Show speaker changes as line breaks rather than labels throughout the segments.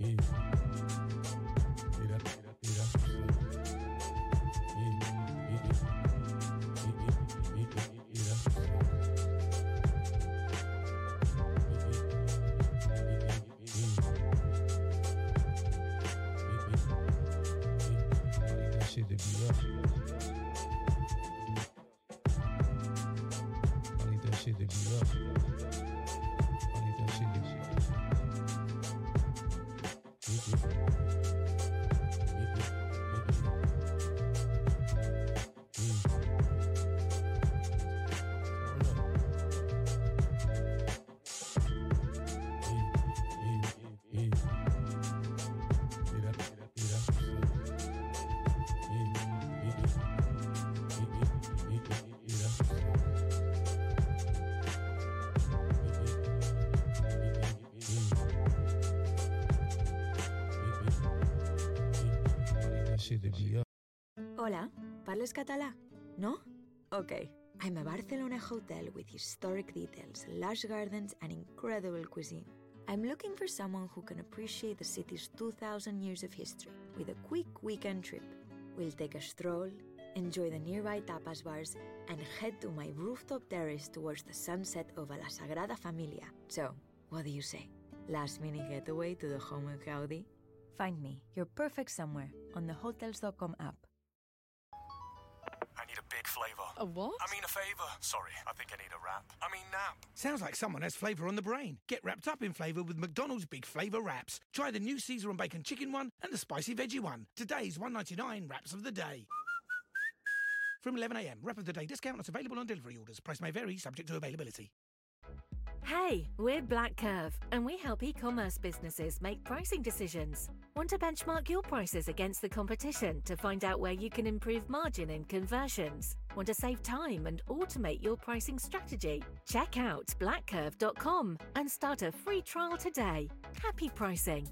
Yeah. Shit to be.
Hola, parles català? No? Okay. I'm a Barcelona hotel with historic details, lush gardens, and incredible cuisine. I'm looking for someone who can appreciate the city's 2,000 years of history with a quick weekend trip. We'll take a stroll, enjoy the nearby tapas bars, and head to my rooftop terrace towards the sunset over La Sagrada Familia. So, what do you say? Last minute getaway to the home of Gaudi? Find me your perfect somewhere on the Hotels.com app.
I need a big flavour.
A what?
I mean a favour. Sorry, I think I need a wrap. I mean nap.
Sounds like someone has flavour on the brain. Get wrapped up in flavour with McDonald's Big Flavour Wraps. Try the new Caesar and Bacon Chicken one and the Spicy Veggie one. Today's 1.99 wraps of the day. From 11am, wrap of the day discount not available on delivery orders. Price may vary, subject to availability.
Hey, we're Black Curve, and we help e commerce businesses make pricing decisions. Want to benchmark your prices against the competition to find out where you can improve margin and conversions? Want to save time and automate your pricing strategy? Check out blackcurve.com and start a free trial today. Happy pricing.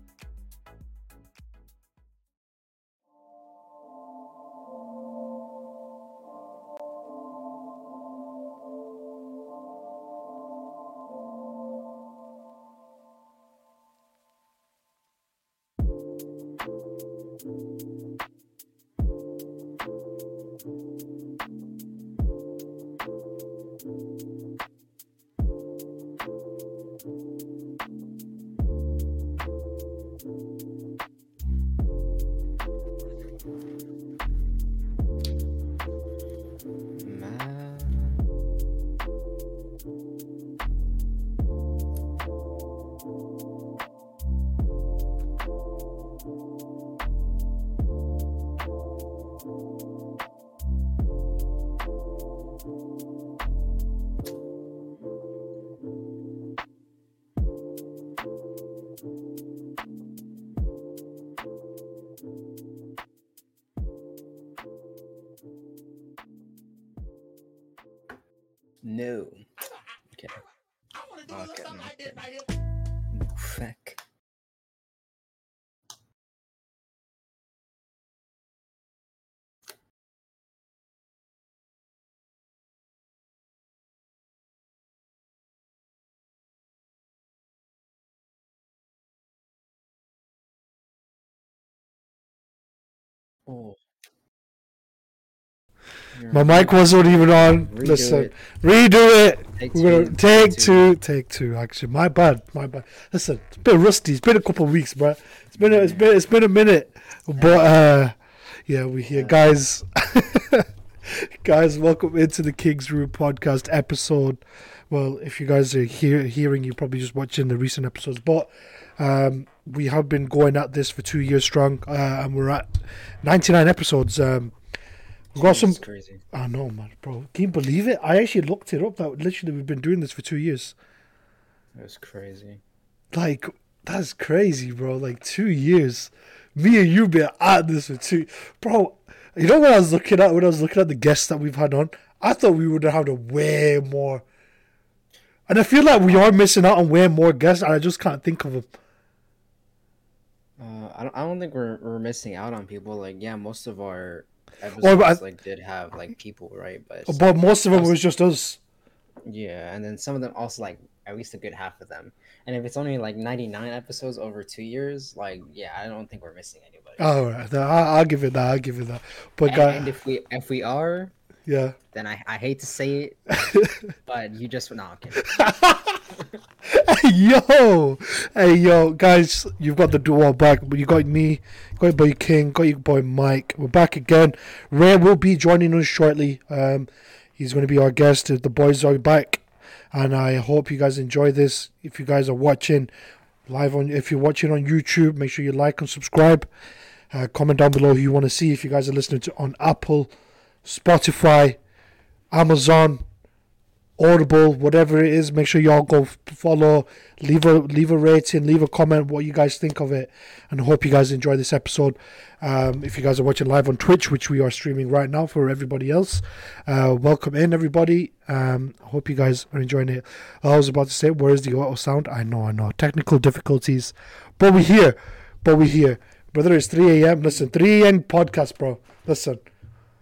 Oh. You're
My mic wasn't even on.
Redo
Listen,
it.
redo it.
Take
We're gonna
two,
take
take
two, take two. Actually, my bad, my bad. Listen, it's been rusty. It's been a couple of weeks, bro. It's been, a, it's been, it's been a minute. But uh, yeah, we here, guys. guys, welcome into the Kings Room podcast episode. Well, if you guys are hear, hearing, you're probably just watching the recent episodes. But um, we have been going at this for two years strong, uh, and we're at 99 episodes. Um, we've got some.
Crazy.
I know, man, bro. Can you believe it? I actually looked it up. That literally we've been doing this for two years.
Was crazy.
Like that's crazy, bro. Like two years. Me and you been at this for two, bro. You know what I was looking at when I was looking at the guests that we've had on? I thought we would have had a way more. And I feel like we are missing out on way more guests, and I just can't think of them.
Uh, I don't. I don't think we're we're missing out on people. Like, yeah, most of our episodes
Well, I-
like did have like people, right? But
But most of them was just us.
yeah, and then some of them also like at least a good half of them. And if it's only like ninety nine episodes over two years, like yeah, I don't think we're missing anybody.
All right, I- I'll give it that. I'll give it that. But
and,
guy,
and if we if we are,
Yeah.
then I, I hate to say it, but you just no.
Hey yo, hey yo, guys, you've got the duo back. You got me, got your boy King, got your boy Mike. We're back again. Rae will be joining us shortly. Um, he's going to be our guest. The boys are back, and I hope you guys enjoy this. If you guys are watching live on, if you're watching on YouTube, make sure you like and subscribe. Uh, comment down below who you want to see. If you guys are listening to on Apple, Spotify, Amazon, Audible, whatever it is, make sure y'all go follow, leave a leave a rating, leave a comment what you guys think of it, and hope you guys enjoy this episode. Um, if you guys are watching live on Twitch, which we are streaming right now for everybody else, uh, welcome in everybody. Um, hope you guys are enjoying it. I was about to say, where is the auto sound? I know, I know, technical difficulties, but we're here, but we're here. Brother, it's 3 a.m. Listen, 3 a.m. podcast, bro. Listen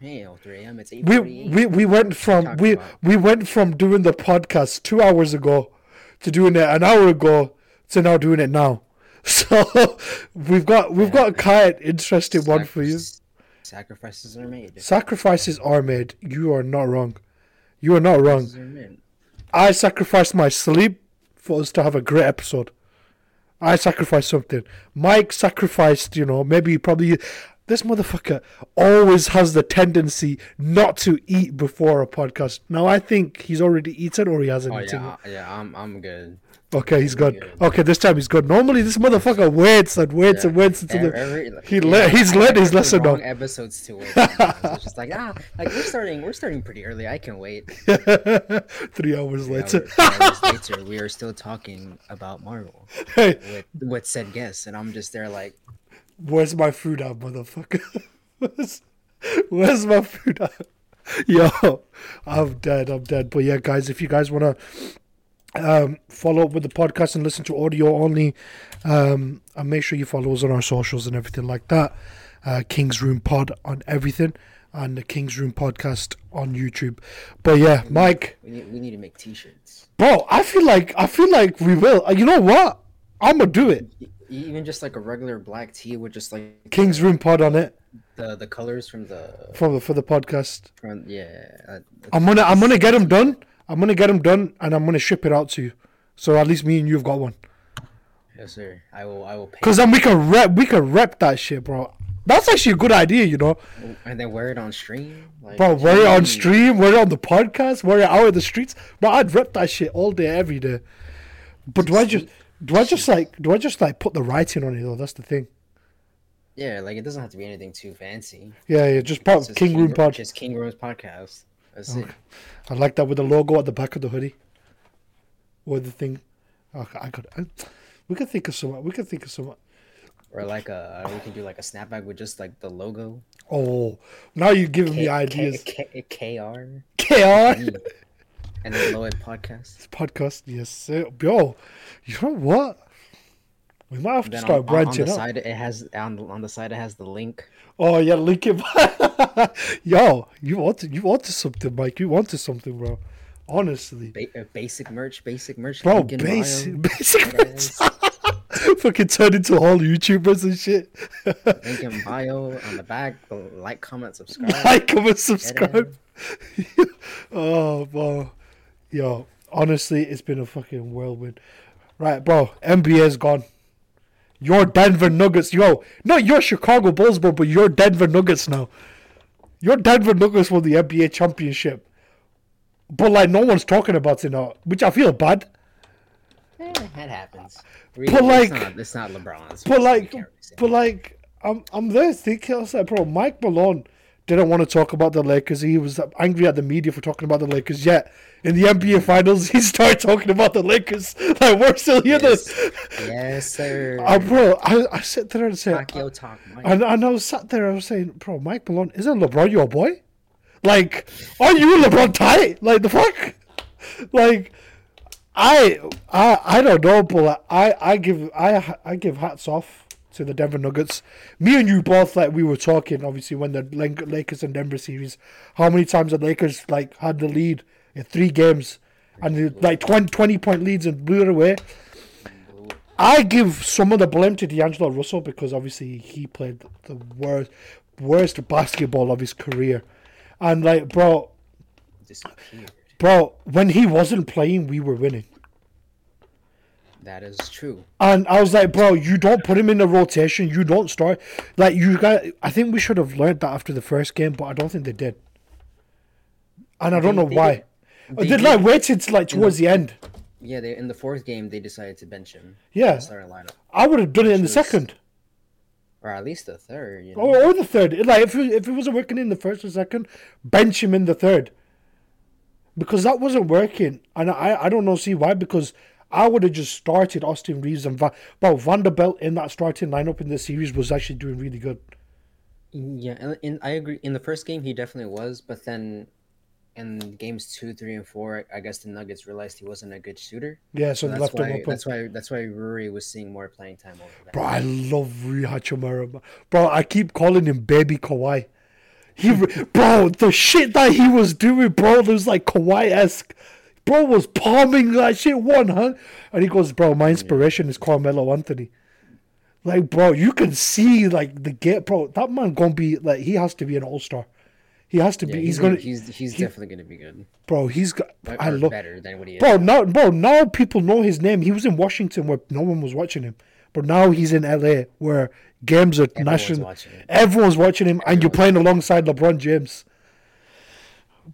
Hey, oh, 3 a.m. It's
we we we went from we
about?
we went from doing the podcast two hours ago to doing it an hour ago to now doing it now. So we've got we've got a quite interesting one for you.
Sacrifices- are made.
Sacrifices are made. You are not wrong. You are not wrong. I sacrificed my sleep for us to have a great episode. I sacrificed something. Mike sacrificed, you know, maybe probably this motherfucker always has the tendency not to eat before a podcast. Now I think he's already eaten or he hasn't
Oh
eaten.
yeah, yeah. I'm I'm good.
Okay, he's good.
good.
Okay, this time he's good. Normally this motherfucker waits and waits and waits until
Every-
the, he
yeah,
le- he's
I- I
his lesson know.
episodes to wait. It's just like ah, like we're starting we're starting pretty early. I can wait.
Three hours
Three
later.
hours- three hours later, we are still talking about Marvel
hey,
with with said guests, and I'm just there like,
Where's my food at, motherfucker? where's, where's my food at? Yo, I'm dead. I'm dead. But yeah, guys, if you guys want to um, follow up with the podcast and listen to audio only, um, and make sure you follow us on our socials and everything like that. Uh, King's Room Pod on everything, and the King's Room Podcast on YouTube. But yeah, Mike,
we need we need to make T-shirts.
bro, I feel like I feel like we will. Uh, You know what? I'm gonna do it.
Even just like a regular black tee with just like
King's Room Pod on it
the the colors from the
for the for the podcast.
from yeah. Uh,
I'm gonna I'm gonna get them done. I'm gonna get them done, and I'm gonna ship it out to you. So at least me and you've got one.
yes, sir. I will I will pay.
Cause then we can rep we can rep that shit, bro. That's actually a good idea, you know,
and then wear it on stream. Like,
bro. Wear it on stream, wear it on the podcast, wear it out in the streets. But I'd rep that shit all day, every day. But do I just do I just like do I just like put the writing on it though? That's the thing.
Yeah, like it doesn't have to be anything too fancy.
Yeah, yeah. Just part of King Room Pod.
Just King Room's podcast. That's it.
I like that with the logo at the back of the hoodie. Or the thing. Okay, I could. I, we could think of some. We could think of some.
Or like a we can do like a snapback with just like the logo.
Oh, now you're giving
K-
me
K-
ideas.
K- KR.
KR
And then it podcast.
podcast. Yes, sir. Yo, you know what? We might have to start
on, on, on the
up.
side it has on, on the side it has the link.
Oh yeah, link it. Yo, you wanted you wanted something, Mike. You wanted something, bro. Honestly,
Ba- uh, basic merch, basic merch.
bro,
link in bio.
basic, basic.
Yes.
Fucking turn into all YouTubers and shit.
Link in bio on the back. Like, comment, subscribe.
like, comment, subscribe. oh, bro. Yo, honestly, it's been a fucking whirlwind. Right, bro. NBA's gone. Your Denver Nuggets. Yo, not your Chicago Bulls, bro, but your Denver Nuggets now. Your Denver Nuggets won the NBA championship. But, like, no one's talking about it now, which I feel bad.
Eh, that happens.
But,
it's
like-
not, it's not LeBron's.
But, like,
you can't really say
but, like, I'm, I'm there thinking, I was like, bro, Mike Malone didn't want to talk about the Lakers. He was angry at the media for talking about the Lakers. Yet, in the NBA Finals, he started talking about the Lakers. Like, we're still here.
Yes,
though.
yes sir.
Uh, bro, I, I sit there and say,
talk, Mike.
and, I was sat there, I was saying, bro, Mike Malone, isn't LeBron your boy? Like, are you LeBron tight? Like, the fuck? Like, I, I, I don't know, but I, I give, I, I give hats off to the Denver Nuggets. Me and you both, like, we were talking, obviously, when the Lakers and Denver series, how many times the Lakers, like, had the lead in three games, and like 20, 20 point leads and blew it away. I give some of the blame to D'Angelo Russell because obviously he played the worst worst basketball of his career. And like, bro. Bro, when he wasn't playing, we were winning.
That is true.
And I was like, bro, you don't put him in the rotation. You don't start. Like, you guys, I think we should have learned that after the first game, but I don't think they did. And I don't know why.
Did-
They,
they
did like waited till like towards the end.
Yeah, they in the fourth game they decided to bench him.
Yeah.
Starting lineup.
I would have done it in the
was-
second
Or at least the third, you know.
or, or the third. Like, if it, if it wasn't working in the first or second, bench him in the third because that wasn't working. And I, I don't know, see why, because I would have just started Austin Reaves and Va- bro, Vanderbilt in that starting lineup in the series was actually doing really good.
Yeah, and, and I agree. In the first game, he definitely was, but then in games two, three, and four, I guess the Nuggets realized he wasn't a good shooter.
Yeah, so, they
that's
left him
why.
open.
That's why. That's why Rory was seeing more playing time over that.
Bro, I love Rui Hachimura. Bro, I keep calling him Baby Kawhi. He, bro, the shit that he was doing, bro, it was like Kawhi esque. Bro was palming that shit one, huh? And he goes, bro, my inspiration is Carmelo Anthony. Like, bro, you can see like the get, bro. That man gonna be like, he has to be an all star. He has to
Yeah,
be.
he's,
he's, gonna,
He's he's
he-
definitely gonna be good.
bro. He's got.
Or,
I love.
better than what he is.
Bro, now, bro, now people know his name. He was in Washington where no one was watching him, but now he's in LA where games are
Everyone's
national.
watching.
Everyone's watching him, and you're playing alongside LeBron James.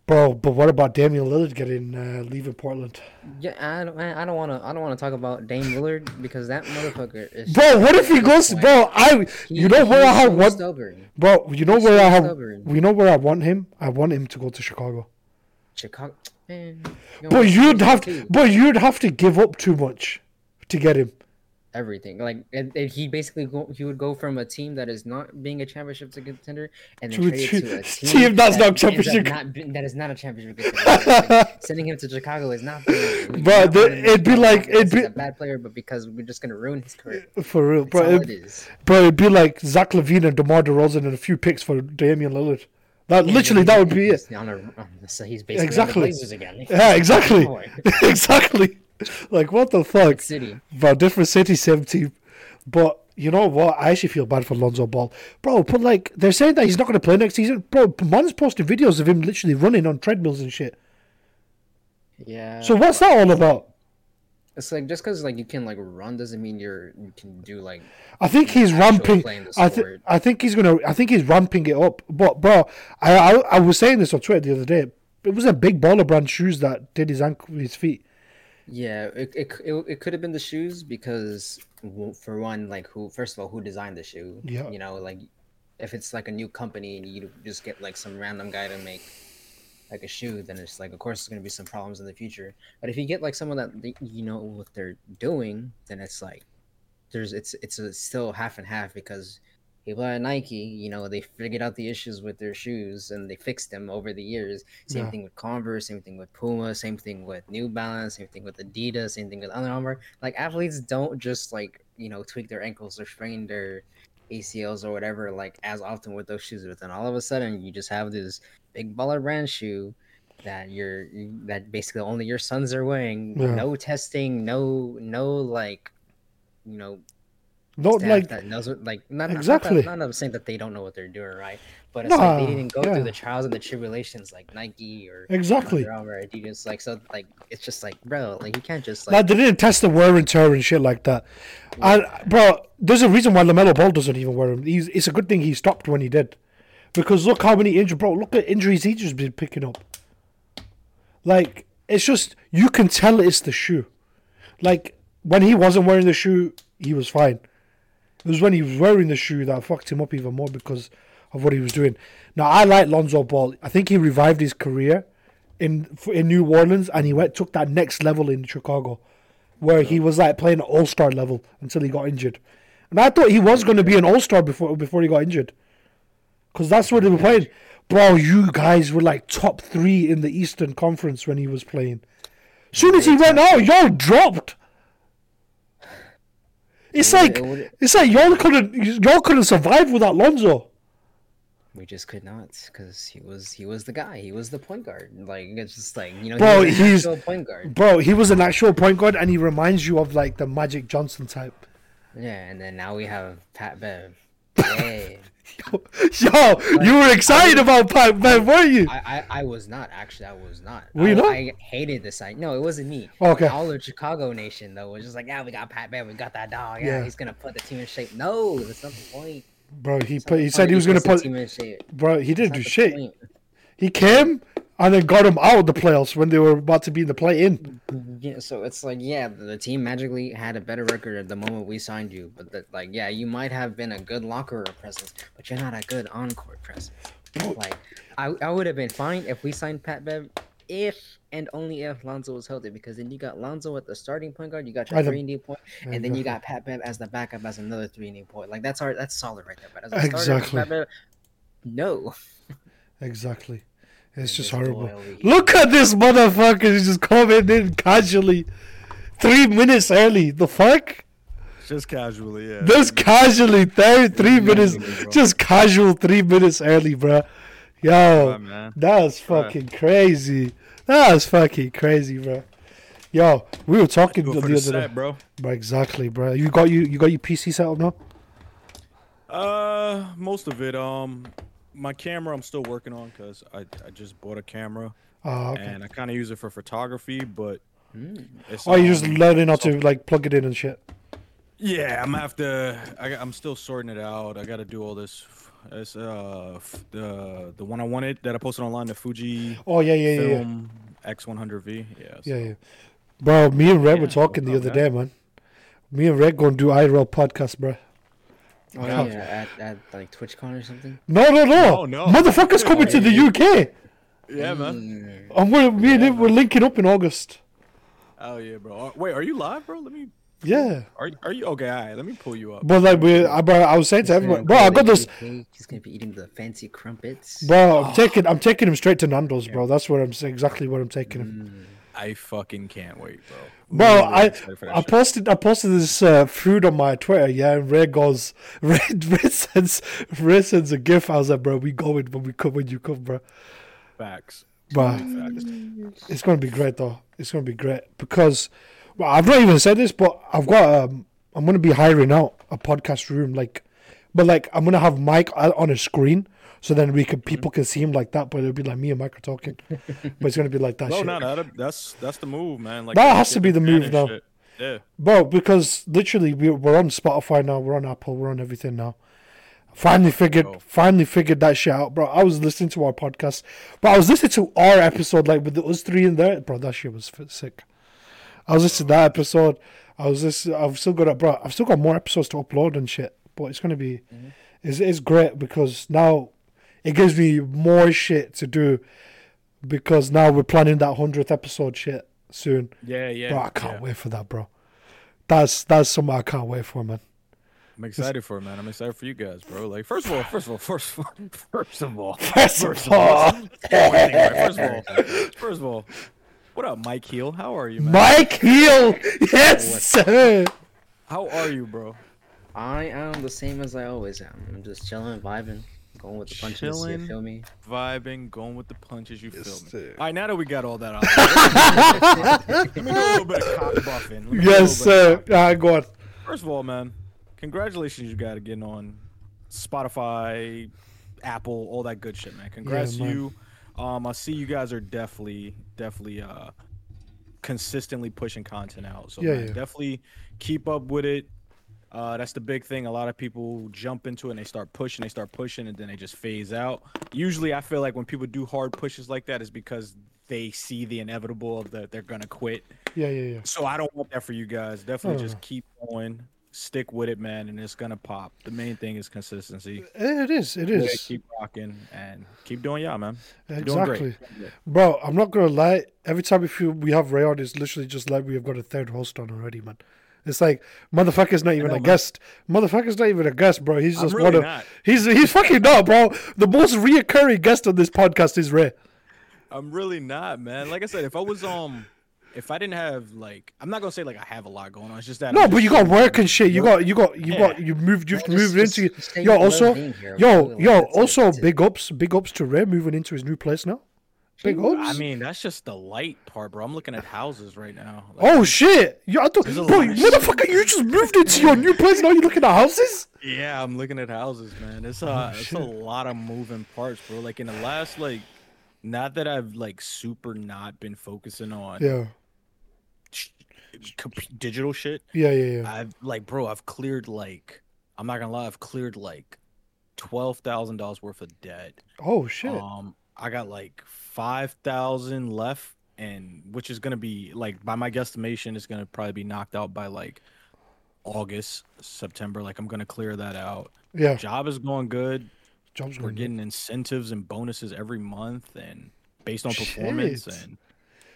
Bro, but what about Damian Lillard getting uh, leaving Portland?
Yeah, I don't. I don't want to. I don't want to talk about Dame Lillard because that motherfucker is.
Bro, what if he goes? Bro, I you know where I have
one. Stubborn.
Bro, you know
He's
where
so
I have.
stubborn.
You know where I want him? I want him to go to Chicago.
Chicago. Man, you know
But you'd have to. But you'd have to give up too much to get him.
Everything. Like and, and he basically go, he would go from a team that is not being a championship contender and then trade to a
team
team,
that's
that
not championship-
not be- that is not a championship contender. Like, sending him to Chicago is not. being-
Bro,
not
the-
wanting him to
it'd be like- it'd be-
a bad player, but because we're just gonna ruin his career.
For real, bro. It,
it
bro, it'd be like Zach LaVine and DeMar DeRozan and a few picks for Damian Lillard. That literally, that would be it.
On a, on so he's basically
Exactly.
again.
Yeah, exactly, exactly. Like what the fuck?
City.
Bro, different city, same team. But you know what? I actually feel bad for Lonzo Ball, bro. But like, they're saying that he's not going to play next season, bro. Man's posting videos of him literally running on treadmills and shit.
Yeah.
So what's that all about?
It's like just because like you can like run doesn't mean you're you can do like
I think he's ramping. I think. I think he's gonna. I think he's ramping it up. But bro, I, I I was saying this on Twitter the other day. It was a big baller brand shoes that did his ankle, his feet.
Yeah, it it, it, it could have been the shoes because for one, like who first of all, who designed the shoe?
Yeah.
You know, like if it's like a new company and you just get like some random guy to make like a shoe, then it's like of course there's gonna be some problems in the future. But if you get like someone that you know what they're doing, then it's like there's it's it's a, still half and half because people at Nike, you know, they figured out the issues with their shoes and they fixed them over the years. Same
Yeah.
thing with Converse, same thing with Puma, same thing with New Balance, same thing with Adidas, same thing with Under Armour. Like athletes don't just like you know tweak their ankles or strain their ACLs or whatever like as often with those shoes. But then all of a sudden you just have this big baller brand shoe that you're that basically only your sons are wearing.
Yeah.
No testing, no no like you know
Not like
that knows what, like not
Exactly.
Not, that, not I'm saying that they don't know what they're doing, right? But it's like they didn't go
yeah.
through the trials and the tribulations like Nike or
exactly.
Under Armour, Adidas. Like so, like it's just like, bro, like you can't just like.
Like they didn't test the wear and tear and shit like that. And bro, there's a reason why LaMelo Ball doesn't even wear them. He's, it's a good thing he stopped when he did, because look how many injuries, bro. Look at injuries he's just been picking up. Like it's just you can tell it's the shoe. Like when he wasn't wearing the shoe, he was fine. It was when he was wearing the shoe that fucked him up even more because of what he was doing. Now I like Lonzo Ball. I think he revived his career in in New Orleans, and he went took that next level in Chicago, where he was like playing All Star level until he got injured. And I thought he was going to be an All Star before before he got injured, because that's what they were playing. Bro, you guys were like top three in the Eastern Conference when he was playing. Soon as he went out, oh, y'all dropped. It's
It
like
it would-
it's like y'all couldn't y'all couldn't survive without Lonzo.
We just could not because he was he was the guy. He was the point guard. Like it's just like you know,
Bro,
he was an
he's-
actual point guard.
Bro, he was an actual point guard, and he reminds you of like the Magic Johnson type.
Yeah, and then now we have Pat Bev. Yeah.
Yo, you were excited about Pac Man, weren't you?
I, I, I was not actually. I was not.
Were you
I,
not?
I hated the site. No, it wasn't me.
Okay.
All of Chicago Nation though was just like, yeah, we got Pat Man, we got that dog. Yeah,
Yeah.
he's gonna put the team in shape. No, that's not the point.
Bro, he put, he said he was gonna put.
team in shape.
Bro, he didn't do shit.
point.
He came and then got them out of the playoffs when they were about to be in the play in.
Yeah, so it's like, yeah, the, team magically had a better record at the moment we signed you, but that, like, yeah, you might have been a good locker room presence, but you're not a good on-court presence. Like, I, I would have been fine if we signed Pat Bev if and only if Lonzo was healthy, because then you got Lonzo at the starting point guard, you got your three and D point, and then you got Pat Bev as the backup as another three and D point. Like that's our that's solid right there. But as a starter,
Exactly.
Pat Bev, no.
Exactly. It's just horrible. Look at this motherfucker. He's just coming in casually. Three minutes early. The fuck?
Just casually, yeah.
Just casually. Three, three minutes.
bro.
Just casual three minutes early, bro. Yo.
Right.
That's
Right.
fucking crazy. That's fucking crazy, bro. Yo, we were talking
Do
the other
the
day.
bro.
Bro, exactly, bro. You got you you got your PC set up now?
Uh, most of it. Um, my camera I'm still working on because I, I just bought a camera
Ah, okay.
and I kind of use it for photography, but it's,
Oh, you just learning how to like plug it in and shit.
Yeah, I'm gonna have to. I, I'm still sorting it out. I got to do all this. It's uh f- the the one I wanted that I posted online, the Fuji
Oh yeah, yeah, yeah, yeah.
X100V. Yeah.
Yeah,
so-
yeah. Bro, me and Red were talking the other
up,
day, man. Me and Red gonna do IRL podcast, bro.
Oh yeah, at, at like TwitchCon or something.
No, no, no.
No, no.
Motherfuckers coming to the UK.
Yeah, man.
Mm.
And we're, me and him, we're linking up in August.
Oh yeah, bro. Uh, Wait, are you live, bro? Let me.
Yeah.
Are you- are you okay? All right, let me pull you up.
But like, we, I, bro, I was saying to everyone, bro, I got this.
UK, He's gonna be eating the fancy crumpets.
Bro, I'm taking, I'm taking him straight to Nando's, bro. That's where I'm exactly what I'm taking him.
I fucking can't wait, bro.
Bro,
Really
I
excited for that
I posted I posted this uh, food on my Twitter, yeah, and Red goes Red Red sends Red sends a gif. I was like, bro, we going when we come when you come, bro.
facts.
Bro,
Facts.
it's gonna be great though. It's gonna be great because well, I've not even said this, but I've got um, I'm gonna be hiring out a podcast room, like, but like I'm gonna have Mike on a screen, so then we could people can see him like that, but it'll be like me and Mike are talking, but it's gonna be like that
No,
shit,
no, no, that's that's the move, man. Like
That
the
has to be the move
and
now.
shit. Yeah.
bro. Because literally we we're on Spotify now, we're on Apple, we're on everything now. Finally figured,
go.
finally figured that shit out, bro. I was listening to our podcast, but I was listening to our episode like with the us three in there, bro. That shit was sick. I was listening to that episode. I was listening. I've still got, bro. I've still got more episodes to upload and shit. But it's gonna be, mm-hmm. it's it's great because now it gives me more shit to do because now we're planning that hundredth episode shit soon.
Yeah, yeah.
Bro, I can't
yeah.
wait for that, bro. That's that's something I can't wait for, man.
I'm excited for it, man. I'm excited for you guys, bro. Like, first of all, first of all, first of all, first of all,
First of all,
first of all, first of all, what up, Mike Heel? How are you, man?
Mike Heel, yes, sir.
How are you, bro?
I am the same as I always am. I'm just chilling, vibing, going with the punches. You
Chilling.
feel me?
Vibing, going with the punches. You feel me?
sir.
All right, now that we got all that out, let me do a little bit of cock buffing. Let me do a
Yes,
little bit of
sir. Ah, go on.
First of all, man, congratulations you got to getting on Spotify, Apple, all that good shit, man. Congrats to
man.
you. Um, I see you guys are definitely, definitely, uh, consistently pushing content out. So
Yeah,
man,
yeah.
definitely keep up with it. Uh, that's the big thing. A lot of people jump into it and they start pushing, they start pushing, and then they just phase out. Usually, I feel like when people do hard pushes like that, is because they see the inevitable of that they're gonna quit.
Yeah, yeah, yeah.
So I don't want that for you guys. Definitely
Oh.
just keep going, stick with it, man, and it's gonna pop. The main thing is consistency.
It is. It is.
Yeah, keep rocking and keep doing y'all, man. You're doing great.
Exactly, bro. I'm not gonna lie. Every time we feel we have Rae on, it's literally just like we have got a third host on already, man. It's like motherfucker's not even
know,
a
man.
guest. Motherfucker's not even a guest, bro. He's just
really
one of.
not.
He's he's fucking not, bro. The most reoccurring guest on this podcast is Rae.
I'm really not, man. Like I said, if I was um, if I didn't have like, I'm not gonna say like I have a lot going on. It's just that
No,
I'm
but you got
so-
work and shit. You got you got you got you moved you've
Yeah,
moved
just-
into
just
yo also
here,
yo yo
Like, that's it,
also big ups big ups to Rae moving into his new place now. Big hopes.
I mean, that's just the light part, bro. I'm looking at houses right now. Like,
oh shit! Yeah, I thought, bro,
lot
what the fuck are you just moved into your new place? Now you looking at houses?
Yeah, I'm looking at houses, man. It's it's a
Oh, shit.
lot of moving parts, bro. Like in the last like, not that I've like super not been focusing on
Yeah,
digital shit.
yeah, yeah, yeah.
I've like, bro, I've cleared like, I'm not gonna lie, I've cleared like twelve thousand dollars worth of debt.
Oh shit!
Um, I got like five thousand left, and which is gonna be like by my guesstimation, it's gonna probably be knocked out by like August, September. Like I'm gonna clear that out.
yeah,
Job is going good.
jobs
We're
going good.
getting incentives and bonuses every month, and based on performance.
Shit.
And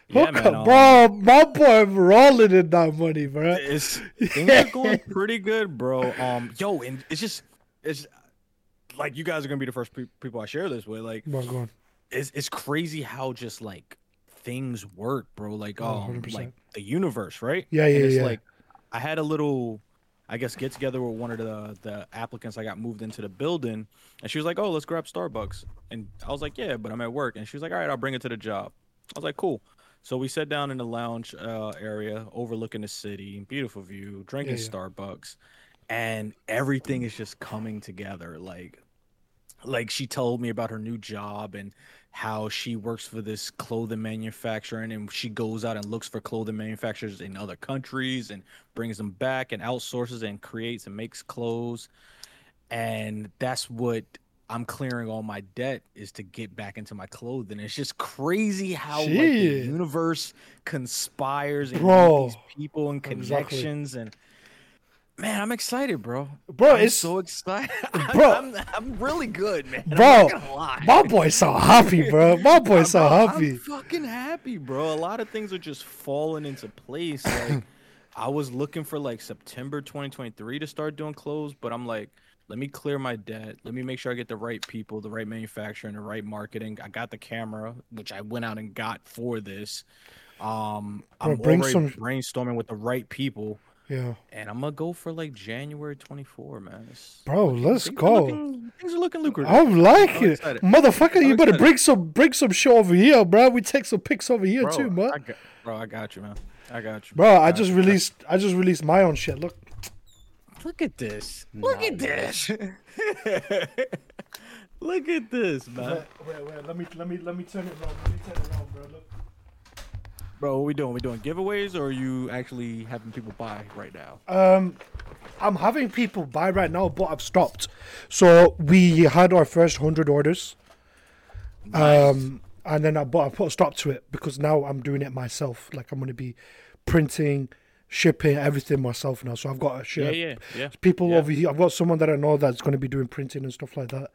yeah, man, um,
bro, my boy rolling in that money, bro.
it's things are going pretty good, bro. Um, yo, and it's just it's like you guys are gonna be the first pe- people I share this with. Like,
Come on, go on.
It's it's crazy how just like things work, bro. Like
Oh,
um
100%.
like the universe, right?
Yeah,
And
yeah,
it's
yeah.
like I had a little I guess get together with one of the the applicants I got moved into the building and she was like, "Oh, let's grab Starbucks." And I was like, "Yeah, but I'm at work." And she was like, "All right, I'll bring it to the job." I was like, "Cool." So we sat down in the lounge uh, area overlooking the city, beautiful view, drinking
Yeah, yeah.
Starbucks, and everything is just coming together like like she told me about her new job and how she works for this clothing manufacturer and she goes out and looks for clothing manufacturers in other countries and brings them back and outsources and creates and makes clothes and that's what I'm clearing all my debt is to get back into my clothing. It's just crazy how like, the universe conspires and people and
exactly.
connections and man, I'm excited, bro.
Bro,
I'm
it's-
so excited.
Bro.
I'm, I'm really good, man. I'm
Bro,
not gonna lie.
my boy so happy, bro. My boy so happy.
I'm fucking happy, bro. A lot of things are just falling into place. Like I was looking for like September 2023 to start doing clothes, but I'm like, let me clear my debt. Let me make sure I get the right people, the right manufacturer, and the right marketing. I got the camera, which I went out and got for this. Um,
Bro,
I'm already
some-
brainstorming with the right people,
Yeah,
and I'm gonna go for like January 24, man. It's-
bro, let's
things are
go.
looking- things are looking lucrative.
I'm liking
I'm
it,
excited.
motherfucker. You
I'm
better
excited.
bring some, bring some shit over here, bro. We take some pics over here
bro,
too, man.
I got, bro, I got you, man. I got you.
Bro, I
got
just
you.
released, I just released my own shit. Look,
Look at this. Look at this. Look at this, man.
wait, wait. Let me, let me, let me turn it around. Let me turn it around, bro. Look.
Bro, what we doing? We doing giveaways or are you actually having people buy right now?
Um, I'm having people buy right now, but I've stopped. So we had our first hundred orders. Um, and then I but I put a stop to it because now I'm doing it myself. Like I'm gonna be printing, shipping everything myself now. So I've got a
Yeah, yeah, yeah.
People
yeah.
over here. I've got someone that I know that's gonna be doing printing and stuff like that.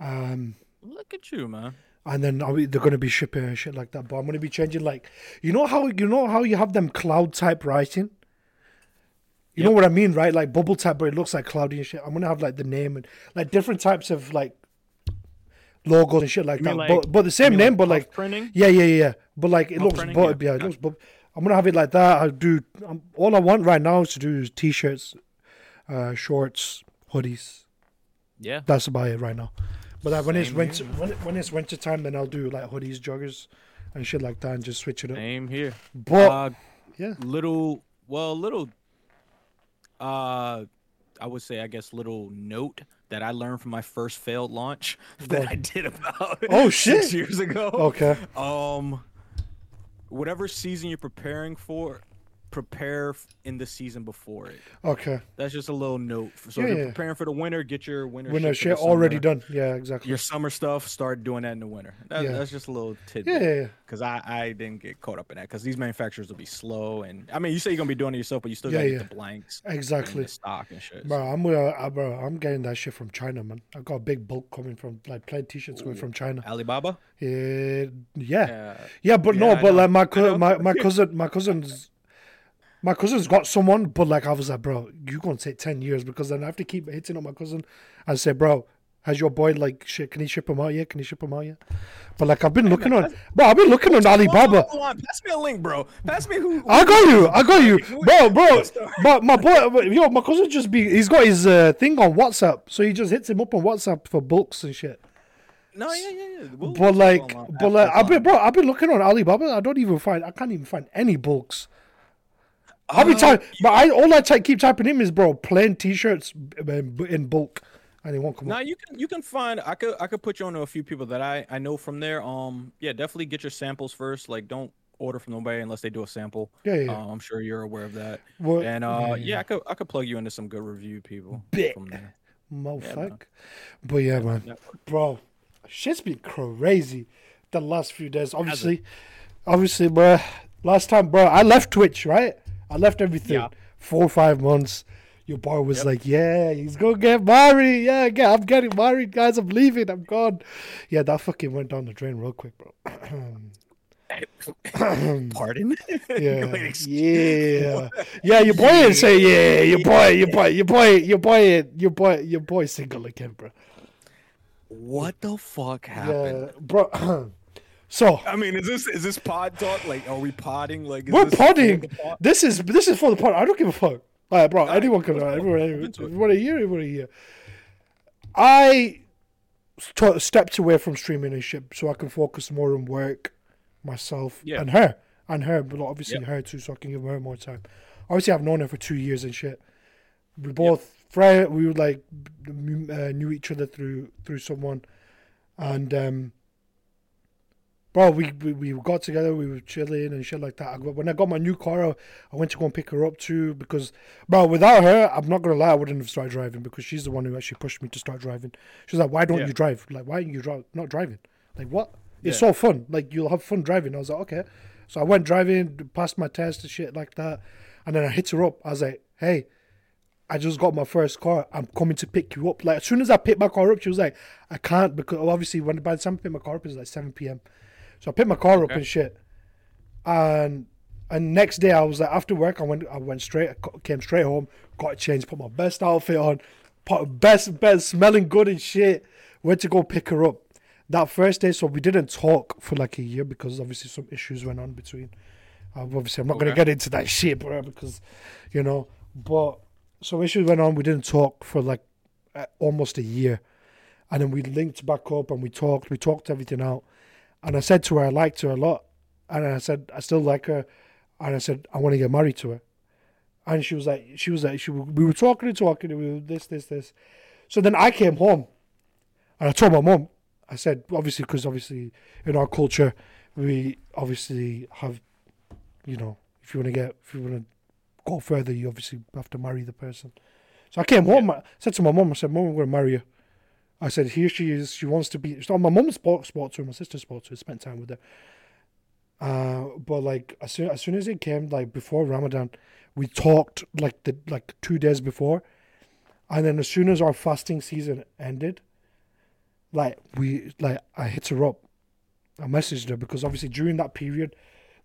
Um,
Look at you, man.
And then I'll be, they're gonna be shipping and shit like that. But I'm gonna be changing like, you know how you know how you have them cloud type writing. You know what I mean, right? Like bubble type, but it looks like cloudy and shit. I'm gonna have like the name and like different types of like logos and shit like that.
like-
but but the same name,
like,
but like
printing?
Yeah, yeah, yeah. But like it looks,
printing?
but
Yeah,
yeah, it looks. But I'm gonna have it like that. I'll do. Um, all I want right now is to do is t-shirts, uh, shorts, hoodies.
Yeah.
That's about it right now. But like, when it's winter,
here.
when, when it's winter time, then I'll do like hoodies, joggers, and shit like that, and just switch it up.
Same here.
But
uh,
yeah,
little, well, little, uh, I would say, I guess, little note that I learned from my first failed launch that I did about
Oh,
six
shit.
years ago.
okay,
Um, whatever season you're preparing for, prepare in the season before it.
okay.
That's just a little note. So
Yeah,
if you're
yeah.
preparing for the winter, get your winter.
The
shit
shit
for the
already done. Yeah, exactly.
Your summer stuff, start doing that in the winter. That,
Yeah.
That's just a little tidbit.
yeah, yeah.
Because I, I didn't get caught up in that. Because these manufacturers will be slow. And I mean, you say you're going to be doing it yourself, but you still got to
yeah.
get the blanks.
Exactly.
the stock and shit.
Bro, I'm uh, bro, I'm getting that shit from China, man. I got a big bulk coming from like plain t-shirts coming from China.
Alibaba?
Yeah, yeah, but no,
I
but
know.
like my co- my my cousin, my cousin's, my cousin's got someone, but like I was like, bro, you gonna take ten years because then I have to keep hitting up my cousin and say, bro, has your boy like shit? Can he ship him out yet? Can he ship him out yet? But like I've been looking on, bro, I've been looking on Alibaba.
Hold on, pass me a link, bro. Pass me who.
I got you. I got you, bro, bro. But my boy, yo, my cousin just be. He's got his uh, thing on WhatsApp, so he just hits him up on WhatsApp for books and shit.
No, yeah, yeah, yeah. We'll-
but like, but like, I've been, bro, I've been looking on Alibaba. I don't even find, I can't even find any books. How many times? But I all I ty- keep typing in is, bro, plain T-shirts in in bulk, and they won't come
Now
up.
you can you can find I could I could put you on to a few people that I I know from there. Um, yeah, definitely get your samples first. Like, don't order from nobody unless they do a sample.
Yeah, yeah.
Uh, I'm sure you're aware of that.
Well,
and uh,
yeah,
yeah,
yeah.
I could I could plug you into some good review people
Big.
from there.
Motherfucker. but yeah, man,
Yeah.
bro, shit's been crazy the last few days. Obviously, obviously, bro. Last time, bro, I left Twitch, right? I left everything.
Yeah.
Four or five months. Your boy was like, "Yeah, he's gonna get married. Yeah, yeah, I'm getting married, guys. I'm leaving. I'm gone." Yeah, that fucking went down the drain real quick, bro.
Pardon?
Yeah, yeah, yeah. Your boy ain't say yeah. Your boy, your boy, your boy, your boy, your boy, your boy single again, bro.
What the fuck happened?
Yeah, bro. so
I mean, is this is this pod talk? Like, are we podding? Like, is
we're
this
podding.
pod?
This is this is for the pod. I don't give a fuck. Like, bro, anyone can.
go.
Everyone,
it.
everyone here, everyone here. I t- stepped away from streaming and shit so I can focus more on work, myself,
Yeah.
and her, and her, but obviously
Yep.
her too, so I can give her more time. Obviously, I've known her for two years and shit. We both, Freya, we were like uh, knew each other through through someone, and um, bro, we, we we got together, we were chilling and shit like that. I got, when I got my new car, I, I went to go and pick her up too because, bro, without her, I'm not gonna lie, I wouldn't have started driving because she's the one who actually pushed me to start driving. She's like, "Why don't
Yeah.
you drive? Like, why are you dri- not driving? Like, what? It's
Yeah.
so fun. Like, you'll have fun driving." I was like, "Okay." So I went driving, passed my test and shit like that, and then I hit her up. I was like, "Hey." I just got my first car. I'm coming to pick you up. Like as soon as I picked my car up, she was like, "I can't because obviously when by the time I picked my car up, it was like 7 p.m. So I picked my car up
Okay.
and shit. And and next day I was like after work I went I went straight I came straight home, got a change, put my best outfit on, put best best smelling good and shit. Went to go pick her up. That first day, so we didn't talk for like a year because obviously some issues went on between. Uh, obviously, I'm not gonna get into that shit, bro, because you know. But some issues went on. We didn't talk for like uh, almost a year, and then we linked back up and we talked. We talked everything out, and I said to her I liked her a lot, and I said I still like her, and I said I want to get married to her, and she was like she was like she we were talking and talking and we were this this this, so then I came home, and I told my mom. I said obviously because obviously in our culture we obviously have, you know, if you want to get if you want to go further, you obviously have to marry the person. So I came home. I said to my mum, I said, "Mum, I'm going to marry her." I said, "Here she is. She wants to be." So my mum spoke, spoke to her. My sister spoke to her. Spent time with her. Uh, but like as soon as soon as it came, like before Ramadan, we talked like the like two days before, and then as soon as our fasting season ended, like we like I hit her up. I messaged her because obviously during that period,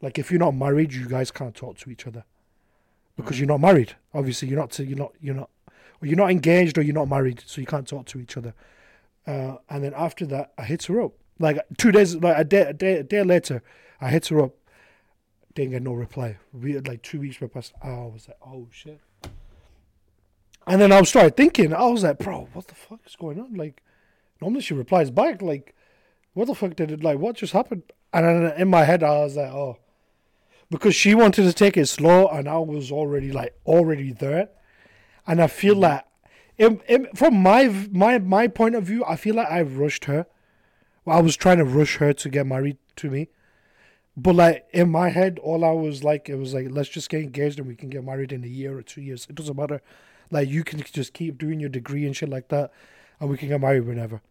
like if you're not married, you guys can't talk to each other because you're not married. Obviously, you're not. To, you're not. You're not. Or you're not engaged, or you're not married, so you can't talk to each other. Uh, and then after that, I hit her up. Like two days, like a day, a day, a day later, I hit her up. Didn't get no reply. We had like two weeks were past. I was like, oh shit. And then I started thinking. I was like, bro, what the fuck is going on? Like, normally she replies back. Like, what the fuck did it? Like, what just happened? And then in my head, I was like, oh, because she wanted to take it slow, and I was already like already there, and I feel like, in, in, from my my my point of view, I feel like I rushed her. I was trying to rush her to get married to me, but like in my head, all I was like, it was like, let's just get engaged and we can get married in a year or two years. It doesn't matter. Like you can just keep doing your degree and shit like that, and we can get married whenever.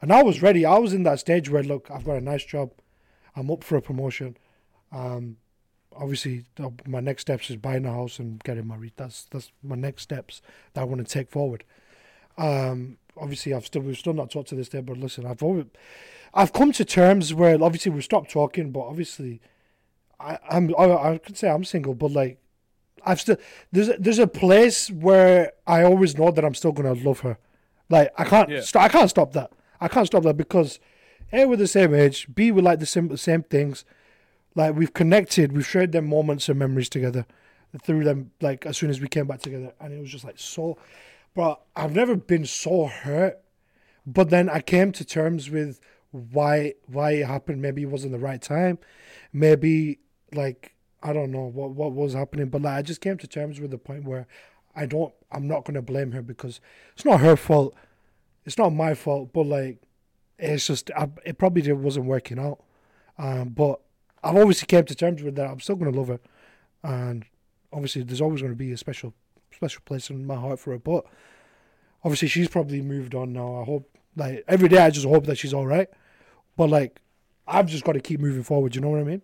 And I was ready. I was in that stage where look, I've got a nice job. I'm up for a promotion. Um, obviously, my next steps is buying a house and getting married. That's that's my next steps that I want to take forward. Um, obviously, I've still we've still not talked to this day, but listen, I've always, I've come to terms where obviously we've stopped talking, but obviously, I, I'm I, I could say I'm single, but like, I've still there's a, there's a place where I always know that I'm still gonna love her. Like I can't
Yeah.
st- I can't stop that. I can't stop that because A we're the same age, B we like the same same things. Like we've connected, we've shared them moments and memories together through them like as soon as we came back together and it was just like so but I've never been so hurt But then I came to terms with why why it happened. Maybe it wasn't the right time. Maybe like I don't know what what was happening. But like I just came to terms with the point where I don't. I'm not gonna blame her because it's not her fault. It's not my fault. But like it's just I, it probably wasn't working out. Um, but I've obviously came to terms with that. I'm still gonna love her, and obviously there's always gonna be a special special place in my heart for her. But obviously she's probably moved on now. I hope like every day I just hope that she's all right. But like I've just got to keep moving forward. You know what I mean?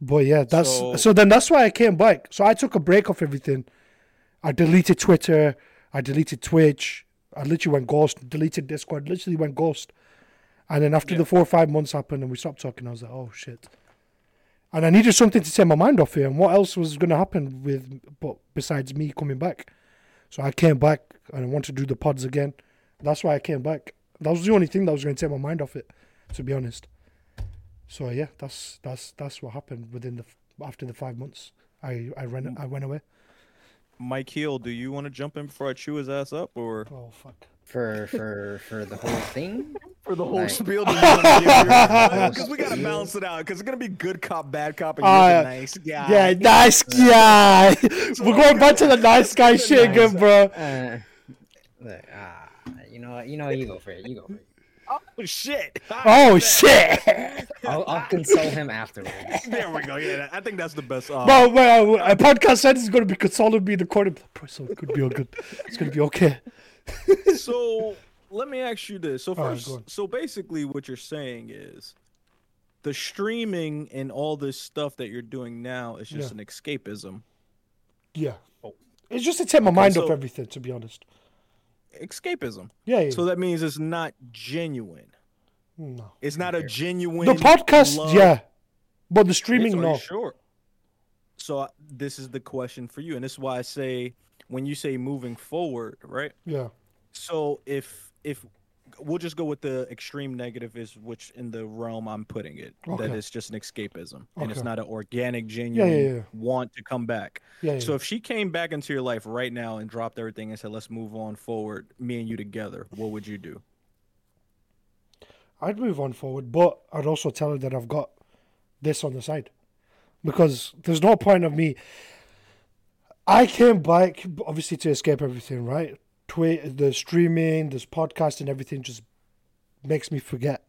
But yeah, that's so,
So-
then that's why I came back. So I took a break off everything. I deleted Twitter. I deleted Twitch. I literally went ghost. Deleted Discord. Literally went ghost. And then after the four or five months happened and we stopped talking, I was like, oh shit. And I needed something to take my mind off here. And what else was going to happen with, but besides me coming back? So I came back and I wanted to do the pods again. That's why I came back. That was the only thing that was going to take my mind off it, to be honest. So yeah, that's that's that's what happened within the after the five months. I I ran mm. I went away.
Mike Heel, do you want to jump in before I chew his ass up, or
Oh fuck.
For for for the whole thing.
for the whole
Like-
spiel? Because we gotta balance it out. Because it's gonna be good cop, bad cop, and you're the nice guy.
Yeah, nice guy. We're going back to the nice guy shit again, bro.
Uh, look, ah, you know? You know? You go for it. You go for it.
Oh shit.
Oh shit.
I'll, I'll console him afterwards.
There we go. Yeah, I think that's the best. Uh,
Bro, well, a podcast said it's gonna be consoling me in the corner. Bro, So it could be all good. It's gonna be okay.
so let me ask you this. So first,
go on.
so basically, what you're saying is the streaming and all this stuff that you're doing now is just
Yeah.
an escapism.
Yeah. It's just to take my mind off everything, to be honest.
Escapism.
Yeah, yeah.
So that means it's not genuine.
no.
It's not a genuine.
The podcast,
love-
yeah. But the streaming,
are you
no.
Sure. So uh, this is the question for you, and this is why I say when you say moving forward, right?
Yeah.
So if if we'll just go with the extreme negative is which in the realm I'm putting it that it's just an escapism and it's not an organic,
yeah,
genuine
yeah.
want to come back.
Yeah,
So
yeah.
if she came back into your life right now and dropped everything and said, "Let's move on forward, me and you together," what would you do?
I'd move on forward, but I'd also tell her that I've got this on the side. Because there's no point of me. I came back, obviously, to escape everything, right? The streaming, this podcast, and everything just makes me forget.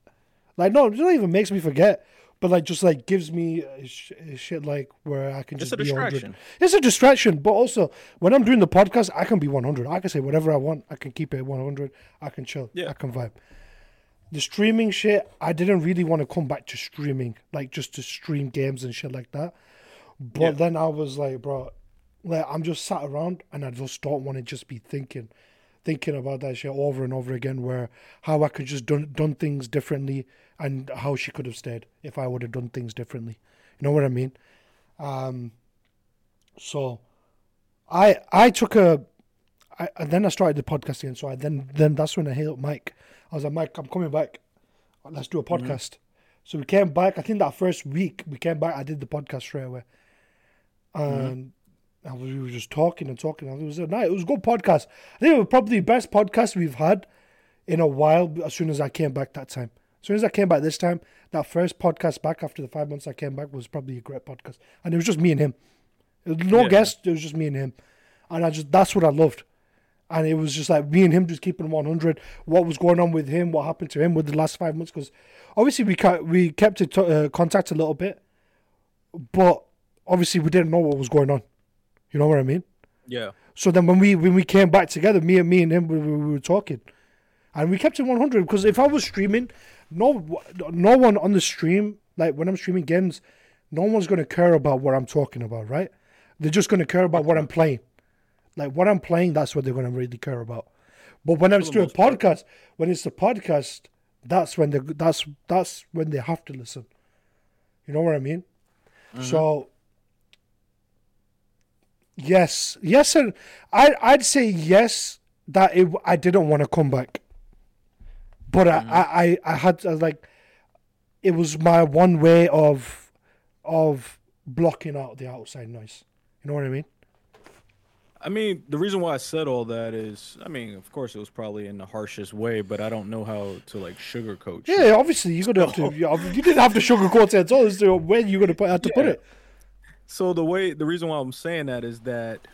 Like, no, it not even makes me forget, but like, just like gives me sh- shit like where I can just It's
a
be 100.
distraction.
It's a distraction, but also when I'm doing the podcast, I can be 100. I can say whatever I want. I can keep it 100. I can chill.
Yeah.
I can vibe. The streaming shit, I didn't really want to come back to streaming, like just to stream games and shit like that. But
Yeah.
then I was like, bro, like I'm just sat around and I just don't want to just be thinking, thinking about that shit over and over again. Where how I could just done done things differently and how she could have stayed if I would have done things differently. You know what I mean? Um. So, I I took a, I and then I started the podcasting. So I then then that's when I hit up Mike. I was like, Mike, I'm coming back. Let's do a podcast. So we came back. I think that first week we came back. I did the podcast straight away, and I was, we were just talking and talking. And it was a night. It was a good podcast. I think it was probably the best podcast we've had in a while. As soon as I came back that time, as soon as I came back this time, that first podcast back after the five months I came back was probably a great podcast, and it was just me and him. No
Yeah.
guest. It was just me and him, and I just that's what I loved. And it was just like me and him just keeping 100. What was going on with him? What happened to him with the last five months? Because obviously we ca- we kept in t- uh, contact a little bit, but obviously we didn't know what was going on. You know what I mean?
Yeah.
So then when we when we came back together, me and me and him, we, we, we were talking, and we kept it 100. Because if I was streaming, no no one on the stream, like when I'm streaming games, no one's gonna care about what I'm talking about, right? They're just gonna care about what I'm playing. Like what I'm playing, that's what they're gonna really care about. But when I'm doing a
most part.
podcast, when it's the podcast, that's when they that's that's when they have to listen. You know what I mean? Mm-hmm. So yes, yes, and I I'd say yes that it, I didn't want to come back, but I, mm. I I I had to, like it was my one way of of blocking out the outside noise. You know what I mean?
I mean, the reason why I said all that is, I mean, of course, it was probably in the harshest way, but I don't know how to like sugarcoat. shit.
Yeah, obviously you're gonna have to. You you didn't have to sugarcoat it at all. So uh, when you gonna put have to put it?
So the way, the reason why I'm saying that is that,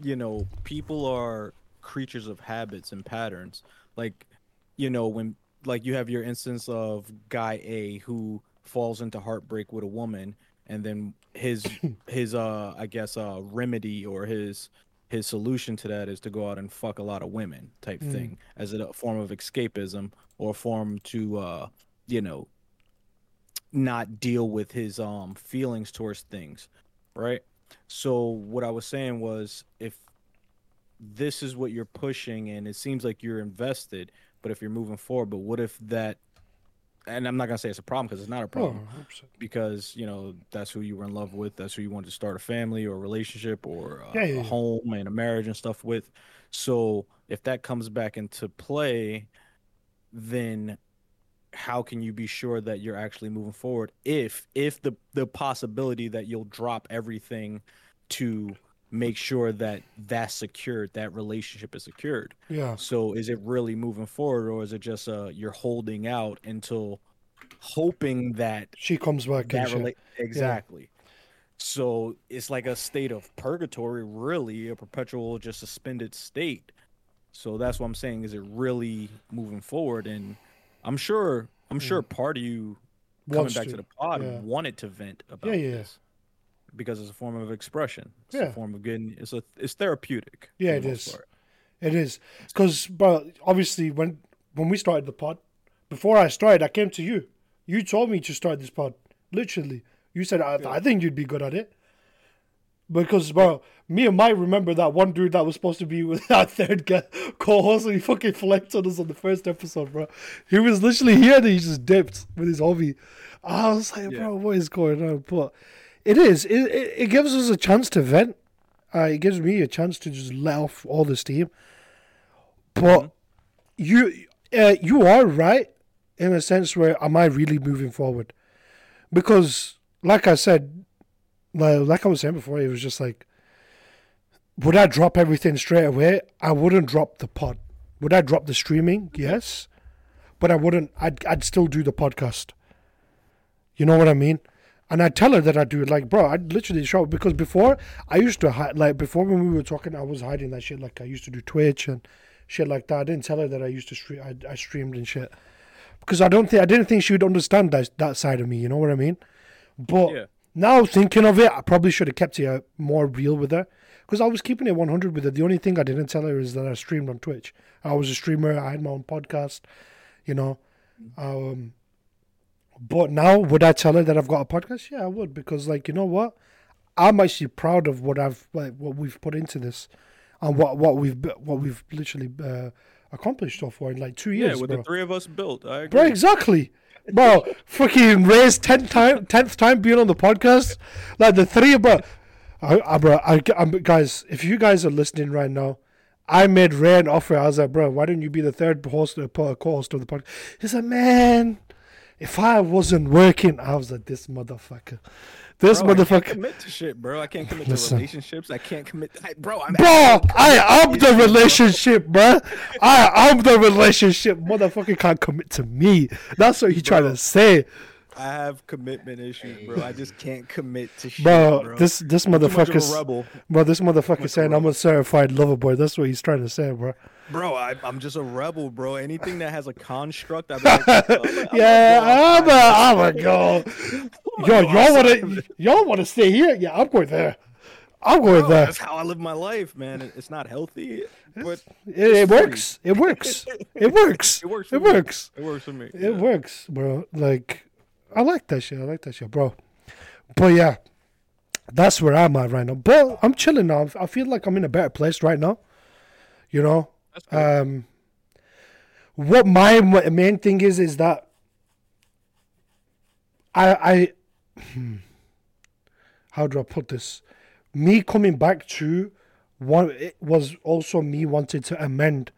you know, people are creatures of habits and patterns. Like, you know, when like you have your instance of guy A who falls into heartbreak with a woman, and then his his uh I guess uh remedy or his his solution to that is to go out and fuck a lot of women type
Mm.
thing as a form of escapism or a form to uh you know not deal with his um feelings towards things right? So what i was saying was if this is what you're pushing and it seems like you're invested but if you're moving forward but what if that and i'm not going to say it's a problem because it's not a problem.
100%.
because you know that's who you were in love with that's who you wanted to start a family or a relationship or uh,
Yeah, yeah,
a home and a marriage and stuff with. So if that comes back into play then how can you be sure that you're actually moving forward if if the the possibility that you'll drop everything to make sure that that's secured that relationship is secured?
Yeah.
so is it really moving forward or is it just uh you're holding out until hoping that
She comes back
that rela- exactly. So it's like a state of purgatory really a perpetual just suspended state. So that's what i'm saying is it really moving forward? And i'm sure i'm sure part of you coming.
Wants
back
to,
to, the pod
yeah.
wanted to vent about
Yeah, yeah.
this because it's a form of expression it's
Yeah.
a form of getting it's a it's therapeutic
Yeah, it is.
Part.
It is because, but obviously when when we started the pod, before I started, I came to you. You told me to start this pod. Literally, you said I, I think you'd be good at it. Because, bro, me and Mike remember that one dude that was supposed to be with that third guy co-host, and he fucking flexed on us on the first episode, bro. He was literally here, and he just dipped with his hobby. I was like, bro, what is going on? But it is. It, it, it gives us a chance to vent. Uh, it gives me a chance to just let off all the steam. But you, uh, you are right in a sense where am I really moving forward? Because, like I said, like, like I was saying before, it was just like, would I drop everything straight away? I wouldn't drop the pod. Would I drop the streaming? Mm-hmm. Yes, but I wouldn't. I'd I'd still do the podcast. You know what I mean? And I tell her that I do it. Like, bro, I'd literally show because before I used to hide. Like before when we were talking, I was hiding that shit. Like I used to do Twitch and shit like that. I didn't tell her that I used to stream. I, I streamed and shit because I don't think I didn't think she would understand that that side of me. You know what I mean? But
Yeah.
Now thinking of it, I probably should have kept it uh, more real with her because I was keeping it 100 with her. The only thing I didn't tell her is that I streamed on Twitch. I was a streamer. I had my own podcast. You know. Um, but now, would I tell her that I've got a podcast? Yeah, I would because, like, you know what? I'm actually proud of what I've like what we've put into this, and what what we've what we've literally uh, accomplished so far in like two years.
yeah with
bro.
the three of us built i agree
Bro, exactly. Bro, fucking Rae's tenth time, tenth time being on the podcast. Like the three, bro. I, I, bro, I, I'm, guys, if you guys are listening right now, I made Ray an offer. I was like, bro, why don't you be the third host, uh, co-host of the podcast? He's like, man, if I wasn't working, I was like, this motherfucker, this
Bro, I can't
motherfucker.
commit to shit, bro. I can't commit
Listen.
to relationships. I can't commit. I, bro, I'm
Bro, I am the relationship, bro. I am the relationship. Motherfucker can't commit to me. That's what you trying to say.
I have commitment issues, bro. I just can't commit to shit,
Bro,
bro.
this this
Too much of a
motherfucker's
rebel,
bro. This motherfucker saying I'm a certified lover boy. That's what he's trying to say, bro.
Bro. I, I'm just a rebel, bro. Anything that has a construct, be like, I'm a- I'm a
yeah, I'm a, I'm a go. Yo, y'all wanna y'all wanna stay here? Yeah, I'm going there. I'm going
Bro,
there.
That's how I live my life, man. It's not healthy, but
It, it works. It works. It works.
it works.
It works.
It works for me.
It works, bro. Like, I like that shit. I like that shit, bro. But yeah, that's where I'm at right now. But I'm chilling now. I feel like I'm in a better place right now. You know. Um, what my main thing is is that I I hmm, how do I put this? Me coming back to one it was also me wanting to amend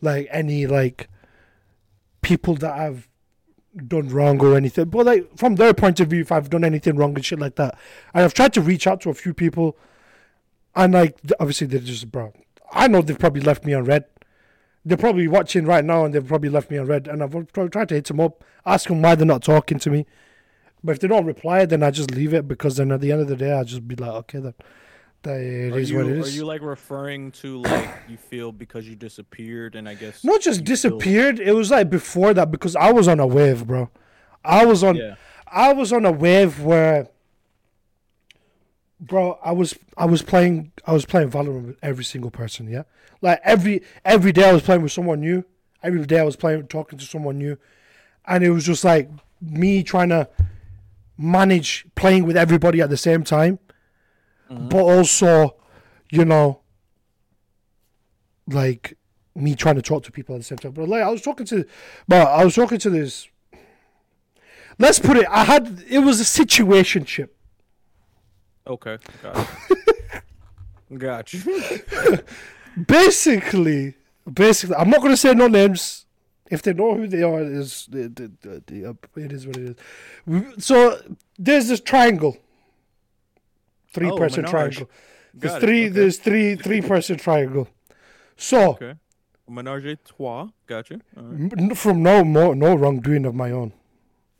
like any like people that I've done wrong or anything. But like from their point of view, if I've done anything wrong and shit like that, and I've tried to reach out to a few people, and like obviously they're just bro. I know they've probably left me on read. They're probably watching right now, and they've probably left me on read. And I've probably tried to hit them up, ask them why they're not talking to me. But if they don't reply, then I just leave it because then at the end of the day, I'll just be like, okay, then that it
Are
is
you,
what it
are you like referring to like you feel because you disappeared and I guess
Not just
you feel-
disappeared. It was like before that because I was on a wave, bro. I was on.
Yeah.
I was on a wave where, bro. I was I was playing I was playing Valorant with every single person. Yeah, like every every day I was playing with someone new. Every day I was playing talking to someone new, and it was just like me trying to manage playing with everybody at the same time, mm-hmm. but also, you know, like me trying to talk to people at the same time. But like I was talking to, but I was talking to this. Let's put it. I had it was a situationship.
Okay, got you. got you.
Basically, basically, I'm not gonna say no names. If they know who they are, it is it, it, it, it is what it is. So there's this triangle, three
Oh,
person
Menage.
triangle. There's
Got
three.
okay.
There's three three person triangle. So
Okay. Menage a trois. Got you. All right.
M- n- from no more no wrongdoing of my own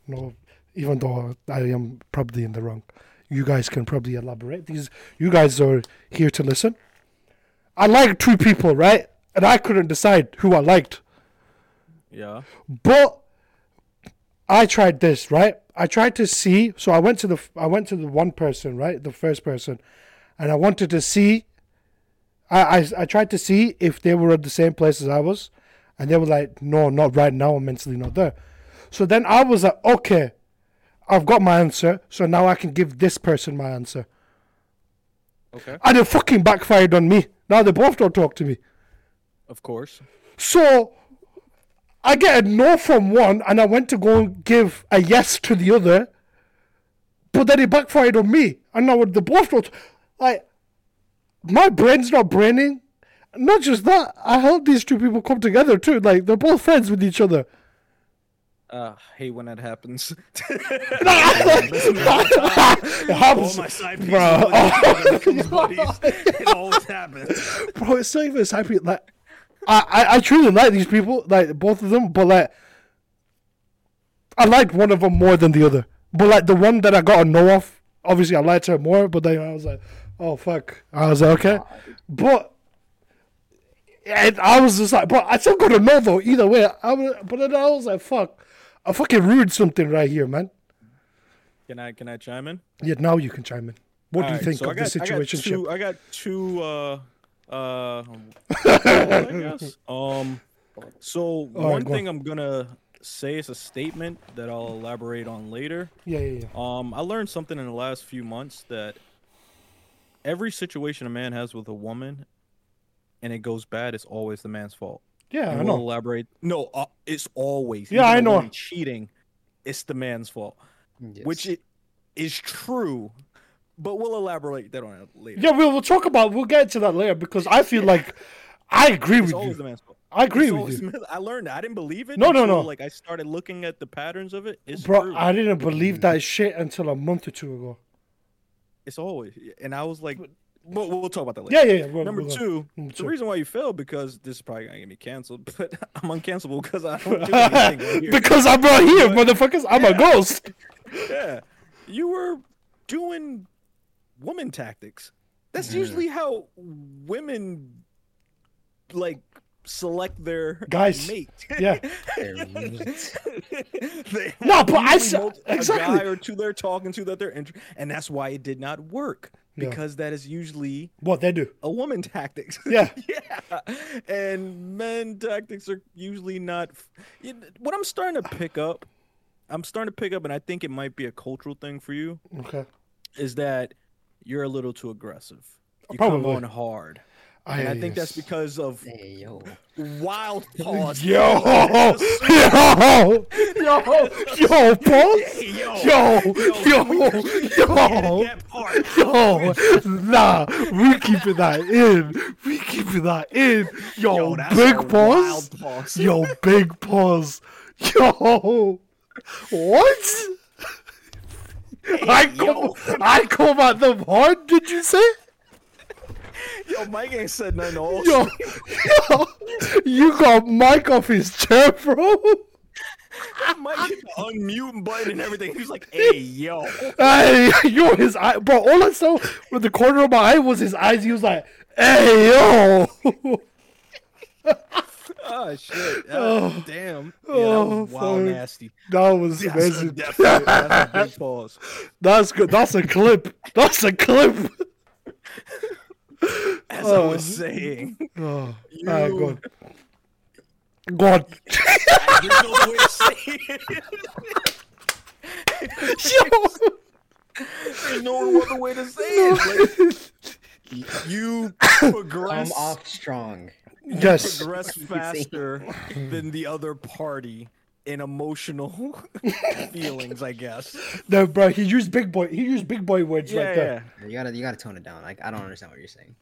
no even though i am probably in the wrong you guys can probably elaborate. These you guys are here to listen. I like two people right? And i couldn't decide who i liked.
Yeah.
but i tried this right? I tried to see so i went to the I went to the one person right? The first person. And i wanted to see I, I I tried to see if they were at the same place as I was, and they were like, "No, not right now. I'm mentally not there." So then I was like, "Okay, I've got my answer. So now I can give this person my answer."
Okay.
And it fucking backfired on me. Now they both don't talk to me.
Of course.
So I get a no from one, and I went to go and give a yes to the other, but then it backfired on me. And now the both don't like my brain's not braining. Not just that, I helped these two people come together too. Like they're both friends with each other.
Uh, hate when that happens.
It
All my side pieces
bro.
when they buddies. It always happens.
bro. It's not even a happy. Like I, I, I truly like these people, like both of them, but like I liked one of them more than the other. But like the one that I got a no off, obviously I liked her more. But then I was like, oh fuck, I was like, okay, but. And I was just like, but I still got to know though. Either way, I was, but then I was like, fuck, I fucking ruined something right here, man.
Can I can I chime in?
Yeah, now you can chime in. What do you
Alright,
think
so
of
got,
the
I got
situation?
two. I got two. Uh, uh, I guess. Um, so
Alright,
one
on.
thing I'm gonna say is a statement that I'll elaborate on later.
Yeah, yeah, yeah.
Um, I learned something in the last few months that every situation a man has with a woman, and it goes bad, it's always the man's fault.
Yeah,
And
I
we'll
know.
elaborate. No, uh, it's always.
Yeah,
I
I
a
know.
woman Cheating, it's the man's fault, which
Yes.
it is true. But we'll elaborate that on it later.
Yeah, we'll, we'll talk about. We'll get to that later because I feel like I agree
it's
with
always
you.
the man's fault.
I agree
It's
with
always
you,
man- I learned that. I didn't believe it.
No, no,
until,
no.
Like I started looking at the patterns of it. It's
bro.
true.
I didn't believe that shit until a month or two ago.
It's always, and I was like, we'll, we'll talk about that later.
Yeah, yeah. yeah. we'll-
Number
we'll-
two,
Number
the
two.
reason why you failed because this is probably gonna get me canceled, but I'm uncancelable because I don't do anything here.
Because I'm not here, motherfuckers. I'm a ghost.
yeah, you were doing woman tactics. That's
Mm-hmm.
usually how women like select their
Guys,
mate.
Yeah.
They
No,
have
but I
usually
s-
multi-
exactly.
a guy or two they're talking to that they're interested, and that's why it did not work
Yeah.
because that is usually
What they do?
a woman tactics.
Yeah.
yeah, and men tactics are usually not. f- you kn- What I'm starting to pick up, I'm starting to pick up, and I think it might be a cultural thing for you,
Okay.
is that you're a little too aggressive. You come
Probably.
on hard.
I,
And I think that's because of
Hey yo.
wild pause.
Yo, yo, yo, yo, pause.
Yo,
Yo, yo, yo,
that part.
yo, nah, we keeping that in. We keeping that in. Yo,
Yo, that's
big
a
pause.
wild pause.
Yo, big pause. Yo, what? I come,
yo.
I come at them hard. Did you say?
Yo, Mike ain't said nothing all.
Yo, yo, you got Mike off his chair, bro.
Mike hit the unmute button and everything. He was like, "Hey, yo."
Hey, yo, his eye, bro. All I saw with the corner of my eye was his eyes. He was like, "Hey, yo."
Oh shit!
Oh.
Oh, damn. Yeah, that
Oh,
was wild,
fuck.
nasty.
that was
That's
amazing.
definite- that's a big pause.
That's good. That's a clip. That's a clip.
As I
Oh.
was saying,
Oh,
you,
alright, go on. Go on.
there's no way to say it. There's no other way to say it. Like, you
Come
progress,
off strong.
yes.
progress faster than the other party in emotional feelings, I guess.
No, bro. He used big boy. He used big boy words
Yeah,
right there.
yeah.
You gotta you gotta tone it down. Like I don't understand what you're saying.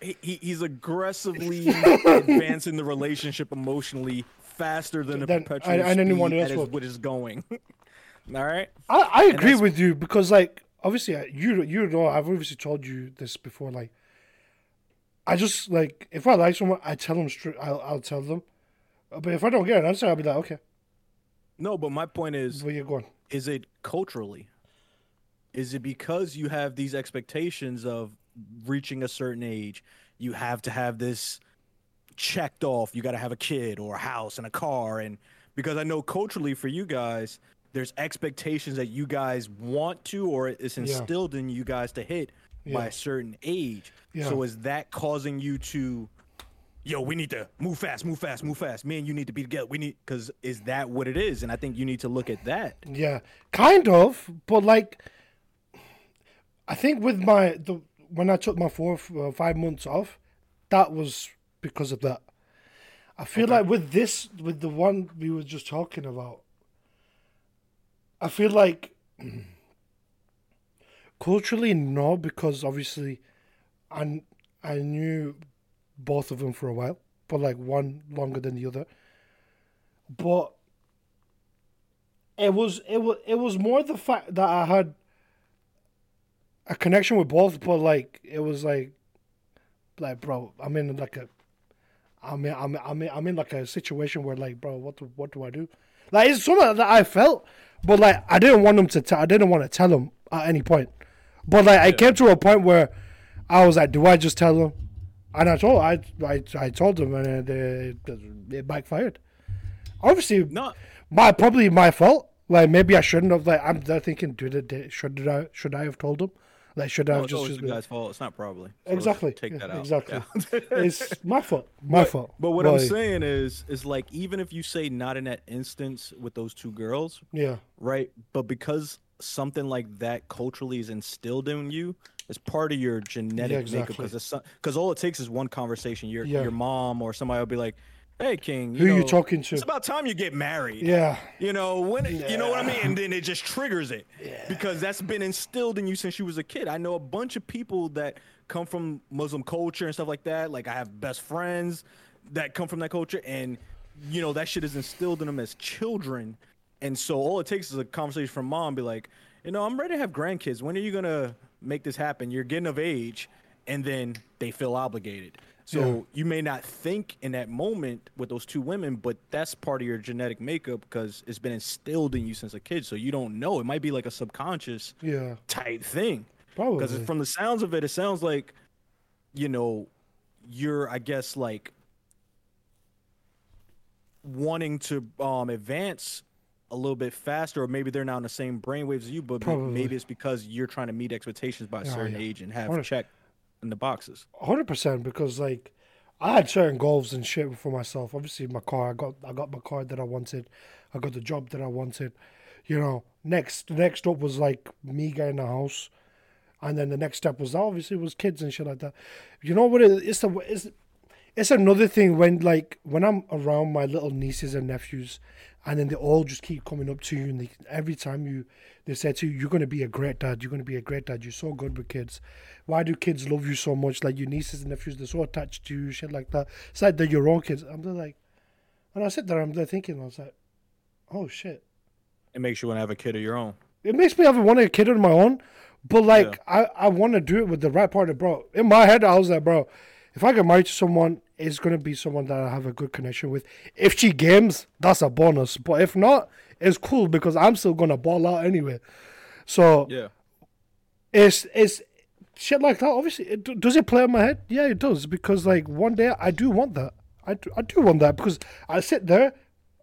He, he, he's aggressively advancing the relationship emotionally faster than the
Than-
perpetual
and- and anyone
speed
else
that is what is going. All right.
I, I agree with you because, like, obviously, you you know, I've obviously told you this before. Like, I just like if I like someone, I tell them straight. I'll I'll tell them. But if I don't get an answer, I'll be like, okay,
No, but my point is,
where you going?
is it culturally? Is it because you have these expectations of reaching a certain age, you have to have this checked off, you got to have a kid or a house and a car and because I know culturally for you guys there's expectations that you guys want to or it's
Yeah.
instilled in you guys to hit by a certain age.
Yeah.
So is that causing you to yo, we need to move fast, move fast, move fast. Me and you need to be together. We need because is that what it is? And I think you need to look at that.
Yeah, kind of, but like, I think with my the when I took my four uh, five months off, that was because of that. I feel like with this, with the one we were just talking about, I feel like culturally no, because obviously, I I knew both of them for a while, but like one longer than the other. But it was it was it was more the fact that I had a connection with both, but like it was like like bro, I'm in like a I'm in, I'm I'm in, I'm in like a situation where like bro, what do, what do I do? Like it's something that I felt, but like I didn't want them to tell. I didn't want to tell them at any point. But like I came to a point where I was like, do I just tell them? And I told I I, I told them, uh, and it, it backfired. Obviously,
not
my probably my fault. Like maybe I shouldn't have. Like I'm there thinking, did? Should I? Should I have told them? Like should I have
it's
just? just
the guy's fault. It's not probably. So
exactly.
Take that out.
Exactly.
Yeah.
it's my fault. My fault.
But what I'm saying is, is like even if you say not in that instance with those two girls,
yeah,
right? But because something like that culturally is instilled in you, it's part of your genetic makeup.
exactly.
Because it's because all it takes is one conversation. Your
Yeah.
your mom or somebody will be like, "Hey, King,
Who you talking to?"
It's about time you get married."
yeah,
You know when you know what I mean, and then it just triggers it because that's been instilled in you since you was a kid. I know a bunch of people that come from Muslim culture and stuff like that. Like I have best friends that come from that culture, and you know that shit is instilled in them as children. And so all it takes is a conversation from mom, be like, you know, I'm ready to have grandkids. When are you gonna make this happen? You're getting of age, and then they feel obligated. So
Yeah.
you may not think in that moment with those two women, but that's part of your genetic makeup because it's been instilled in you since a kid. So you don't know. It might be like a subconscious
yeah,
type thing.
Probably Because
from the sounds of it, it sounds like, you know, you're, I guess, like wanting to um advance a little bit faster, or maybe they're not on the same brainwaves as you, but
Probably.
maybe it's because you're trying to meet expectations by a
Oh,
certain
yeah.
age and have
Hundred-
check in the boxes.
Hundred percent, because like I had certain goals and shit for myself. Obviously, my car. I got I got my car that I wanted. I got the job that I wanted. You know, next next up was like me getting a house, and then the next step was obviously was kids and shit like that. You know what? It, it's the it's it's another thing when like when I'm around my little nieces and nephews, and then they all just keep coming up to you, and they, every time you they say to you, "You're gonna be a great dad. You're gonna be a great dad. You're so good with kids. Why do kids love you so much? Like your nieces and nephews, they're so attached to you, shit like that. It's like they're your own kids." I'm like, and I sit there, I'm there thinking, I was like, "Oh shit."
It makes you want to have a kid of your own.
It makes me have want a kid of my own, But like, I, I want to do it with the right partner, bro. In my head, I was like, bro, if I get married to someone, it's gonna be someone that I have a good connection with. If she games, that's a bonus. But if not, it's cool because I'm still gonna ball out anyway. So
Yeah.
it's it's shit like that. Obviously, it, does it play in my head? Yeah, it does because like one day I do want that. I do, I do want that because I sit there,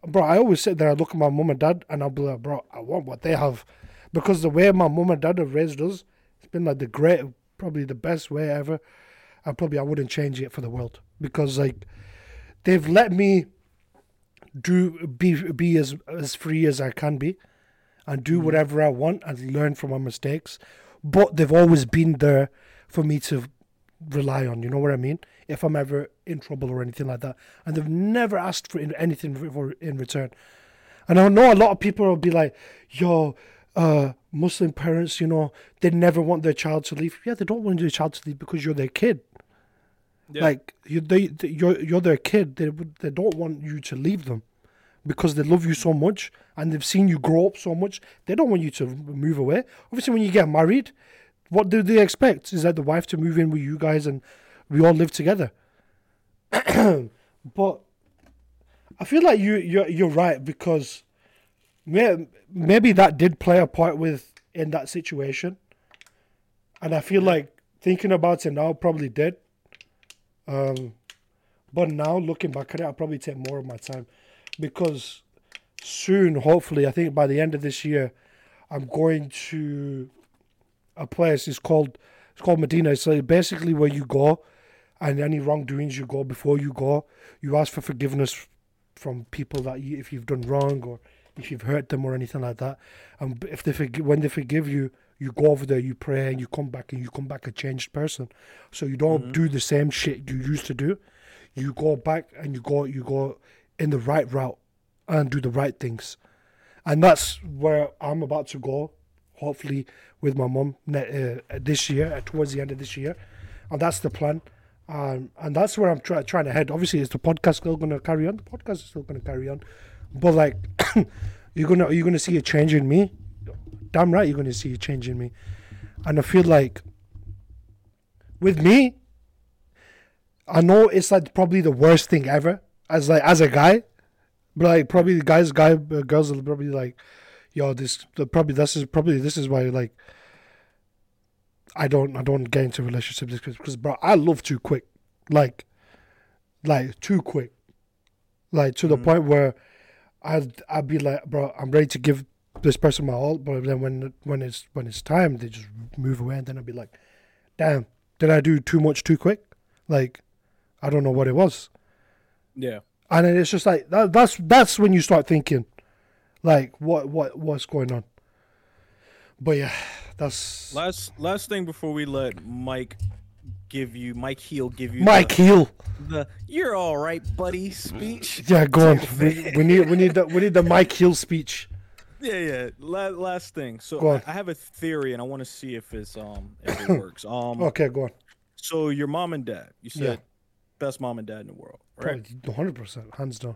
bro. I always sit there. I look at my mom and dad, and I'll be like, bro, I want what they have, because the way my mom and dad have raised us, it's been like the great, probably the best way ever. And probably I wouldn't change it for the world because like they've let me do be be as as free as I can be and do whatever I want and learn from my mistakes. But they've always been there for me to rely on. You know what I mean? If I'm ever in trouble or anything like that, and they've never asked for anything for, for in return. And I know a lot of people will be like, "Yo, uh, Muslim parents, you know, they never want their child to leave. Yeah, they don't want their child to leave because you're their kid.
Yeah.
Like you, they, they, you're you're their kid. They they don't want you to leave them because they love you so much and they've seen you grow up so much. They don't want you to move away. Obviously, when you get married, what do they expect? Is that the wife to move in with you guys and we all live together? but I feel like you you're you're right because may, maybe that did play a part with in that situation, and I feel like thinking about it now probably did. Um, but now looking back at it, I'll probably take more of my time because soon, hopefully, I think by the end of this year, I'm going to a place. It's called it's called Medina. Like basically where you go, and any wrongdoings you go before you go, you ask for forgiveness from people that you, if you've done wrong or if you've hurt them or anything like that. And if they forgive, when they forgive you, you go over there, you pray, and you come back, and you come back a changed person. So you don't do the same shit you used to do. You go back and you go, you go in the right route and do the right things. And that's where I'm about to go, hopefully with my mum ne- uh, this year, uh, towards the end of this year, and that's the plan. Um, and that's where I'm try- trying to head. Obviously, is the podcast still going to carry on? The podcast is still going to carry on, but like, you're gonna you're gonna see a change in me. Damn right, you're gonna see a change in me, and I feel like with me, I know it's like probably the worst thing ever as like as a guy, but like probably the guys, guy, uh, girls will probably like, yo, this the probably this is probably this is why like I don't I don't get into relationships because because bro I love too quick, like, like too quick, like to the point where I'd I'd be like, bro, I'm ready to give this person my all, but then when when it's when it's time, they just move away, and then I'd be like, damn, did I do too much too quick? Like, I don't know what it was.
Yeah.
And then it's just like that, that's that's when you start thinking, like what what what's going on. But yeah, that's
Last last thing before we let Mike give you Mike Heel give you
Mike
the,
Heel.
the "You're all right, buddy" speech.
Yeah, go on. We, we need we need the we need the Mike Heel speech.
Yeah, yeah. La- last thing. So I. I have a theory, and I want to see if it's um if it works. Um.
Okay, go on.
So your mom and dad, you said
Yeah.
best mom and dad in the world, right?
Hundred percent, hands down.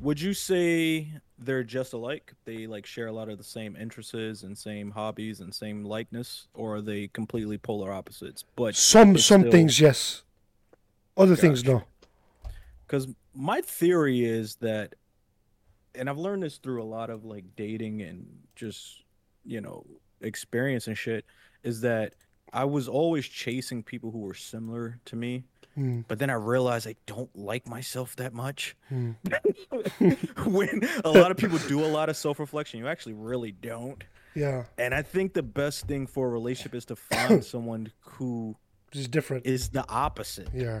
Would you say they're just alike? They like share a lot of the same interests and same hobbies and same likeness, or are they completely polar opposites? But
Some some
still-
things yes, other things no.
because my theory is that and i've learned this through a lot of like dating and just you know experience and shit is that i was always chasing people who were similar to me
Mm.
but then i realized i don't like myself that much
Mm.
when a lot of people do a lot of self-reflection you actually really don't
Yeah,
and i think the best thing for a relationship is to find someone who
is different.
is the opposite
Yeah,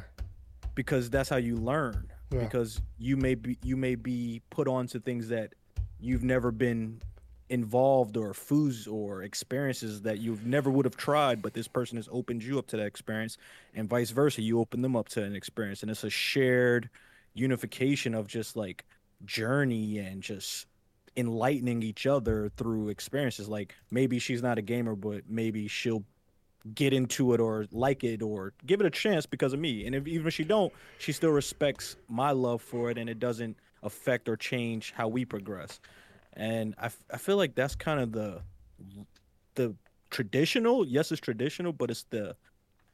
because that's how you learn
Yeah.
because you may be you may be put onto things that you've never been involved or foods or experiences that you've never would have tried but this person has opened you up to that experience and vice versa you open them up to an experience and it's a shared unification of just like journey and just enlightening each other through experiences like maybe she's not a gamer but maybe she'll get into it or like it or give it a chance because of me. And if even if she don't, she still respects my love for it and it doesn't affect or change how we progress. And I, f- I feel like that's kind of the the traditional. Yes, it's traditional, but it's the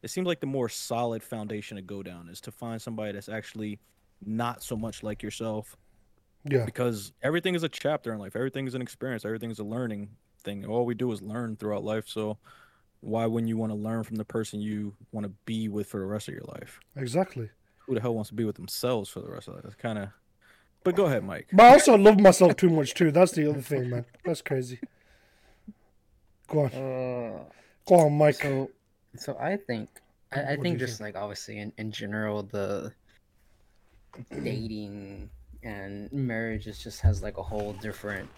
it seems like the more solid foundation to go down is to find somebody that's actually not so much like yourself
Yeah.
because everything is a chapter in life everything is an experience everything is a learning thing all we do is learn throughout life so why wouldn't you want to learn from the person you want to be with for the rest of your life
Exactly.
who the hell wants to be with themselves for the rest of their life that's kind of but go ahead mike
But I also love myself too much too. That's the other thing, man. That's crazy. Go on.
Uh,
Go on, Mike.
so, so I think, I, I think just
think?
like obviously in, in general, the dating and marriage is just has like a whole different,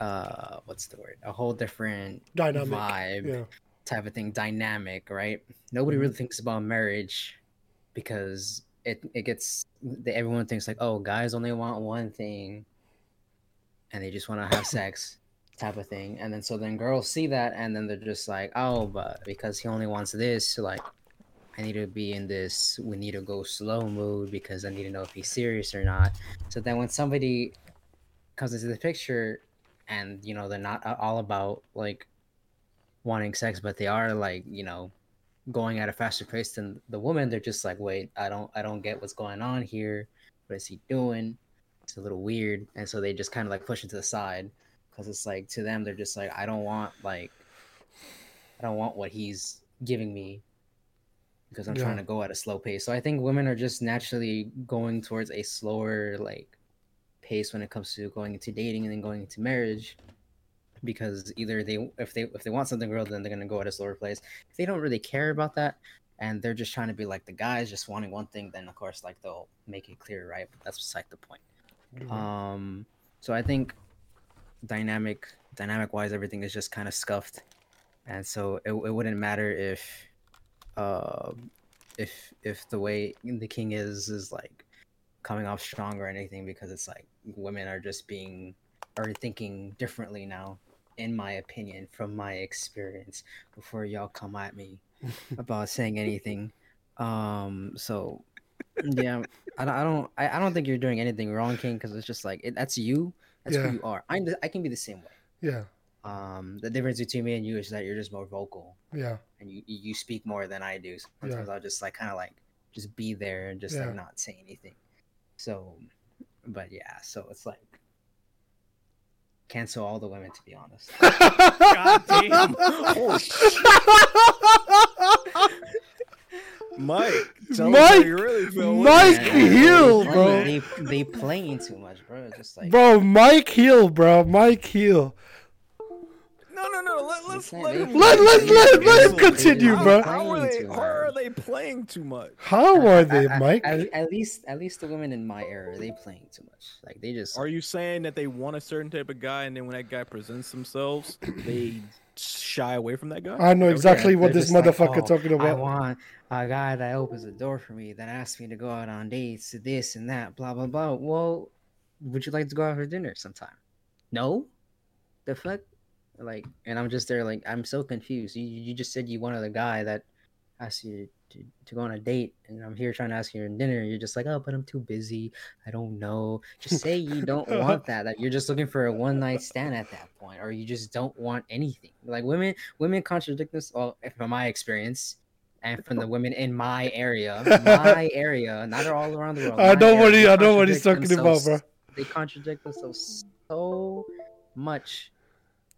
uh, what's the word? A whole different
Dynamic.
vibe
Yeah.
type of thing, dynamic, right? Nobody
Mm-hmm.
really thinks about marriage because it it gets the- everyone thinks like, oh, guys only want one thing, and they just want to have sex, type of thing. And then so then girls see that, and then they're just like, oh, but because he only wants this, like, I need to be in this. We need to go slow mode because I need to know if he's serious or not. So then when somebody comes into the picture, and you know they're not all about like wanting sex, but they are like you know going at a faster pace than the woman. They're just like, wait, I don't, I don't get what's going on here. What is he doing? It's a little weird, and so they just kind of like push it to the side because it's like to them they're just like, I don't want like, I don't want what he's giving me because I'm
Yeah.
trying to go at a slow pace. So I think women are just naturally going towards a slower like pace when it comes to going into dating and then going into marriage because either they if they if they want something real then they're going to go at a slower pace if they don't really care about that and they're just trying to be like the guys just wanting one thing then of course like they'll make it clear right? But that's beside the point. Um so i think dynamic dynamic wise everything is just kind of scuffed. And so it, it wouldn't matter if uh if if the way the king is is like coming off strong or anything because it's like women are just being are thinking differently now in my opinion from my experience before y'all come at me about saying anything um so yeah i, don't- I don't I, I don't think you're doing anything wrong king because it's just like it, that's you that's
Yeah.
who you are I, I can be the same way
Yeah.
um the difference between me and you is that you're just more vocal
Yeah.
and you you speak more than I do. Sometimes I'll just like kind of like just be there and just
Yeah.
like not say anything. So, but yeah, so it's like cancel all the women to be honest.
god damn oh, shit. mike tell us how
Mike!
really
Mike
is
Yeah.
Hill,
they,
bro.
They they playing too much, bro. Just like
Bro, Mike Hill, bro. Mike Hill.
No, no, no. Let, let's
saying
let
they-
him.
Let- let- let- let him continue,
they
bro.
How are they? How are they playing too much?
How are they,
I- I-
Mike?
At, at least at least the women in my era, they playing too much. Like they just
Are you saying that they want a certain type of guy, and then when that guy presents themselves, they shy away from that guy?
I know
Yeah,
exactly what
they're
this
just like,
motherfucker
"Oh,
talking
I
about.
want a guy that opens the door for me, that asks me to go out on dates, to this and that, blah blah blah. Well, would you like to go out for dinner sometime? No, the fuck, like, and I'm just there like I'm so confused. You you just said you wanted a guy that asks you to, to go on a date, and I'm here trying to ask you to dinner. You're just like, oh, but I'm too busy. I don't know. Just say you don't want that. That you're just looking for a one night stand at that point, or you just don't want anything. Like women, women contradict this. Well, eh, from my experience, and from the women in my area, my area, not all around the world.
I know what he. I know what he's talking about, bro.
They contradict themselves so much,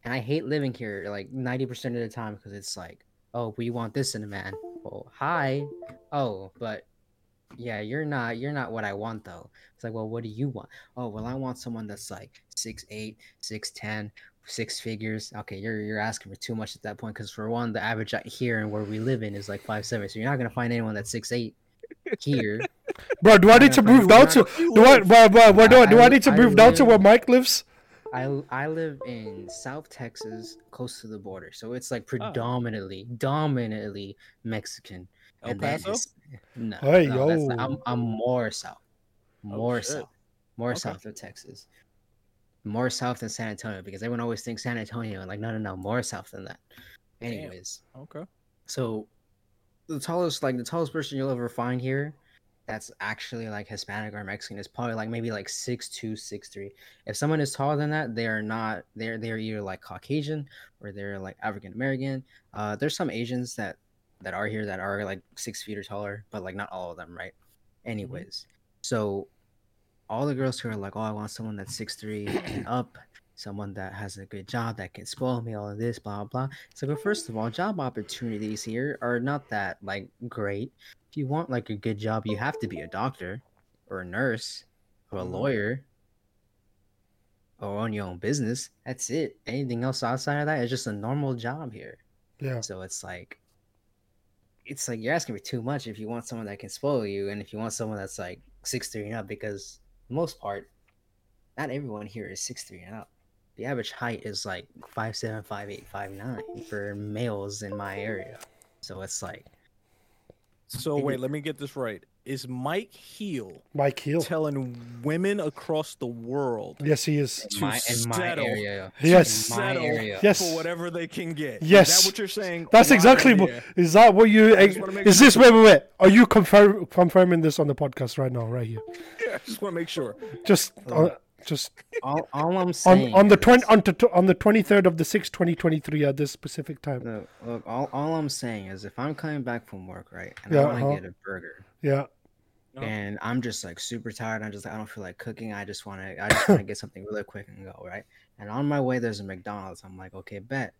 and I hate living here like ninety percent of the time because it's like, oh, we want this in a man. Well, hi. Oh, but yeah, you're not. You're not what I want though. It's like, well, what do you want? Oh, well, I want someone that's like six eight, six ten, six figures. Okay, you're you're asking for too much at that point because for one, the average here and where we live in is like five seven. So you're not gonna find anyone that's six eight here.
Bro, do I need to move down to? Do I? Bro, bro, where do I? Do I
I-
need to move down to where Mike lives?
I I live in South Texas, close to the border, so it's like
Oh.
predominantly, dominantly Mexican.
El
and then
Paso?
it's- No,
Hey,
no, that's not-
yo.
I'm I'm more south, oh, more
shit.
south, more
Okay.
south of Texas, more south than San Antonio because everyone always thinks San Antonio and like no no no more south than that.
Damn.
Anyways,
Okay.
so the tallest like the tallest person you'll ever find here that's actually like Hispanic or Mexican is probably like maybe like six two, six three. If someone is taller than that, they are not. They're they're either like Caucasian or they're like African American. Uh, there's some Asians that that are here that are like six feet or taller, but like not all of them, right? Anyways, so all the girls who are like, oh, I want someone that's six three and up, someone that has a good job that can spoil me, all of this, blah blah. So, but first of all, job opportunities here are not that like great. If you want like a good job, you have to be a doctor or a nurse or a lawyer or own your own business. That's it. Anything else outside of that is just a normal job here.
Yeah.
So it's like it's like you're asking for too much if you want someone that can spoil you and if you want someone that's like six three and up because most part, not everyone here is six three and up. The average height is like five seven, five eight, five nine for males in my area. So it's like
So wait, let me get this right. Is Mike Heel
Mike Heel
telling women across the world
Yes, he is.
in my in my
settle.
area.
Yes.
in my area.
Yes.
for whatever they can get? Is
Yes.
that what you're saying?
That's exactly
are
what. Is that what you?
I just wanna make
Is this wait wait wait? Are you confirm, confirming this on the podcast right now, right here?
there? Yeah, just want to make sure.
Just, uh, just
All, all I'm
on
saying
on the twenty on, to, on the twenty third of the sixth, twenty twenty three at this specific time.
Look, look, all, all I'm saying is if I'm coming back from work, right, and
Yeah,
I want to
uh-huh.
get a burger,
Yeah.
And I'm just like super tired, I'm just like I don't feel like cooking. I just want to, I just want to get something really quick and go, right? And on my way, there's a McDonald's. I'm like, okay, bet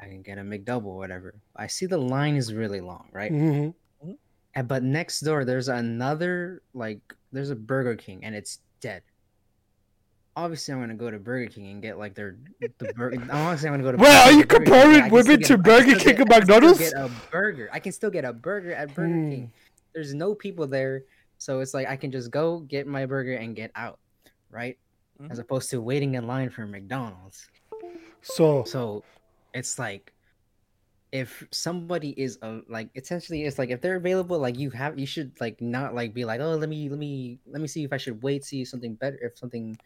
I can get a McDouble, or whatever. I see the line is really long, right?
hmm
And, but next door, there's another like, there's a Burger King, and it's dead. Obviously, I'm gonna go to Burger King and get like their the burger. Obviously, I'm gonna go to.
Well, are
Burger
you
King, but I
comparing
can
women to
a- I can
Burger King and
I can still
McDonald's?
Get a burger. I can still get a burger at Burger
Hmm.
King. There's no people there, so it's like I can just go get my burger and get out, right? As opposed to waiting in line for McDonald's.
So
So it's like if somebody is uh, like essentially it's like if they're available like you have you should like not like be like oh let me let me let me see if I should wait see something better if something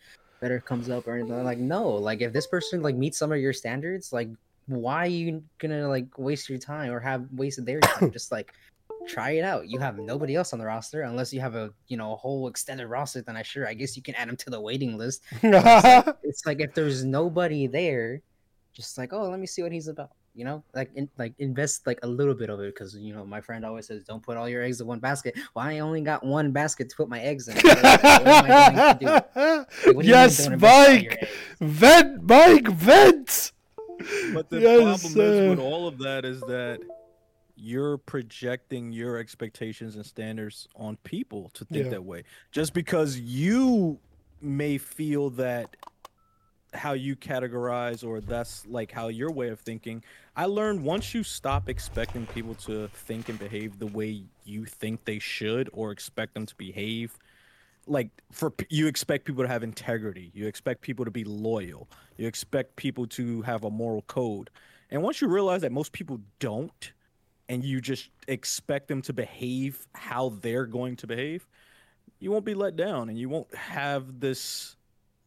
better comes up or anything like no like if this person like meets some of your standards like why are you gonna like waste your time or have wasted their time? Just like try it out. You have nobody else on the roster unless you have a you know a whole extended roster then I sure I guess you can add them to the waiting list. It's like if there's nobody there, just like, oh, let me see what he's about. You know, like in, like invest like a little bit of it because you know my friend always says, don't put all your eggs in one basket. Well, I only got one basket to put my eggs in. Like, what am I going to do? Like, what do you mean
yes,
don't invest all your
Mike, vent, Mike, vent.
But the
Yes,
problem is with all of that is that you're projecting your expectations and standards on people to think
Yeah.
that way. Just because you may feel that how you categorize or that's like how your way of thinking. I learned once you stop expecting people to think and behave the way you think they should or expect them to behave like for you expect people to have integrity. You expect people to be loyal. You expect people to have a moral code. And once you realize that most people don't and you just expect them to behave how they're going to behave you won't be let down and you won't have this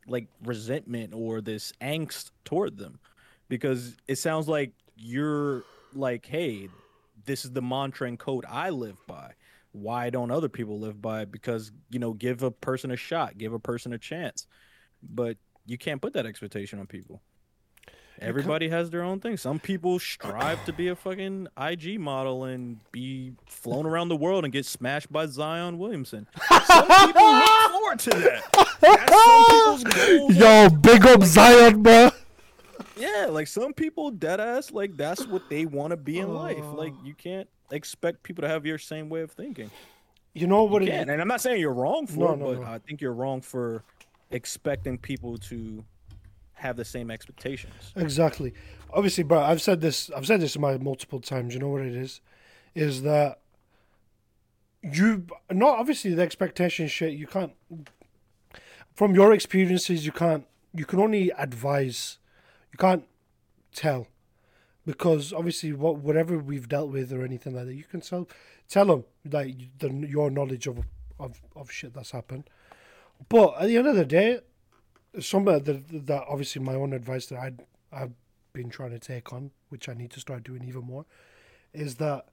like resentment or this angst toward them. Because it sounds like you're like hey this is the mantra and code i live by. Why don't other people live by it? Because you know give a person a shot give a person a chance. But you can't put that expectation on people. Everybody has their own thing. Some people strive to be a fucking ig model and be flown around the world and get smashed by zion williamson. Some people look forward to that that's some goals
Yo, big up Zion, bro.
yeah, like some people dead ass like that's what they want to be in life. Like oh. you can't expect people to have your same way of thinking.
You know what?
You
It,
and I'm not saying you're wrong for
No,
it,
no,
but
no.
I think you're wrong for expecting people to have the same expectations.
Exactly. Obviously, bro, I've said this. I've said this my multiple times. You know what it is? Is that you not obviously the expectation shit. You can't. From your experiences, you can't. You can only advise. You can't tell, because obviously, what whatever we've dealt with or anything like that, you can tell tell them like the, your knowledge of of of shit that's happened. But at the end of the day, some of the, that obviously my own advice that I I've been trying to take on, which I need to start doing even more, is that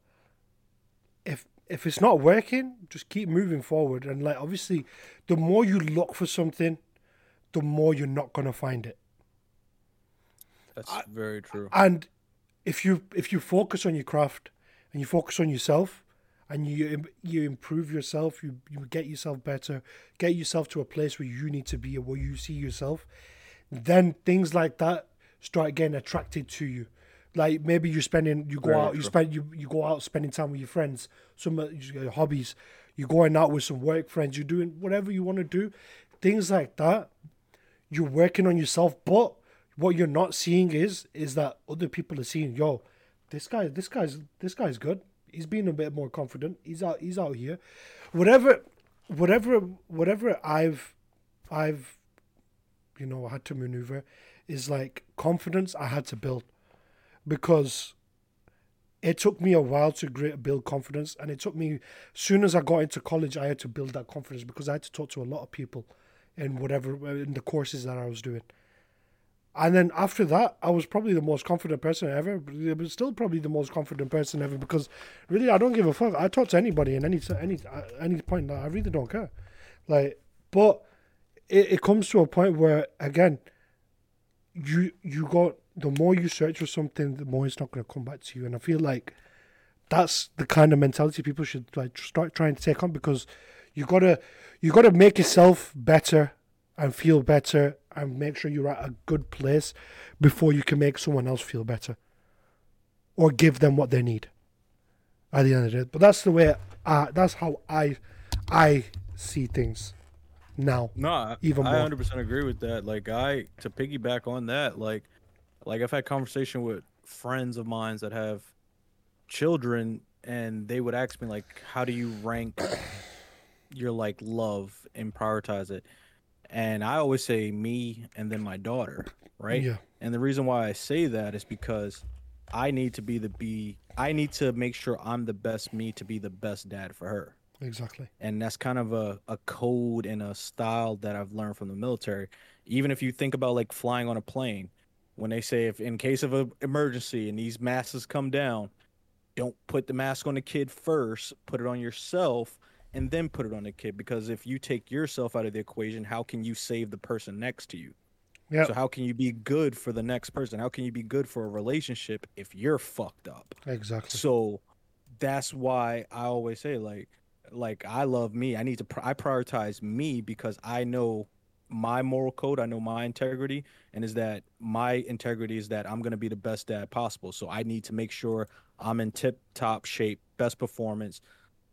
if if it's not working, just keep moving forward. And like obviously, the more you look for something, the more you're not gonna find it.
That's very true.
And if you if you focus on your craft and you focus on yourself and you you improve yourself, you you get yourself better, get yourself to a place where you need to be, where you see yourself, then things like that start getting attracted to you. Like maybe you're spending, you go
Very
out, you spend, you, you go out spending time with your friends, some your hobbies, you're going out with some work friends, you're doing whatever you want to do, things like that. You're working on yourself, but what you're not seeing is is that other people are seeing, yo, this guy, this guy's, this guy's good. He's being a bit more confident. He's out, he's out here. Whatever, whatever, whatever I've, I've you know, had to maneuver is like confidence I had to build because it took me a while to build confidence. And it took me as soon as I got into college I had to build that confidence because I had to talk to a lot of people in whatever in the courses that I was doing. And then after that I was probably the most confident person ever but still probably the most confident person ever because really I don't give a fuck. I talk to anybody in any any any point. I really don't care. Like but it, it comes to a point where again you you got the more you search for something the more it's not going to come back to you and i feel like that's the kind of mentality people should like start trying to take on because you gotta you gotta make yourself better and feel better and make sure you're at a good place before you can make someone else feel better or give them what they need at the end of the day but that's the way I, that's how i i see things now
No,
Even
I
more.
100 percent agree with that. Like I to piggyback on that, like like I've had conversation with friends of mine that have children, and they would ask me like, how do you rank your like love and prioritize it? And I always say me and then my daughter, right?
Yeah.
And the reason why I say that is because I need to be the be I need to make sure I'm the best me to be the best dad for her
exactly
and that's kind of a, a code and a style that I've learned from the military. Even if you think about like flying on a plane, when they say if in case of an emergency and these masks come down, don't put the mask on the kid first, put it on yourself and then put it on the kid because if you take yourself out of the equation, how can you save the person next to you?
yeah
So how can you be good for the next person? How can you be good for a relationship if you're fucked up?
exactly
So that's why I always say like like I love me. I need to pr- I prioritize me because I know my moral code, I know my integrity and is that my integrity is that I'm going to be the best dad possible. So I need to make sure I'm in tip top shape, best performance,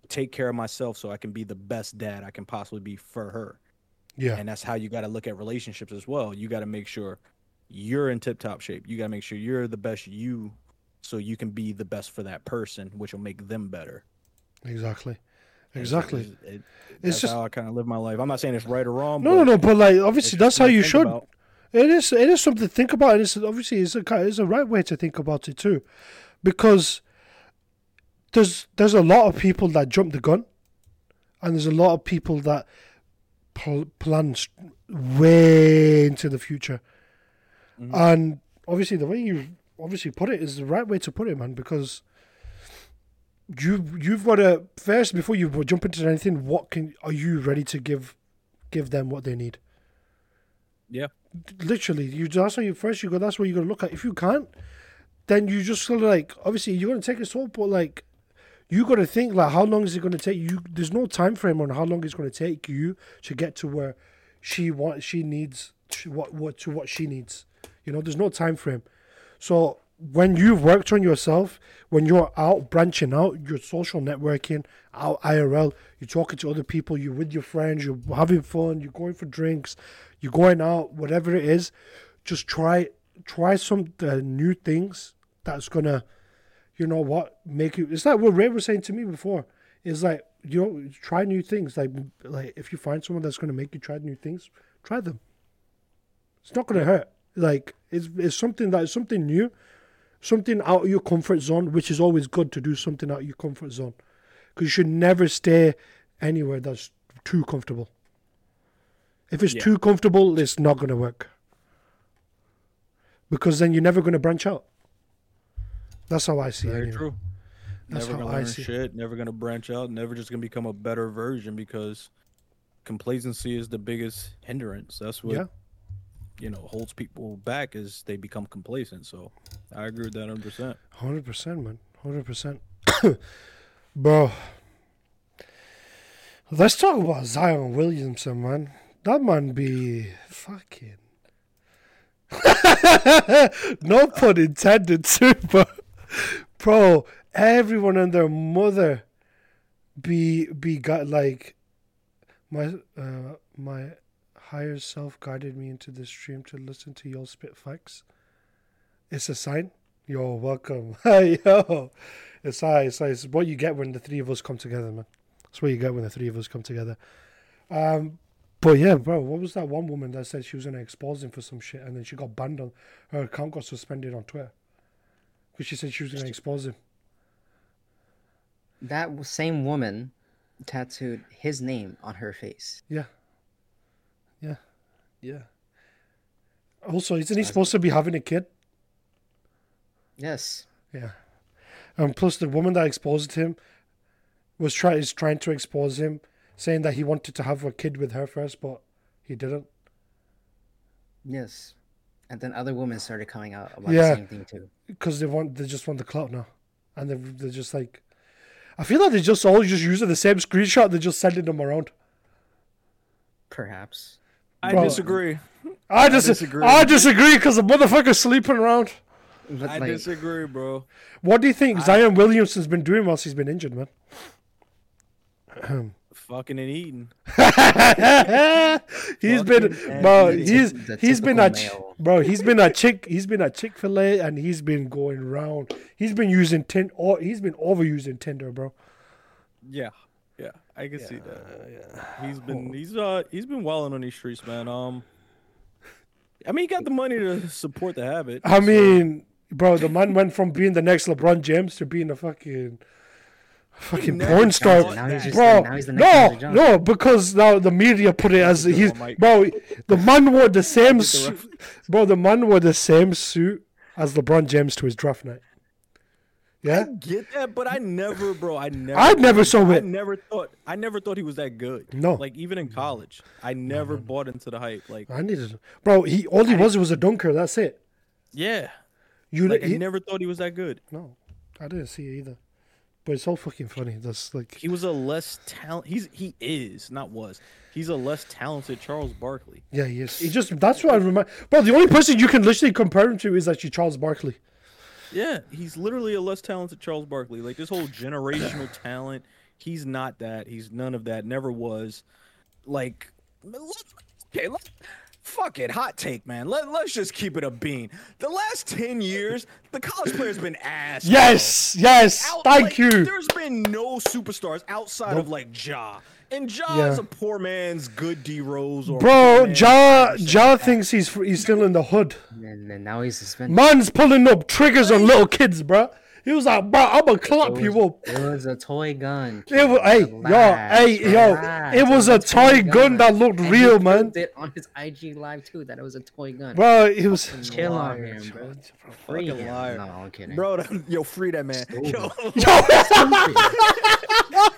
take care of myself so I can be the best dad I can possibly be for her.
yeah
And that's how you got to look at relationships as well. You got to make sure you're in tip top shape. You got to make sure you're the best you so you can be the best for that person, which will make them better.
exactly exactly
It, it, that's
just-
how I kind of live my life. I'm not saying it's right or wrong.
No,
but
no, no. But like, obviously, that's how you should.
about.
It is. It is something to think about, and it's obviously it's a it's a right way to think about it too, because there's there's a lot of people that jump the gun, and there's a lot of people that pl- plan way into the future,
Mm-hmm.
and obviously the way you obviously put it is the right way to put it, man, because. You you've got to first before you jump into anything. What can are you ready to give give them what they need?
Yeah.
literally you that's how you first you go that's what you gotta look at if you can't then you just sort of like obviously you're gonna take a toll but like you gotta think like how long is it gonna take you there's no time frame on how long it's gonna take you to get to where she wants she needs to what what to what she needs you know there's no time frame so when you've worked on yourself, when you're out branching out, you're social networking, out IRL, you're talking to other people, you're with your friends, you're having fun, you're going for drinks, you're going out, whatever it is, just try try some uh, new things that's gonna, you know what, make you. It's like what Rae was saying to me before. It's like you know, try new things. Like like if you find someone that's gonna make you try new things, try them. It's not gonna hurt. Like it's it's something that is something new, something out of your comfort zone, which is always good to do something out of your comfort zone, because you should never stay anywhere that's too comfortable. If it's
Yeah.
too comfortable, it's not gonna work. Because then you're never gonna branch out. That's how I see it.
Very
anyway.
true.
That's
never
how
gonna
I
learn
see it.
shit. Never gonna branch out. Never just gonna become a better version because complacency is the biggest hindrance. That's what
Yeah.
You know holds people back is they become complacent. So I agree with that 100. percent
Hundred percent, man. Hundred percent, bro. Let's talk about Zion Williamson, man. That man be fucking. no pun intended, too, but bro, everyone and their mother be be got like my uh my higher self guided me into this stream to listen to y'all spit facts. It's a sign. Yo, welcome. Yo, it's I. It's, it's what you get when the three of us come together, man. It's what you get when the three of us come together. Um, but yeah, bro, what was that one woman that said she was gonna expose him for some shit, and then she got banned on her account got suspended on Twitter because she said she was gonna expose him.
That same woman tattooed his name on her face.
Yeah, yeah. Also, isn't he supposed to be having a kid?
Yes.
Yeah. And plus, the woman that exposed him was try is trying to expose him, saying that he wanted to have a kid with her first, but he didn't.
Yes. And then other women started coming out about
Yeah.
the same thing too.
because they want they just want the clout now, and they're, they're just like, I feel like they're just all just using the same screenshot. They're just sending them around.
Perhaps.
I
Bro.
disagree.
I dis-
disagree.
I disagree because the motherfucker's sleeping around.
But
I
like,
disagree, bro.
What do you think Zion Williamson's been doing whilst he's been injured, man?
Fucking and eating.
he's been,
Fucking
bro.
and
He's
the
he's been
typical
at, Ch-
male.
bro. He's been a chick. He's been a Chick Fil A, and he's been going round. He's been using tin. Or he's been overusing Tinder, bro.
Yeah, yeah, I can see that. He's been he's uh he's been wilding on these streets, man. Um, I mean, he got the money to support the habit.
I
so-
mean, bro, the man went from being the next LeBron James to being a fucking fucking
never
porn star,
Now he's just
bro.
the- now he's the
no, no, because now the media put it as he's
on
bro. The man wore the same
the
suit, bro. The man wore the same suit as LeBron James to his draft night. Yeah, I
get that, but I never, bro. I never.
I never saw it.
I never thought. I never thought he was that good.
No.
like even in college, I never bought into the hype. Like,
I needed, bro. He all he was was a dunker. That's it.
yeah,
You
like I
he-
never thought he was that good.
no, I didn't see it either. But it's all fucking funny. That's like
He was a less talent. He's he is not was. He's a less talented Charles Barkley.
Yeah, he is. He just that's what I remember. Bro, the only person you can literally compare him to is actually Charles Barkley.
Yeah, he's literally a less talented Charles Barkley. Like this whole generational talent, he's not that. He's none of that. Never was. Like, okay, let, fuck it. Hot take, man. Let Let's just keep it a bean. The last ten years, the college player's been ass.
Yes, yes.
Out-
thank
like,
you.
There's been no superstars outside of like Ja. And Ja
Yeah.
is a poor man's good D Rose or
Bro,
poor man's
Ja Ja thinks he's he's still in the hood.
and then now he's suspended.
Man's pulling up triggers on little kids, bro. He was like, bro, I'ma clap you up.
It was a toy gun.
It was, hey, yo,
Relax,
hey, yo,
relax.
it was a toy gun that looked
And
real,
he
man.
proved It on his IG live too that it was a toy gun.
Bro, it was.
Chill on him, bro. Free
Fucking
him.
liar.
No, I'm kidding.
Bro, yo, free that man. Yo,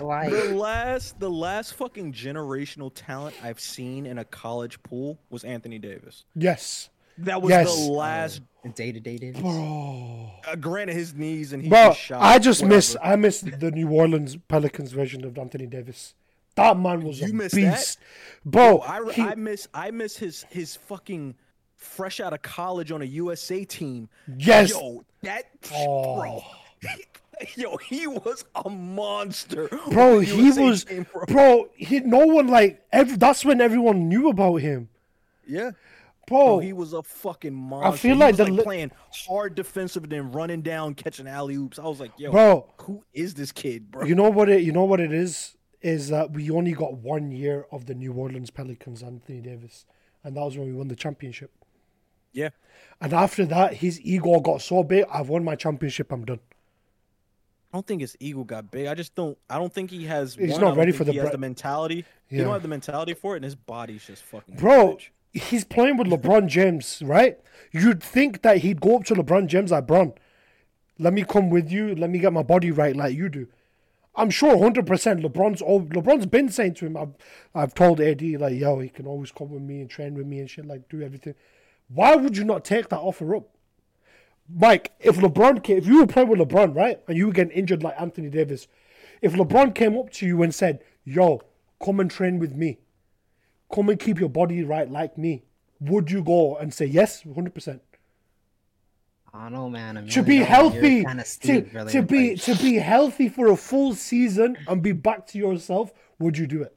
Like,
the last the last fucking generational talent I've seen in a college pool was Anthony Davis.
Yes,
That was
Yes.
the last.
day to day Davis.
bro.
Uh, granted, his knees and he
Bro,
just shot.
I just
whatever.
miss I miss the New Orleans Pelicans version of Anthony Davis. That man was
You
a
miss that?
beast, bro.
I,
he-
I miss I miss his his fucking fresh out of college on a USA team.
yes,
Yo, that
Oh.
bro. Yo, he was a monster.
bro, he
USA
was,
came from-
bro. He no one like. Every, that's when everyone knew about him,
Yeah.
Bro.
He was a fucking monster.
I feel
He
like
was,
the
like playing hard defensive and then running down, catching alley oops. I was like, yo,
Bro.
who is this kid, bro?
you know what it? You know what it is? Is that we only got one year of the New Orleans Pelicans, Anthony Davis, and that was when we won the championship.
yeah,
And after that, his ego got so big. I've won my championship. I'm done.
I don't think his ego got big. I just don't. I don't think he has.
He's
one,
not ready for the
He has the mentality. He don't have the mentality for it, and his body's just fucking.
Bro,
garbage.
He's playing with LeBron James, right? You'd think that he'd go up to LeBron James like, Bron, Let me come with you. Let me get my body right like you do. I'm sure 100% LeBron's all, LeBron's been saying to him, I've, I've told AD, like, yo, he can always come with me and train with me and shit, like, do everything. Why would you not take that offer up? Mike, if LeBron came, if you were playing with LeBron, right, and you were getting injured like Anthony Davis, if LeBron came up to you and said, yo, come and train with me, come and keep your body right like me, would you go and say yes, 100%?
I don't know, man. I'm
to be healthy,
kinda
to,
steep, brother.
to be to be healthy for a full season and be back to yourself, would you do it?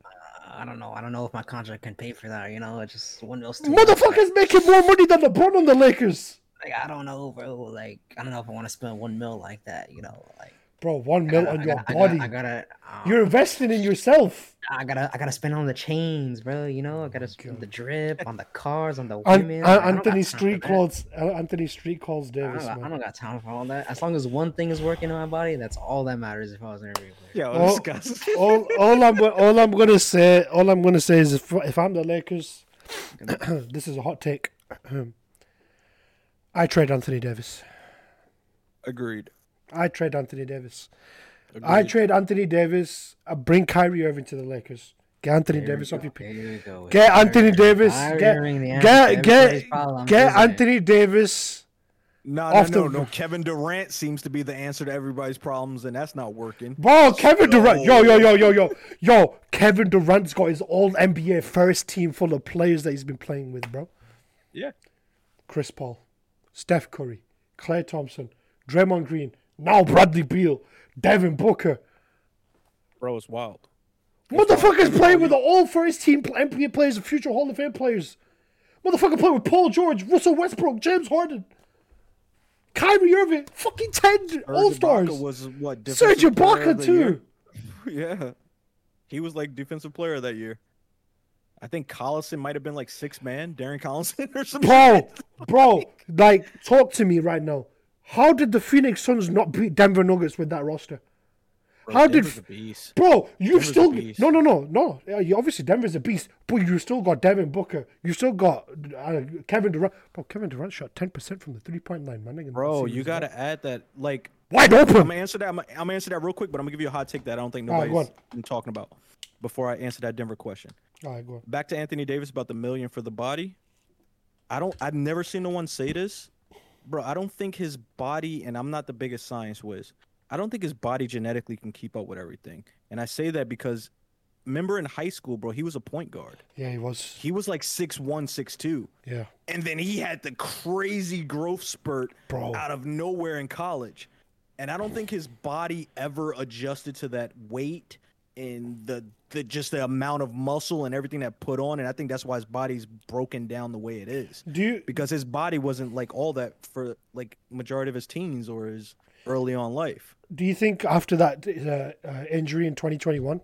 I don't know. I don't know if my contract can pay for that. You know, it's just one too much.
Motherfucker's making more money than LeBron on the Lakers,
Like I don't know, bro. Like I don't know if I want to spend one mil like that. You know, like
bro. One mil
gotta-
on your
gotta,
body.
I gotta, I gotta, uh,
You're investing in yourself.
I gotta, I gotta spend on the chains, bro. You know, I gotta spend the drip on the cars, on the women.
An-
Like, I don't
Anthony Street
that.
calls uh, Anthony Street calls
I
Davis.
don't, got, I don't got time for all that. As long as one thing is working in my body, that's all that matters. If I was an NBA player.
Yo,
Oh,
this guy's
all, all I'm all I'm gonna say all I'm gonna say is if, if I'm the Lakers, this is a hot take. I trade Anthony Davis.
agreed.
I trade Anthony Davis. I trade Anthony Davis. I bring Kyrie Irving to the Lakers. Get Anthony
Here
Davis
we
off your
go,
pick.
here.
Get Anthony Davis. Get
Irving, the answer to
get get
problems,
get
isn't it?
Anthony Davis.
No, no, no,
the-
no. Kevin Durant seems to be the answer to everybody's problems, and that's not working.
Bro, Kevin Durant. Yo, yo, yo, yo, yo, yo. Kevin Durant's got his old NBA first team full of players that he's been playing with, bro.
Yeah.
Chris Paul, Steph Curry, Klay Thompson, Draymond Green, now Bradley Beal, Devin Booker.
Bro, it's wild.
Motherfuckers playing with the all first team pl- NBA players and future Hall of Fame players. Motherfucker playing with Paul George, Russell Westbrook, James Harden, Kyrie Irving, fucking 10 All Stars.
Ibaka was what?
Serge
defensive player
Ibaka, too.
year? yeah, he was like defensive player that year. I think Collison might have been like six man, Darren Collison or something.
Bro, bro, like, talk to me right now. How did the Phoenix Suns not beat Denver Nuggets with that roster? How did,
Denver's a beast.
bro? You still no, no, no, no. Yeah, you, obviously Denver's a beast, but you still got Devin Booker. You still got uh, Kevin Durant. Bro, Kevin Durant shot ten percent from the three point line, man.
Bro, you gotta add that. Like,
wide open.
I'm gonna answer that. I'm gonna, I'm gonna answer that real quick, but I'm gonna give you a hot take that I don't think nobody's been talking about before I answer that Denver question.
All right, go on.
Back to Anthony Davis about the million for the body. I don't. I've never seen no one say this, bro. I don't think his body, and I'm not the biggest science whiz. I don't think his body genetically can keep up with everything. And I say that because, remember in high school, bro, he was a point guard.
Yeah, he was.
He was like six one, six two.
Yeah,
and then he had the crazy growth spurt
Bro.
out of nowhere in college and i don't think his body ever adjusted to that weight and the, the just the amount of muscle and everything that put on and i think that's why his body's broken down the way it is
Do you
because his body wasn't like all that for like majority of his teens or his early on life
do you think after that uh, uh, injury in 2021,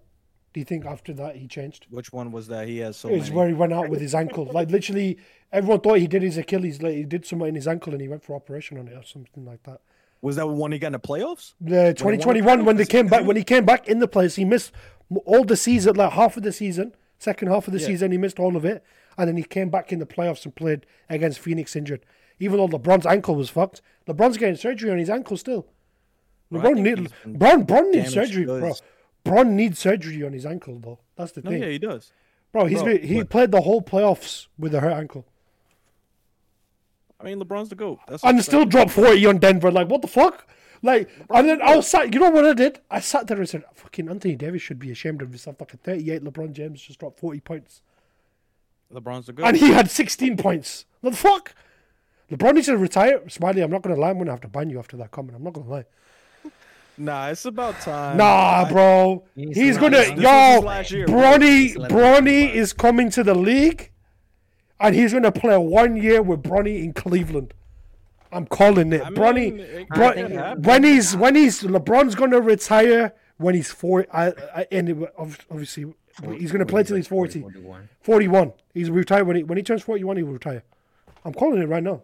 do you think after that he changed?
which one was that he has so
It's
many
where he went out with his ankle. Like literally, everyone thought he did his Achilles. Like he did something in his ankle and he went for operation on it or something like that.
Was that when he got in the playoffs
Yeah, 2021 when they came back when he came back in the place, he missed all the season, like half of the season, second half of the
Yeah.
season, he missed all of it, and then he came back in the playoffs and played against Phoenix injured. Even though LeBron's ankle was fucked, LeBron's getting surgery on his ankle still. LeBron
think
need Bron Bron needs surgery, bro. Bron needs surgery on his ankle though. That's the
no
thing,
yeah he does
bro. He's
Bro,
been, he
but-
played the whole playoffs with a hurt ankle.
I mean lebron's the goat that's
and still dropped 40 on Denver. Like, what the fuck? Like, and then I was sat, you know what I did? I sat there and said, fucking Anthony Davis should be ashamed of himself. Like a 38 LeBron James just dropped 40 points.
lebron's the goat
And he had 16 points. What the fuck? LeBron needs to retire. Smiley, I'm not going to lie. I'm going to have to ban you after that comment. I'm not going to lie.
Nah, it's about time.
Nah, bro.
He's
He's going to,
this
was his
yo. Bronny,
He's let him
Bronny is coming to the league and he's going to play one year with Bronny in Cleveland. I'm calling it.
I
Bronny,
mean, it
Bro-
could happen.
when he's when he's LeBron's gonna retire when he's four. I, I, and it- ob- obviously he's gonna play till he's 40,
41.
41. He's retired when he when he turns 41. He will retire. I'm calling it right now.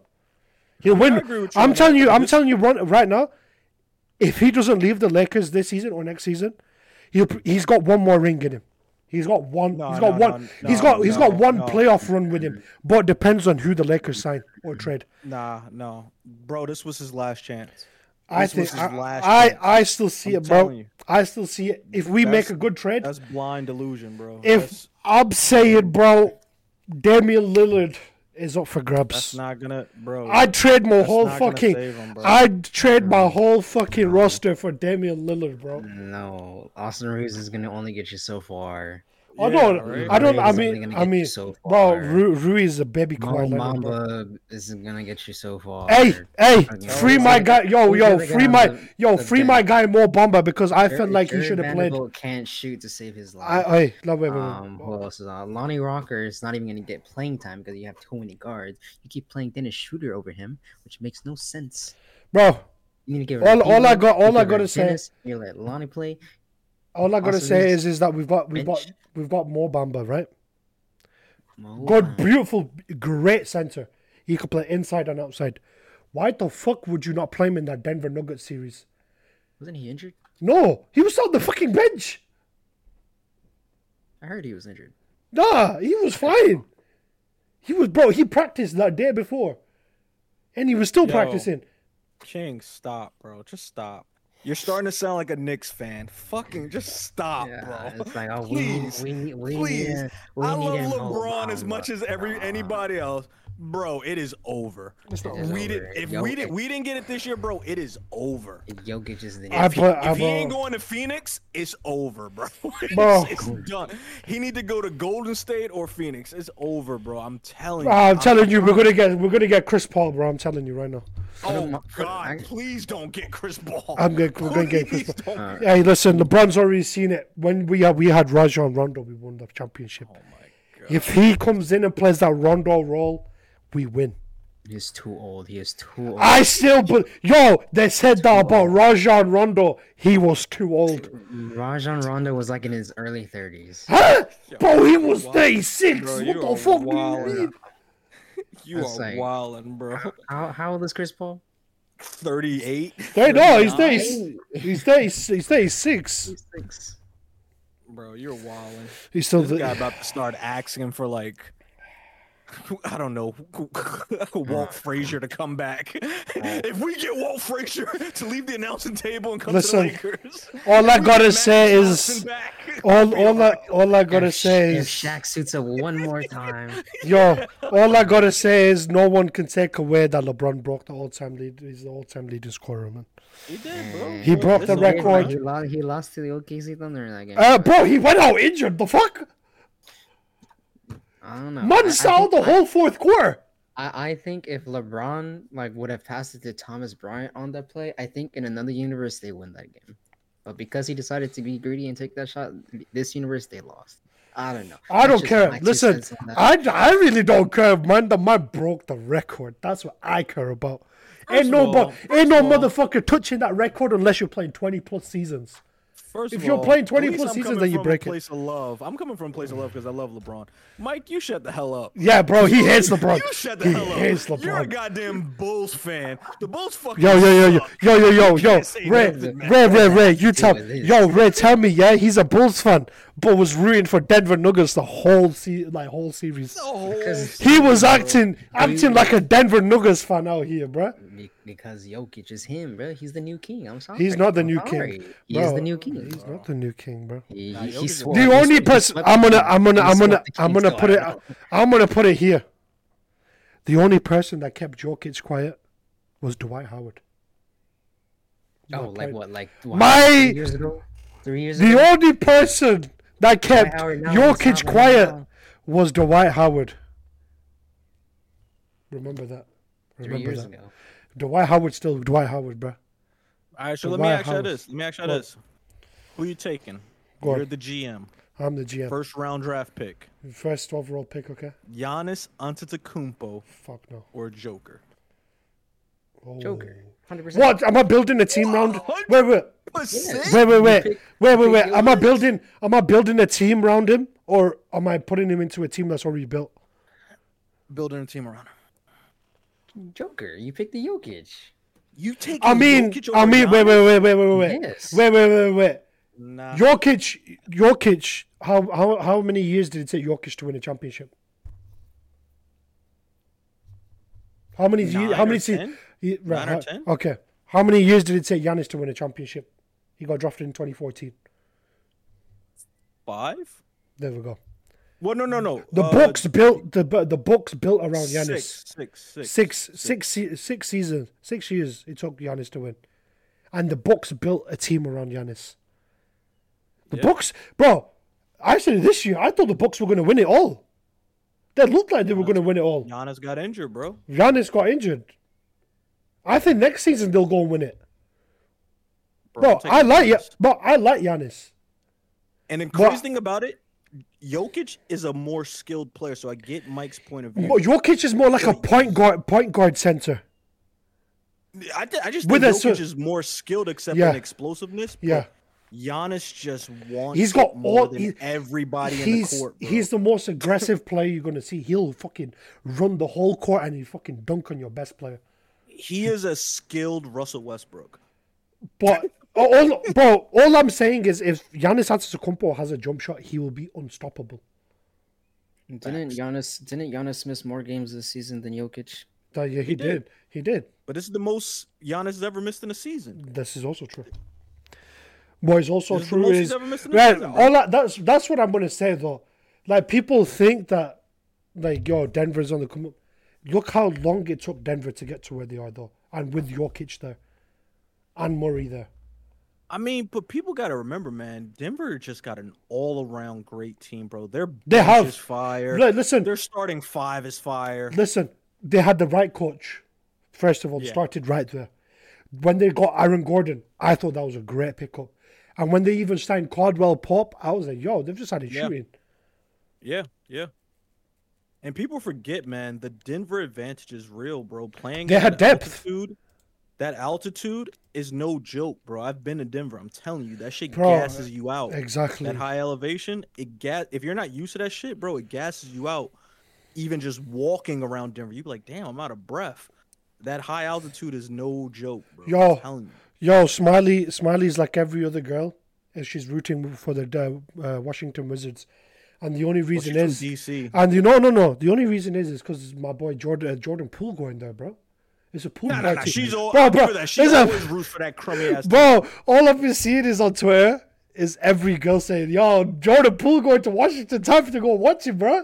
He'll win.
agree with you
I'm
on
telling you. I'm
This-
telling you right, right now. If he doesn't leave the Lakers this season or next season, he'll he's got one more ring in him. He's got one.
No,
he's got
no,
one.
no,
he's got he's got one playoff run with him, but it depends on who the Lakers sign or trade.
Nah, no, bro. This was his last chance.
I
This
think
his
I,
last
I,
chance.
I still see
I'm
it, bro.
you.
I still see it. If we make a good trade,
That's blind delusion, bro.
if
that's,
I'm saying, bro, Damian Lillard is up for
that's
grabs.
not gonna, bro.
I'd trade my whole fucking.
him.
I'd trade my whole fucking roster for Damian Lillard, bro.
No, Austin Reaves is gonna only get you so far.
I don't. I don't. I
Ruiz is only
mean. I mean,
so
bro. Rui is a baby Kawhi
Mamba isn't gonna get you so far.
Hey, hey, free my guy, yo, yo, free my, yo, free my guy Mo Bamba because I felt like he should have played.
Can't shoot to save his life.
I, I, no, wait, wait, wait.
Um, who else is on? Lonnie Rocker is not even to get playing time because you have too many guards. You keep playing Dennis Schroder over him, which makes no sense.
bro.
You need to give
All- all I got all I gotta say-
You let Lonnie play.
All I gotta say is, is that we've got, we've got. We've got Mo Bamba, right?
Mo
Good,
Bamba.
beautiful, great center. He could play inside and outside. Why the fuck would you not play him in that Denver Nuggets series?
Wasn't he injured?
No, he was on the fucking bench.
I heard he was injured.
Nah, he was fine. He was, bro. He practiced that day before, and he was still
Yo.
practicing.
King, stop, bro. Just stop. You're starting to sound like a Knicks fan. Fucking just stop,
yeah,
bro.
like, oh,
please,
we need, we
please.
we
I love LeBron as much as every anybody else. Bro, it is over.
It's not
It is
We did,
over.
if
Yo,
we did,
it-
we didn't get it this year, bro. It is over.
Jokic is the
I
If he,
put-
if he ain't going to Phoenix, it's over, bro. It's,
Bro.
it's done. He need to go to Golden State or Phoenix. It's over, bro. I'm telling you.
I'm telling you, we're gonna get, we're gonna get Chris Paul, bro. I'm telling you right now.
Oh
Put him-
God! Please don't get Chris Paul.
I'm gonna, we're gonna get Chris
Please
Paul.
don't- uh,
Hey, listen, LeBron's already seen it. When we had, we had Rajon Rondo, we won the championship.
Oh my God.
If he comes in and plays that Rondo role, we win.
He's too old. He is too old.
I still, but yo, they said that about Rajon Rondo. He was too old.
Rajon Rondo was like in his early 30s.
Huh? Bro, he was 36.
Bro,
what the
are
fuck do you
wildin'.
mean?
You
That's
are
like-
wilding, bro.
How, how old is Chris Paul?
Thirty-eight.
Hey, no, he's
39?
30, he's 30, he's 36.
He's six.
Bro, you're wilding.
He's still
This guy about to start asking for like, I don't know, Walt Frazier to come back. if we get Walt Frazier to leave the announcing table and come
Listen,
to the Lakers,
all I gotta say
Magic
is-
back,
all, all, I, all I gotta
if, Sha-
say
if
is,
Shaq suits up one more time,
yo, all I gotta say is, no one can take away that LeBron broke the all-time lead. He's the all-time leading scorer, man.
He did, bro.
He broke the
This is
record.
he lost, he lost to the OKC Thunder in that game.
Uh, bro, he went out injured. The fuck?
I don't know.
Man
I,
sat
I,
the whole fourth quarter.
I, I think if LeBron like would have passed it to Thomas Bryant on that play, I think in another universe they win that game. But because he decided to be greedy and take that shot, this universe they lost. I don't know.
I
That's
don't care. Listen,
cents on that.
I, I really don't care, man. The man broke the record. That's what I care about. ain't
First
no
of all-
ain't no
all-
motherfucker touching that record unless you're playing twenty plus seasons.
First
If
of
you're
all,
playing
at
20 plus seasons, then you
from
break
a
it.
place of love. I'm coming from a place of love because I love LeBron. Mike, you shut the hell up.
Yeah, bro, he hates LeBron.
You shut the
he
hell
hates
up. You're a goddamn Bulls fan. The Bulls fucking
Yo, yo, yo, yo, yo, yo, yo,
You
yo,
can't say Rae.
Rae, Rae, Rae, you tell,
with
yo, Rae, tell me, yeah, he's a Bulls fan, but was rooting for Denver Nuggets the whole se- like whole series.
Because-
He was acting, acting like a Denver Nuggets fan out here, bro.
Be- because Jokic is him, bro. He's the new king. I'm sorry.
He's not the
I'm
new
sorry.
king.
He is
Bro,
the new king.
He's not the new king, bro.
He, he, he swore-
The only person I'm gonna. I'm gonna, I'm gonna, I'm gonna put it. I'm gonna put it here. The only person that kept Jokic quiet was Dwight Howard.
Oh,
My
like
point.
what? Like what,
My-
three years ago? Three years
The
ago?
only person that kept
Howard
Jokic quiet
now.
was Dwight Howard. Remember that.
Three years
that.
ago.
Dwight Howard still Dwight Howard, bro.
All right, so
The
let me
White
ask you this. Let me ask you
Go
this. Who you taking?
Go
You're
on.
the GM.
I'm the GM.
First round draft pick.
First overall pick, okay?
Giannis Antetokounmpo
Fuck no.
or Joker?
Oh.
Joker. 100%.
What? Am I building a team round? Wait, wait,
Yes.
wait, wait, wait, wait, wait, wait. Am I building? Am I building a team around him, or am I putting him into a team that's already built?
Building a team around. him.
Joker. You picked the Jokic.
You take.
I mean, I mean, wait, wait, wait, wait, wait, wait,
Yes.
wait, wait, wait, wait.
Nah.
Jokic, Jokic. How how how many years did it take Jokic to win a championship? How many?
Nine
years, how many?
10?
Se- right,
Nine or 10?
Okay, How many years did it take Giannis to win a championship? He got drafted in 2014.
Five?
There we go.
Well, no, no, no.
The
uh,
Bucks built the the Bucks built around Giannis.
Six, six, six,
Six, six, six seasons, six years it took Giannis to win, and the Bucks built a team around Giannis. The
Yeah.
Bucks, bro. I said this year, I thought the Bucks were going to win it all. They looked like they were going to win it all.
Giannis got injured, bro.
Giannis got injured. I think next season they'll go and win it.
Bro,
Bro, I like
Giannis.
but I like Giannis.
And the crazy thing about it, Jokic is a more skilled player, so I get Mike's point of view.
Jokic is more like a point guard, point guard center.
I, th- I just
With
think
a
Jokic
cer-
is more skilled, except
Yeah.
in explosiveness. but
Yeah.
Giannis just wants.
He's got
more
all-
than
he-
everybody in the court. Bro.
he's the most aggressive player you're gonna see. He'll fucking run the whole court and he fucking dunk on your best player.
he is a skilled Russell Westbrook.
But all, bro, all I'm saying is if Giannis Antetokounmpo has a jump shot, he will be unstoppable.
Didn't Giannis didn't Giannis miss more games this season than Jokic?
That, yeah, he,
did.
did. He did.
But this is the most Giannis has ever missed in a season.
This is also true. What is also
This is the
true
most he's
is
ever missed in a
right,
season,
all that, that's that's what I'm gonna say though. Like people think that like yo Denver's on the come up. Look how long it took Denver to get to where they are though, and with Jokic there, and Murray there.
I mean, but people got to remember, man. Denver just got an all-around great team, bro. Their
They have.
is fire.
Li- listen,
Their starting five is fire.
listen. They had the right coach. First of all,
Yeah.
started right there. When they got Aaron Gordon, I thought that was a great pickup. And when they even signed Caldwell Pope, I was like, yo, they've just had a
Yeah.
shooting.
Yeah, yeah. And people forget, man, the Denver advantage is real, bro. Playing
They had depth.
Altitude, that altitude is no joke, bro. I've been to Denver. I'm telling you, that shit
Bro,
gasses you out.
exactly.
That high elevation, it gas. If you're not used to that shit, bro, it gasses you out. Even just walking around Denver, you be like, damn, I'm out of breath. That high altitude is no joke, bro.
Yo,
I'm telling you.
Yo, Smiley, Smiley's like every other girl, and she's rooting for the uh, Washington Wizards. And the only reason is,
DC.
and you know, no, no, the only reason is is because my boy Jordan uh, Jordan Poole going there, bro. It's a pool
Nah, nah, nah. She's all.
bro, bro,
that. She always roots for that crummy ass. team.
bro. All I've been seeing is on Twitter is every girl saying, "Yo, Jordan Poole going to Washington. Time for to go watch him, bro."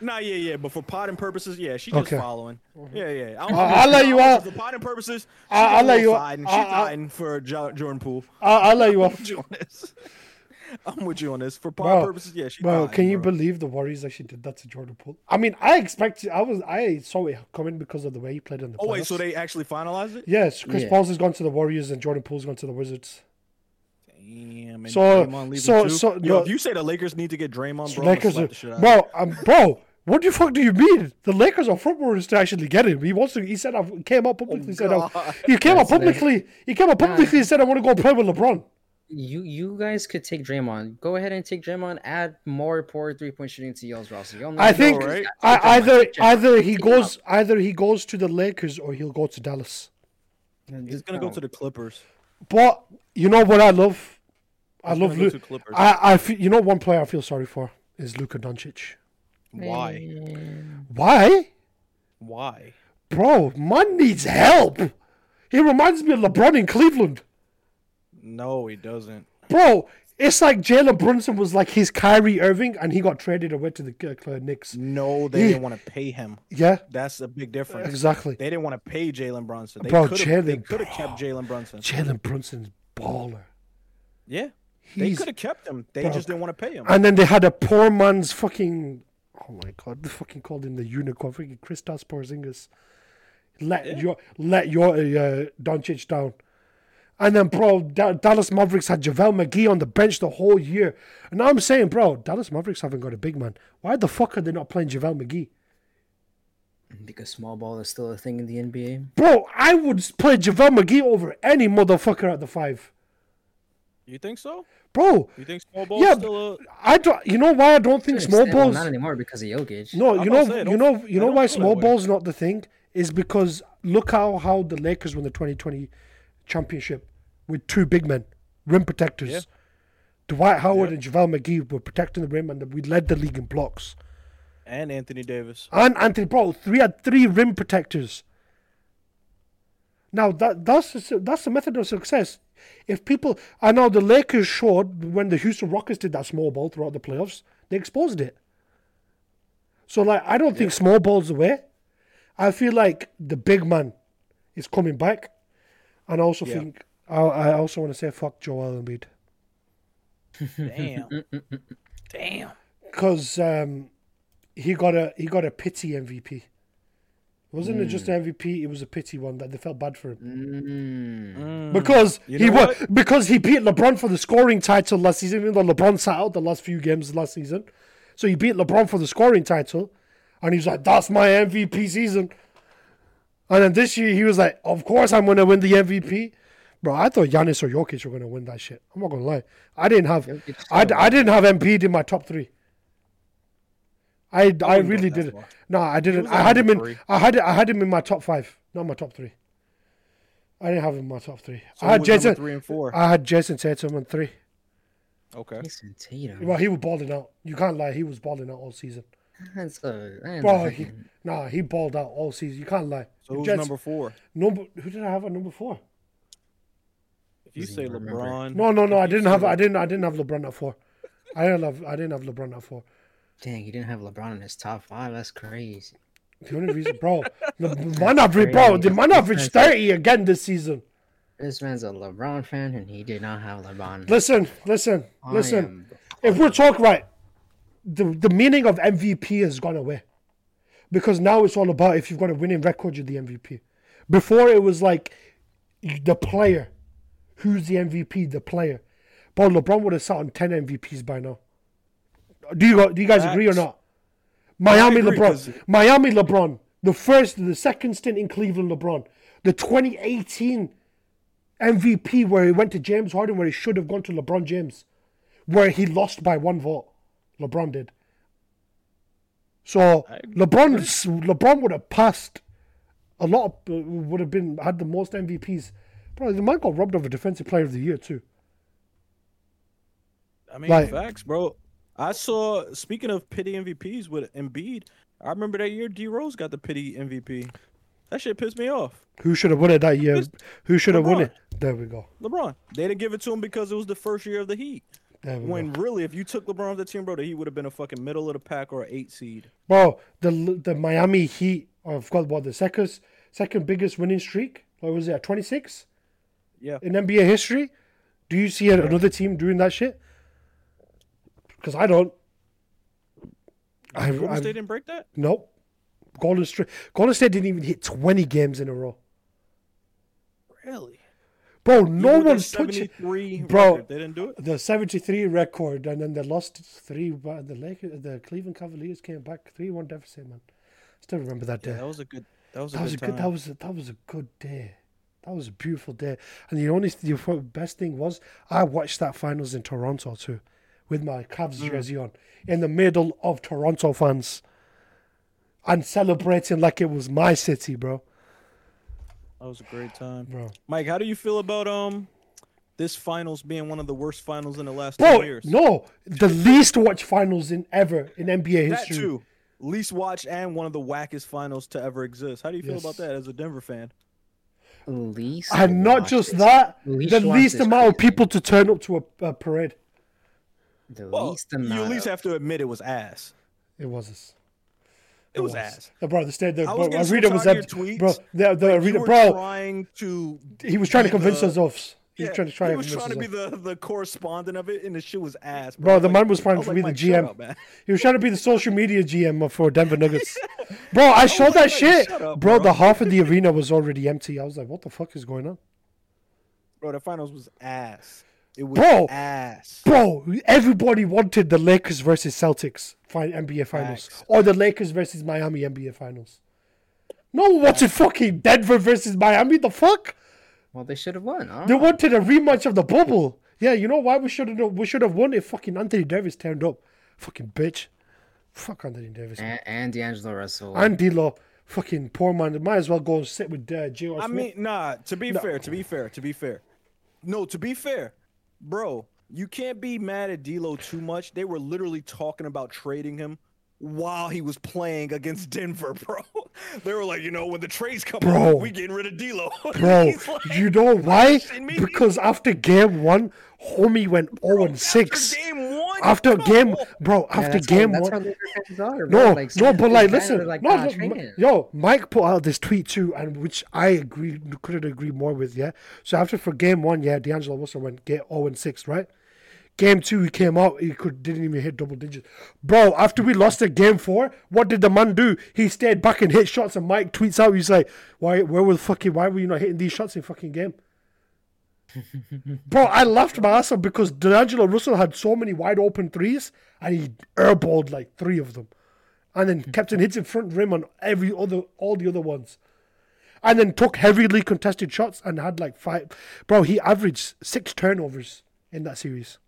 Nah, yeah, yeah, but for potting purposes, yeah, she just
Okay.
following. Yeah, yeah. I
I- I'll let you out.
For potting purposes,
I- I'll let you out.
She's siding for jo- Jordan Poole.
I, I'll let you off.
I'm with you on this. I'm with you on this. For pot
Bro,
purposes, yeah, she.
bro,
fine,
can you
bro.
believe the Warriors actually did that to Jordan Poole? I mean, I expected, I was, I saw it coming because of the way he played in the.
Oh wait, so they actually finalized it?
Yes, Chris
Yeah.
Paul's has gone to the Warriors and Jordan Poole's gone to the Wizards.
Damn.
So- so- so-
Yo,
no-
if you say the Lakers need to get Draymond, bro,
Lakers,
I'm
are,
the shit out
bro, um, bro, what the fuck do you mean? The Lakers are front runners to actually get him. He wants to. He said, "I came out publicly." said, I,
Oh, God.
"He came out
That's lit.
publicly. He came out publicly and said, I want to go play with LeBron."
You you guys could take Draymond. Go ahead and take Draymond. Add more poor three point shooting to y'all's roster. Y'all
I think
guys
right?
I, either
Draymond.
either he
Take
goes either he goes to the Lakers or he'll go to Dallas.
He's gonna go to the Clippers.
But you know what I love? I
He's
love
gonna
Lu-
to Clippers.
I I feel, you know one player I feel sorry for is Luka Doncic.
Why?
Mm.
Why?
Why?
Bro, man needs help. He reminds me of LeBron in Cleveland.
No, he doesn't.
Bro, it's like Jalen Brunson was like his Kyrie Irving and he got traded away to the uh, Knicks.
No, they
He-
didn't want to pay him.
Yeah,
That's a big difference.
exactly.
They didn't want to pay Jalen Brunson. They
Bro,
could have. They could have kept Jalen Brunson.
Jalen Brunson's baller.
Yeah, they could have kept him. They
Bro.
just didn't want to pay him.
and then they had a poor man's fucking oh my god, they fucking called him the unicorn, freaking Kristaps Porzingis. Let your let your uh, Doncic down. And then, bro, Da- Dallas Mavericks had JaVale McGee on the bench the whole year. And now I'm saying, bro, Dallas Mavericks haven't got a big man. Why the fuck are they not playing JaVale McGee?
Because small ball is still a thing in the NBA.
Bro, I would play JaVale McGee over any motherfucker at the five.
You think so?
Bro,
You think small ball
Yeah,
still a?
I don't. You know why I don't think small
extent, well,
balls.
not anymore because of Jokic.
No, you know,
say,
you
don't-
know, you know why small
way.
ball's not the thing is because look how how the Lakers won the 2020 championship with two big men, rim protectors.
Yeah.
Dwight Howard
Yeah.
and JaVale McGee were protecting the rim, and we led the league in blocks.
And Anthony Davis.
And Anthony, bro, three had three rim protectors. Now that that's the that's the method of success. If people, I know the Lakers showed when the Houston Rockets did that small ball throughout the playoffs, they exposed it. So like, I don't think small ball's the way. I feel like the big man is coming back, and I also
Yeah.
think I, I also want to say fuck Joel Embiid
Damn. Damn.
because um, he got a he got a pity MVP. Wasn't it just an MVP? It was a pity one that they felt bad for him.
Mm.
Because
You
he
know
wa-
what?
because he beat LeBron for the scoring title last season, even though LeBron sat out the last few games last season. So he beat LeBron for the scoring title, and he was like, "That's my MVP season." And then this year he was like, "Of course I'm going to win the MVP." Bro, I thought Giannis or Jokic were going to win that shit. I'm not going to lie. I didn't have
Jokic
I, I didn't have Embiid in my top three. I, I really didn't.
far.
No, I didn't. I had him in.
three.
I had I had him in my top five, not my top three. I didn't have him in my top three.
So
I had
who was number
Jason.
three and four.
I had Jayson Tatum on three.
Okay.
Jayson Tatum.
Well, he was balling out. You can't lie. He was balling out all season.
That's a, that's
Bro, he, nah, he balled out all season. You can't lie.
So who's
Jets-
number four?
number? Who did I have at number four?
If you
Doesn't
say. LeBron.
No, no, no. I didn't have.
Le-
I didn't. I didn't have LeBron at four. I didn't have. I didn't have LeBron at four.
Dang, he didn't have LeBron in his top five. That's crazy.
The only reason, bro, the man average, bro, the man averaged thirty again this season.
This man's a LeBron fan, and he did not have LeBron.
Listen, listen,
I
listen.
am-
if we're talking right, the the meaning of MVP has gone away because now it's all about if you've got a winning record, you're the MVP. Before it was like the player, who's the MVP, the player. But LeBron would have sat on ten MVPs by now. Do you do you guys agree or not? Miami
agree,
LeBron,
'cause-
Miami LeBron, the first, the second stint in Cleveland LeBron, the 2018 MVP where he went to James Harden where he should have gone to LeBron James, where he lost by one vote. LeBron did. So LeBron LeBron would have passed a lot. Of, uh, would have been had the most MVPs. Bro, the man got robbed of a Defensive Player of the Year too.
I mean,
Like-
facts, bro. I saw. Speaking of pity MVPs with Embiid, I remember that year D Rose got the pity MVP. That shit pissed me off.
Who should have won it that year? Who should have won it? There we go.
LeBron. They didn't give it to him because it was the first year of the Heat. When
go.
really, if you took LeBron off the team, bro, the Heat would have been a fucking middle of the pack or an eight seed.
Bro, the the Miami Heat have got what the second second biggest winning streak. What was it? Twenty six
Yeah.
in NBA history. Do you see another team doing that shit? Because I don't. I,
Golden
I,
State didn't break that.
nope. Golden State. Golden State didn't even hit twenty games in a row.
Really?
Bro,
Even
no
with their
one's touching
73
Bro.
record, They didn't do it.
the seventy three record, and then they lost three. But the Lakers, the Cleveland Cavaliers came back three one deficit. Man, I still remember that day.
Yeah, that was a good. That was a
That was a
good
good. That was a, that was a good day. That was a beautiful day. And the only the best thing was I watched that finals in Toronto too, with my Cavs
Mm.
jersey on, in the middle of Toronto fans, and celebrating like it was my city, bro.
That was a great time,
Bro,
Mike, how do you feel about um this finals being one of the worst finals in the last
bro,
two years?
no, the least watched finals in ever in NBA
that
history.
too. Least watched and one of the wackest finals to ever exist. How do you feel
Yes.
about that as a Denver fan?
Least
And not
watched
just that,
least
the least
is
amount of people to turn up to a, a parade.
The
Well,
least
you
amount.
at least have to admit it was ass.
It was.
It was ass.
Uh, bro, the state, the
I was
bro,
so
arena was empty.
your
Bro, the, the arena, bro,
trying to.
he was trying to convince
the-
us of. He
Yeah,
was trying to try
he
to
was trying to be the, the correspondent of it, and the shit was ass.
Bro,
I
the
was
man was trying
I
to
like,
be the GM.
up.
He was trying to be the social media GM for Denver Nuggets. Bro, I saw that
like,
shit.
Up,
bro,
bro."
the half of the arena was already empty. I was like, what the fuck is going on?
Bro, the finals was ass. It was
Bro.
ass.
Bro, everybody wanted the Lakers versus Celtics fi- NBA Finals.
Facts.
Or the Lakers versus Miami NBA Finals. No one wanted fucking Denver versus Miami. The fuck?
Well, they should have won. I
They
know.
wanted a rematch of the bubble. Yeah, you know why we should have we should have won if fucking Anthony Davis turned up. Fucking bitch. Fuck Anthony Davis.
And, and D'Angelo Russell.
And D'Lo, fucking poor man. Might as well go and sit with uh, J.R.
I
Smith.
mean, nah. To be
No.
fair, to be fair, to be fair. No, to be fair, bro. You can't be mad at D'Lo too much. They were literally talking about trading him while he was playing against Denver, bro. They were like, you know, when the trades come
Bro.
out, we getting rid of D'Lo.
Bro,
like,
you know why?
shitting?
Because after game one, homie went 0 and 6.
After game one,
After
come
game,
on.
bro,
Yeah,
after
that's how-
game
that's
one.
how are, bro.
No,
Like,
no, but like, listen,
like,
no, no, M- yo, Mike put out this tweet too, and which I agree, couldn't agree more with. Yeah, so after for game one, yeah, D'Angelo Russell went get zero and six, right? Game two, he came out, he could didn't even hit double digits, bro. After we lost at game four, what did the man do? He stayed back and hit shots, and Mike tweets out, he's like, "Why, where were the fucking, why were you not hitting these shots in fucking game?" Bro, I laughed my ass off because D'Angelo Russell had so many wide open threes, and he airballed like three of them and then kept in hits in front rim on every other all the other ones. And then took heavily contested shots and had like five bro, he averaged six turnovers in that series.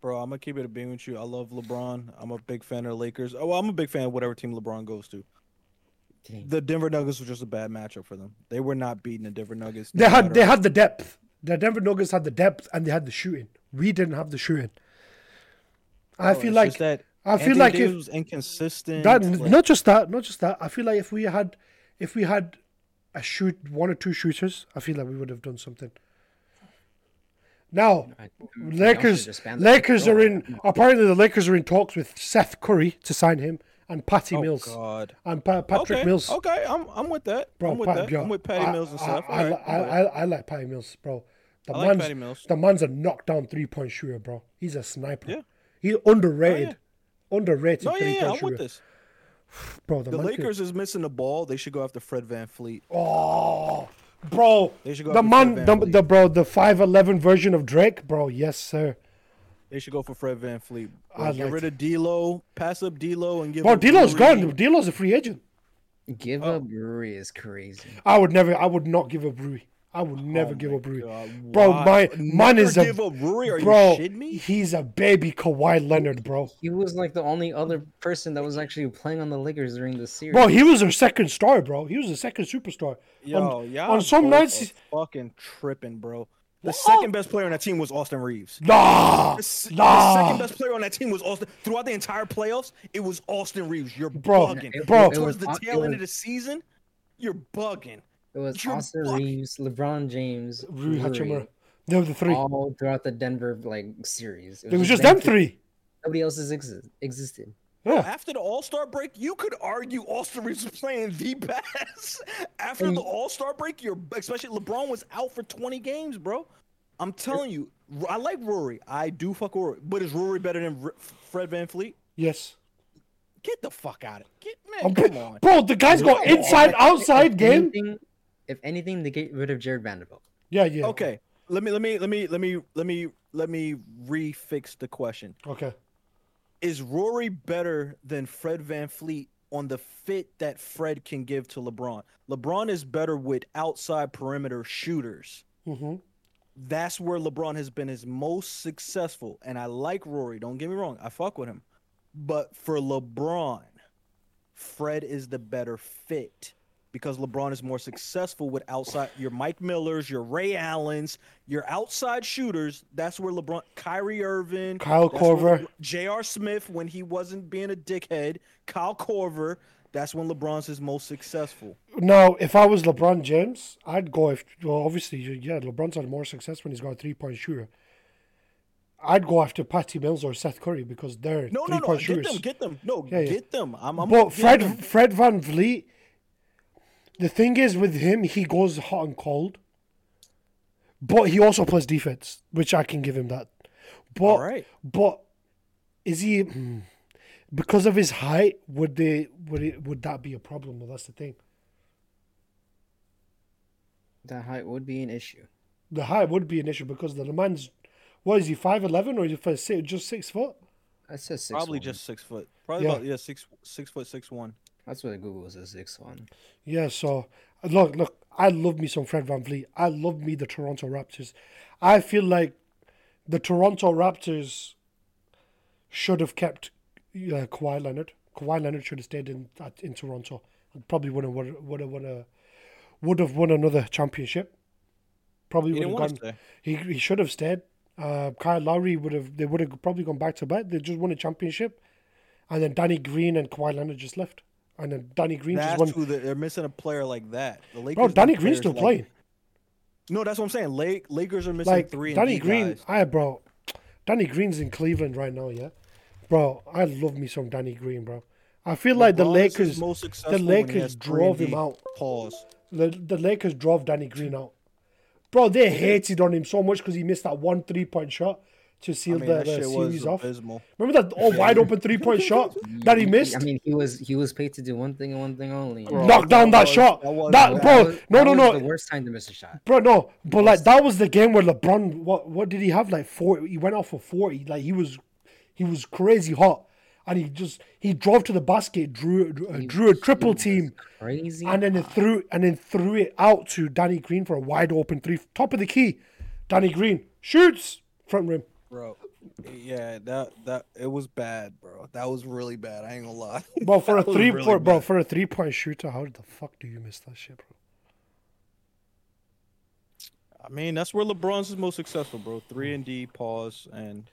Bro, I'm gonna keep it a being with you. I love LeBron. I'm a big fan of the Lakers. Oh, well, I'm a big fan of whatever team LeBron goes to.
Dang.
The Denver Nuggets was just a bad matchup for them. They were not beating the Denver Nuggets. no
They had
matter-
they had the depth. The Denver Nuggets had the depth and they had the shooting. We didn't have the shooting. I
Bro,
feel like
just that
I feel
Anthony
like
Davis
if
was inconsistent.
that
like-
not just that, not just that. I feel like if we had if we had a shoot one or two shooters, I feel like we would have done something. Now,
I-
Lakers Lakers
Lakers.
are in apparently the Lakers are in talks with Seth Curry to sign him and Patty
oh
Mills
God.
and pa- Patrick
okay.
Mills.
Okay, I'm I'm with that.
Bro,
I'm with
Pat-
that.
yo,
I'm with Patty
I-
Mills and
I-
stuff.
I,
right,
I,
I'm.
I, I like Patty Mills, bro. The
I like
man's
Patty Mills.
the man's a knockdown three point shooter, bro. He's a sniper.
Yeah.
He's underrated. Oh, underrated
no, yeah,
three
yeah,
point
I'm
shooter.
with this.
Bro, the,
The
man could-
Lakers is missing the ball. They should go after Fred VanVleet.
Oh, bro.
They should go
The
after
man, the, the bro, the five eleven version of Drake, bro. Yes, sir.
They should go for Fred VanVleet.
I'd
get
like
rid of D'Lo. Pass up D'Lo and give.
Bro,
up
D'Lo's
Rudy.
gone. D'Lo's a free agent.
Give
Oh.
up Rui is crazy.
I would never. I would not give up Rui. I would oh never
Oh
give up Rui.
God,
Bro,
why?
my man is a
give up Rui? Are
bro.
you shitting me?
He's a baby Kawhi Leonard, bro.
He was like the only other person that was actually playing on the Lakers during the series.
Bro, he was our second star, bro. He was a second superstar.
Yo,
on,
y'all
on some nights,
are fucking tripping, bro. The second best player on that team was Austin Reaves.
nah,
The, s- the second best player on that team was Austin. Throughout the entire playoffs, it was Austin Reaves. You're
Bro,
bugging.
it-
bro.
it
Towards
was-
the tail end
was-
of the season, you're bugging.
It was
You're
Austin
fucking-
Reaves, LeBron James,
Rui
Rui,
Hachimura. They were the three.
all throughout the Denver like series.
it was just them three.
Nobody else has exi- existed.
Yeah.
After the All Star break, you could argue Austin Reaves was playing the best. After
And-
the All Star break, you're especially LeBron was out for 20 games, bro. I'm telling you, I like Rory. I do fuck Rory, but is Rory better than R- Fred VanVleet?
Yes.
Get the fuck out of Get
I'm
man,
pre-
come on.
Bro, the guy's got inside outside game.
anything- if anything, they get rid of Jarred Vanderbilt.
Yeah, yeah.
Okay, let me let me let me let me let me let me refix the question.
Okay.
Is Rory better than Fred VanVleet on the fit that Fred can give to LeBron? LeBron is better with outside perimeter shooters.
Mm-hmm.
That's where LeBron has been his most successful. And I like Rory. Don't get me wrong. I fuck with him. But for LeBron, Fred is the better fit because LeBron is more successful with outside your Mike Millers, your Ray Allens, your outside shooters. That's where LeBron, Kyrie Irving,
Kyle Korver.
J.R. Smith when he wasn't being a dickhead, Kyle Korver. That's when LeBron's his most successful.
Now, if I was LeBron James, I'd go if well, obviously, yeah, LeBron's had more success when he's got a three point shooter. I'd go after Patty Mills or Seth Curry because they're
No,
three
no, no.
point
Get them, get them. No,
Yeah, yeah.
get them. I'm, I'm
but Fred
them.
Fred VanVleet, the thing is with him, he goes hot and cold. But he also plays defense, which I can give him that. But
All right.
but is he hmm, because of his height? Would they would it would that be a problem? Well, that's the thing.
The height would be an issue.
The height would be an issue because the man's what is he five eleven or is he just six foot?
I said six.
Probably
one.
just six foot. Probably
Yeah.
about yeah six six foot six one.
That's what Google says six one.
Yeah, so look, look, I love me some Fred VanVleet. I love me the Toronto Raptors. I feel like the Toronto Raptors should have kept uh, Kawhi Leonard. Kawhi Leonard should have stayed in at, in Toronto. And probably would have would have won a would have won another championship. Probably
He
would have
want
gone.
to.
He he should have stayed. Uh, Kyle Lowry would have. They would have probably gone back to back. They just won a championship, and then Danny Green and Kawhi Leonard just left, and then Danny Green
That's
just won.
who they're missing a player like that. The Lakers
Bro, Danny Green's still
like-
playing.
No, that's what I'm saying. Lake, Lakers are missing
Like
three
Danny Green,
guys.
I bro, Danny Green's in Cleveland right now. Yeah, bro, I love me some Danny Green, bro. I feel like the Lakers,
most
the
successful when he
Lakers drove him out.
Pause.
The, the Lakers drove Danny Green out. Bro, they hated on him so much because he missed that one three point shot to
I
seal
mean,
the,
that
the series off.
abysmal.
Remember that all wide open three point shot that he missed?
I mean, he was he was paid to do one thing and one thing only.
Bro,
Knock down that
was-
shot.
that was
That-
bad.
bro,
was-
no,
that
no,
was
no.
The worst time to miss a shot.
Bro, no, but like that was the game where LeBron, what what did he have? Like four, he went off for forty. Like he was, he was crazy hot, and he just he drove to the basket, drew uh, drew a triple team,
Crazy.
and then it threw and then threw it out to Danny Green for a wide open three, top of the key. Danny Green shoots front rim.
Bro. Yeah, that that it was bad, bro. That was really bad. I ain't gonna lie.
Bro, for a three,
really
for, bro, for a three point shooter, how the fuck do you miss that shit, bro?
I mean, that's where LeBron's is most successful, bro. Three and D, pause, and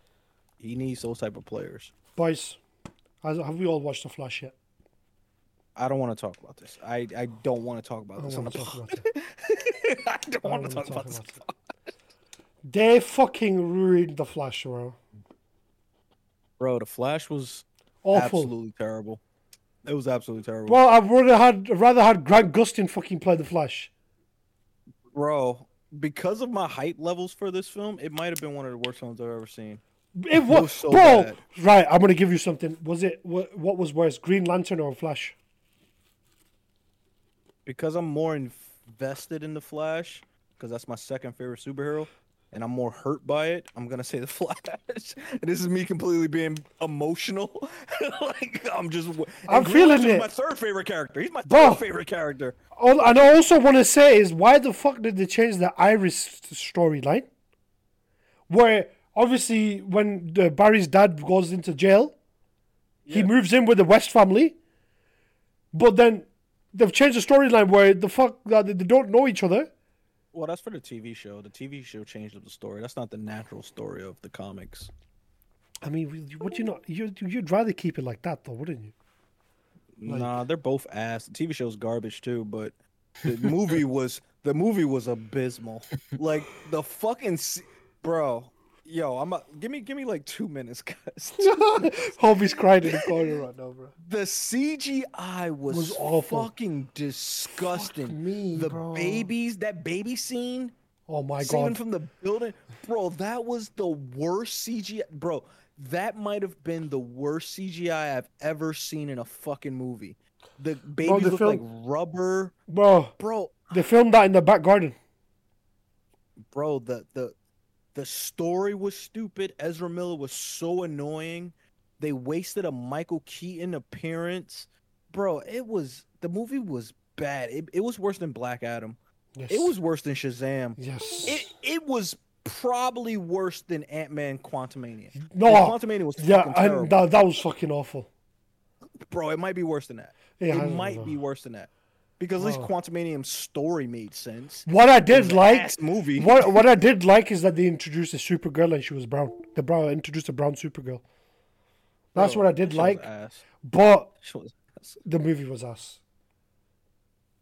he needs those type of players.
Boys, have we all watched the Flash yet?
I don't want to talk about this. I, I don't want to talk about this
don't want to talk about it.
I don't
I don't wanna
talk about this.
It. They fucking ruined the Flash, bro.
Bro, the Flash was
Awful.
absolutely terrible. It was absolutely terrible.
Well, I'd rather had rather had Grant Gustin fucking play the Flash.
Bro, because of my hype levels for this film, it might have been one of the worst films I've ever seen.
It was,
was so
bro.
bad.
Right, I'm gonna give you something. Was it what, what was worse, Green Lantern or Flash?
Because I'm more invested in the Flash, because that's my second favorite superhero, and I'm more hurt by it. I'm gonna say the Flash. and this is me completely being emotional. like I'm just.
I'm
Green
feeling
Lantern's
it.
My third favorite character. He's my third favorite character.
All, and I also want to say is why the fuck did they change the Iris storyline? Where obviously when the Barry's dad goes into jail, he moves in with the West family, but then they've changed the storyline where the fuck they don't know each other.
Well, that's for the TV show. The TV show changed up the story. That's not the natural story of the comics.
I mean, would you not? You you'd rather keep it like that though, wouldn't you?
Nah, they're both ass. The TV show's garbage too, but the movie was the movie was abysmal. Like the fucking bro, yo, I'm a, give me give me like two minutes, guys.
Hobie's crying in the corner right now, bro.
The CGI was,
Was awful.
fucking disgusting.
Fuck me,
the
bro.
babies, that baby scene,
Oh my
saving
god.
from the building, bro. That was the worst CGI, bro. That might have been the worst CGI I've ever seen in a fucking movie. The babies
the
look
film-
like rubber,
Bro,
bro.
they filmed that in the back garden.
Bro, the the the story was stupid. Ezra Miller was so annoying. They wasted a Michael Keaton appearance, bro. It was the movie was bad. It, it was worse than Black Adam.
Yes.
It was worse than Shazam.
Yes.
It it was probably worse than Ant Man Quantumania.
No,
Quantumania was
yeah,
terrible.
that, that was fucking awful.
bro. It might be worse than that.
Yeah,
it might
know.
be worse than that. Because at least
Oh.
Quantumania's story made sense.
What I did like,
movie.
what what I did like is that they introduced a Supergirl and she was brown. The brown introduced a brown Supergirl. That's
Bro,
what I did like, but
She was ass.
the movie was ass.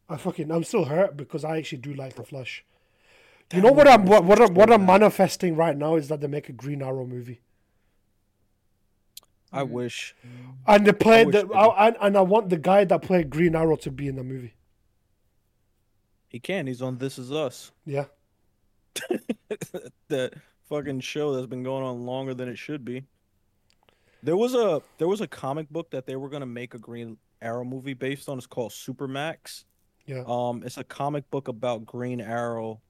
I fucking I'm still hurt because I actually do like the Flash. You know what I'm what what I'm, what I'm manifesting right now is that they make a Green Arrow movie.
I wish.
And they played the I, and, and I want the guy that played Green Arrow to be in the movie.
He can. He's on This Is Us.
Yeah.
that fucking show that's been going on longer than it should be. There was a there was a comic book that they were gonna make a Green Arrow movie based on. It's called Supermax.
Yeah.
Um, it's a comic book about Green Arrow,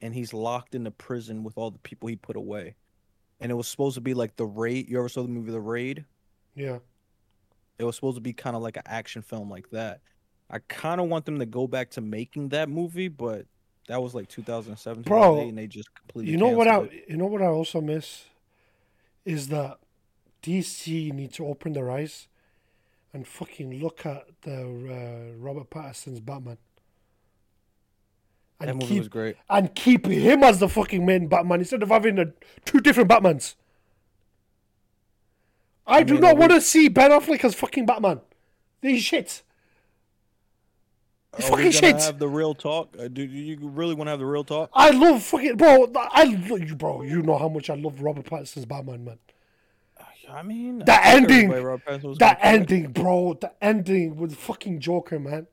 and he's locked in the prison with all the people he put away. And it was supposed to be like the raid. You ever saw the movie The Raid?
Yeah.
It was supposed to be kind of like an action film like that. I kind of want them to go back to making that movie, but that was like 2007,
Bro,
and they just completely.
You know what I
it.
you know what I also miss is that DC need to open their eyes and fucking look at the uh, Robert Pattinson's Batman. And
That movie
keep
was great.
and keep him as the fucking main Batman instead of having a, two different Batmans. I, do
mean,
not want to see Ben Affleck as fucking Batman. He's shit.
Are we
fucking
gonna
shit.
have the real talk? Uh, do you really want to have the real talk?
I love fucking bro. I love you, bro. You know how much I love Robert Pattinson's Batman, man.
I mean,
The
I
ending,
everybody Robert Pattinson was
that
gonna kill it.
ending, bro. The ending with fucking Joker, man.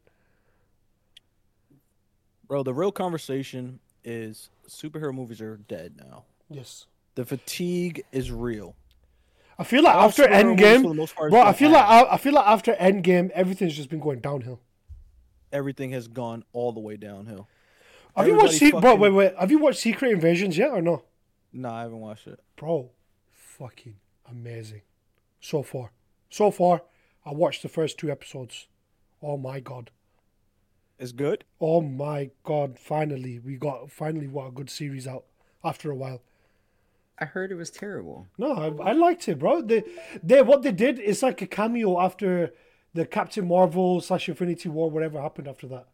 bro. The real conversation is superhero movies are dead now.
Yes.
The fatigue is real.
I feel like
All
after
superhero movies, for the
Endgame, bro. I feel like
ass.
I, I feel like after Endgame, everything's just been going downhill.
Everything has gone all the way downhill.
Have you watched?
Everybody
Se- bro, wait, wait. Have you watched Secret Invasions yet or no?
No, I haven't watched it.
Bro, fucking amazing. So far, so far, I watched the first two episodes. Oh my god.
It's good.
Oh my god! Finally, we got finally what a good series out after a while.
I heard it was terrible.
No, I, I liked it, bro. They, they, what they did is like a cameo after the Captain Marvel slash Infinity War, whatever happened after that.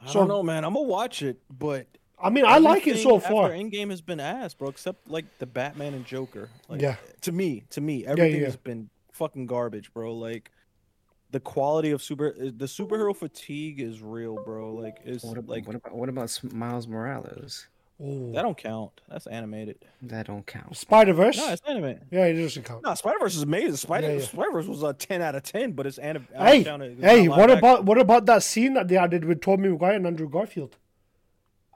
I
So-
don't know, man. I'm gonna watch it, but
I mean, I like it so
everything
far.
After Endgame has been ass, bro. Except like the Batman and Joker. Like,
Yeah.
To me, to me, everything
yeah.
has been fucking garbage, bro. Like the quality of super, uh, the superhero fatigue is real, bro. Like it's
What,
like
what about what about Miles Morales?
Oh,
that don't count. That's animated.
That don't count.
Spider Verse.
No, it's animated.
yeah, it doesn't count.
No, Spider Verse is amazing. Spider
Yeah, yeah.
Spider Verse was a ten out of ten, but it's anim-
Hey,
counted- it's
hey, what
live
about
action.
what about that scene that they added with Tobey Maguire and Andrew Garfield?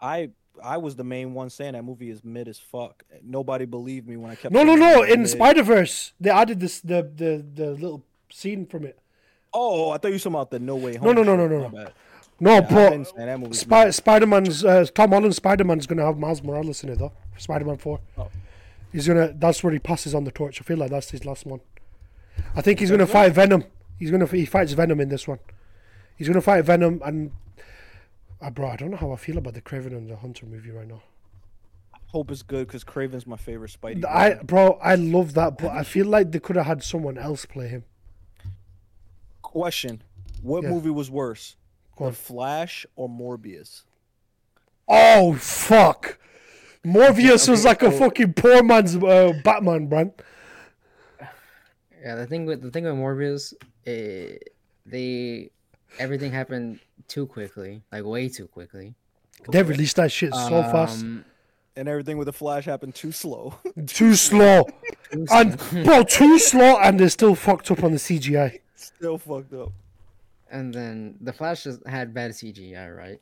I I was the main one saying that movie is mid as fuck. Nobody believed me when I kept.
No, no, no. In
mid.
Spider Verse, they added this the the the little scene from it.
Oh, I thought you were talking about the No Way Home.
No, no, no,
shit.
no, no,
My
no.
bad. Yeah,
but
saying that movie's
Spy,
mid.
Spider Man's uh, Tom Holland's Spider Man's gonna have Miles Morales in it though. Spider Man Four.
Oh.
He's gonna. That's where he passes on the torch. I feel like that's his last one. I think he's gonna fight Venom. He's gonna he fights Venom in this one. He's gonna fight Venom and. Uh, bro, I don't know how I feel about the Kraven and the Hunter movie right now.
Hope it's good because Kraven's my favorite Spidey.
I, bro, I love that, but I feel like they could have had someone else play him.
Question: What
Yeah.
movie was worse,
Go
The
on.
Flash or Morbius?
Oh fuck! Morbius was like a fucking poor man's uh, Batman, man.
Yeah, the thing with the thing with Morbius, eh, they everything happened too quickly, like way too quickly.
They released that shit so fast,
Um,
And everything with the Flash happened too slow.
too slow,
too
and
slow.
bro, too slow, and they're still fucked up on the CGI.
Still fucked up.
And then the Flash just had bad CGI, right?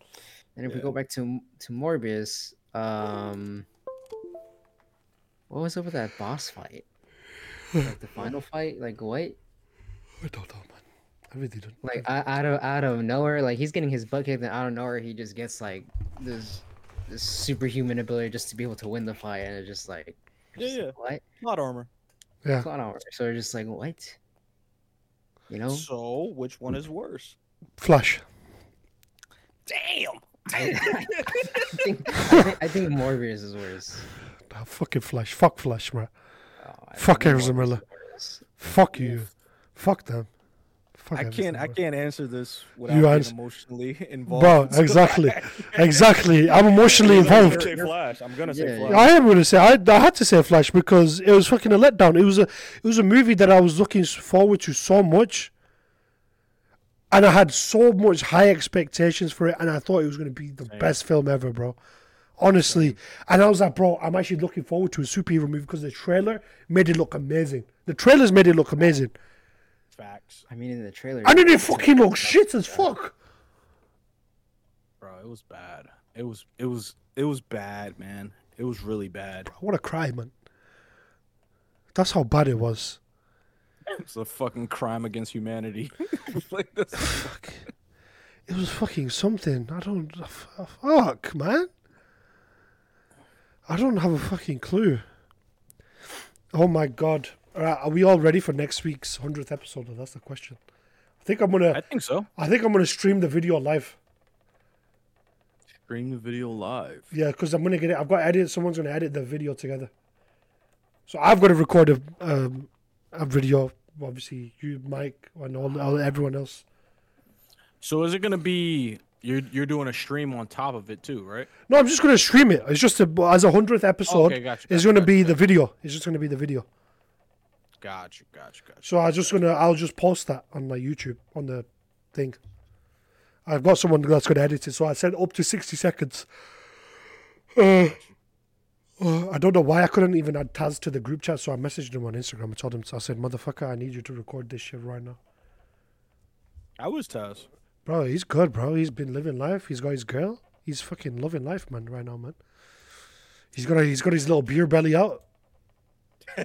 And if we go back to to Morbius, um, what was up with that boss fight? Like the final fight, like what?
I don't know, man. I really don't.
Like o- out of out of nowhere, like he's getting his butt kicked, and out of nowhere he just gets like this this superhuman ability just to be able to win the fight, and it's just like,
Yeah,
just
yeah.
what?
Plot armor.
Yeah,
Plot armor. So it's just like what? You know,
So which one is worse?
Flash.
Damn.
I, I, think, I, think, I think Morbius is worse.
Nah, fucking Flash. Fuck Flash, man.
Oh,
Fuck
think
Ezra
Morbius
Miller.
is worse.
Fuck you. Fuck them. Fuck
I can't. I can't answer this without
You
being
ans-
emotionally involved.
Bro, exactly, exactly. I'm emotionally
I'm gonna
involved.
say Flash. I'm gonna say
Yeah,
Flash.
I am going to say I, I had to say Flash because it was fucking a letdown. It was a it was a movie that I was looking forward to so much, and I had so much high expectations for it, and I thought it was going to be the best film ever, bro. Honestly, and I was like, bro, I'm actually looking forward to a superhero movie because the trailer made it look amazing. The trailers made it look amazing,
Facts,
I mean, in the trailer.
I then it fucking looks shit as fuck.
bro. It was bad. It was. It was. It was bad, man. It was really bad.
I want to cry, man. That's how bad it was.
It's a fucking crime against humanity. like this.
Fuck. It was fucking something. I don't. Uh, fuck, man. I don't have a fucking clue. Oh my god. Alright, are we all ready for next week's 100th episode? That's the question. I think I'm gonna.
I think so.
I think I'm gonna stream the video live.
Stream the video live.
Yeah, because I'm gonna get it. I've got to edit. Someone's gonna edit the video together. So I've got to record a um, a video. Obviously, you, Mike, and all, all everyone else.
So is it gonna be you're you're doing a stream on top of it too, right?
No, I'm just gonna stream it. It's just a, as a hundredth episode.
Okay, gotcha,
It's
gotcha,
gonna be the video. It's just gonna be the video.
Gotcha, gotcha, gotcha.
So I was just gonna, I'll just post that on my YouTube on the thing. I've got someone that's gonna edit it, so I said up to sixty seconds. Uh, uh, I don't know why I couldn't even add Taz to the group chat, so I messaged him on Instagram and told him. I said, "Motherfucker, I need you to record this shit right now."
I was Taz.
Bro, he's good, bro. He's been living life. He's got his girl. He's fucking loving life, man, right now, man. He's got he's got his little beer belly out.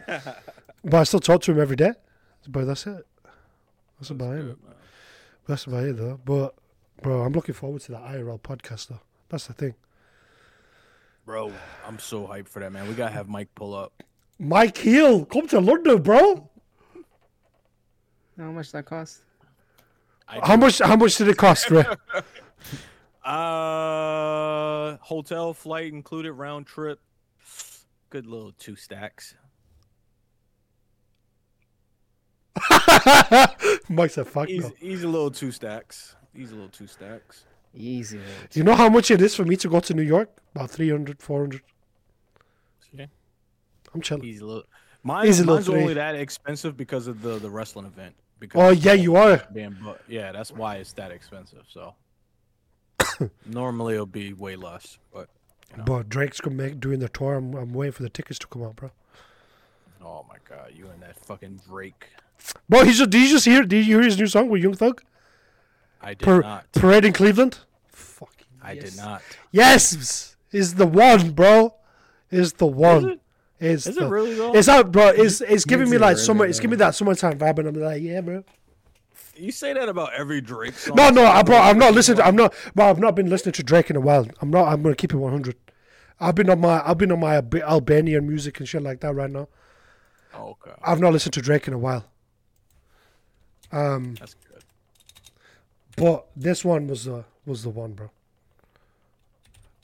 but I still talk to him every day. But that's it. That's about it. man. That's about it, though. But, bro, I'm looking forward to that IRL podcast, though. That's the thing.
Bro, I'm so hyped for that, man. We gotta have Mike pull up.
Mike Hill, come to London, bro.
How much that cost?
How much? How much did it cost, Rae?
Uh, hotel, flight included, round trip. Good little two stacks.
Mike said, "Fuck
Easy,
no."
easy little two stacks. He's a little two stacks.
Easy. man.
Do you know how much it is for me to go to New York? About 300, 400.
Okay.
I'm chilling.
Easy little. Mine,
Easy little
mine's only that expensive because of the the wrestling event. Because
Oh yeah, you are.
being bu- yeah, that's why it's that expensive. So normally it'll be way less, but
But Drake's gonna make doing the tour. I'm, I'm waiting for the tickets to come out, bro.
oh my god, you and that fucking Drake.
Bro, he's just, did you just hear? Did you hear his new song with Young Thug?
I did
Per,
not.
Parade in Cleveland. Fucking
I did not.
yes, is the one, bro. Is the one.
it?
Is
Is
the,
it really though?
It's out, bro. It's it's giving me like
really,
summer. It's giving me that summertime vibe, and I'm like, yeah, bro.
You say that about every Drake song.
No, no, I, bro. I'm not listening. To. I'm not. Bro, I've not been listening to Drake in a while. I'm not. I'm gonna keep it 100. I've been on my. I've been on my Albanian music and shit like that right now.
Okay,
I've not listened to Drake in a while. Um,
that's good.
but this one was the was the one, bro.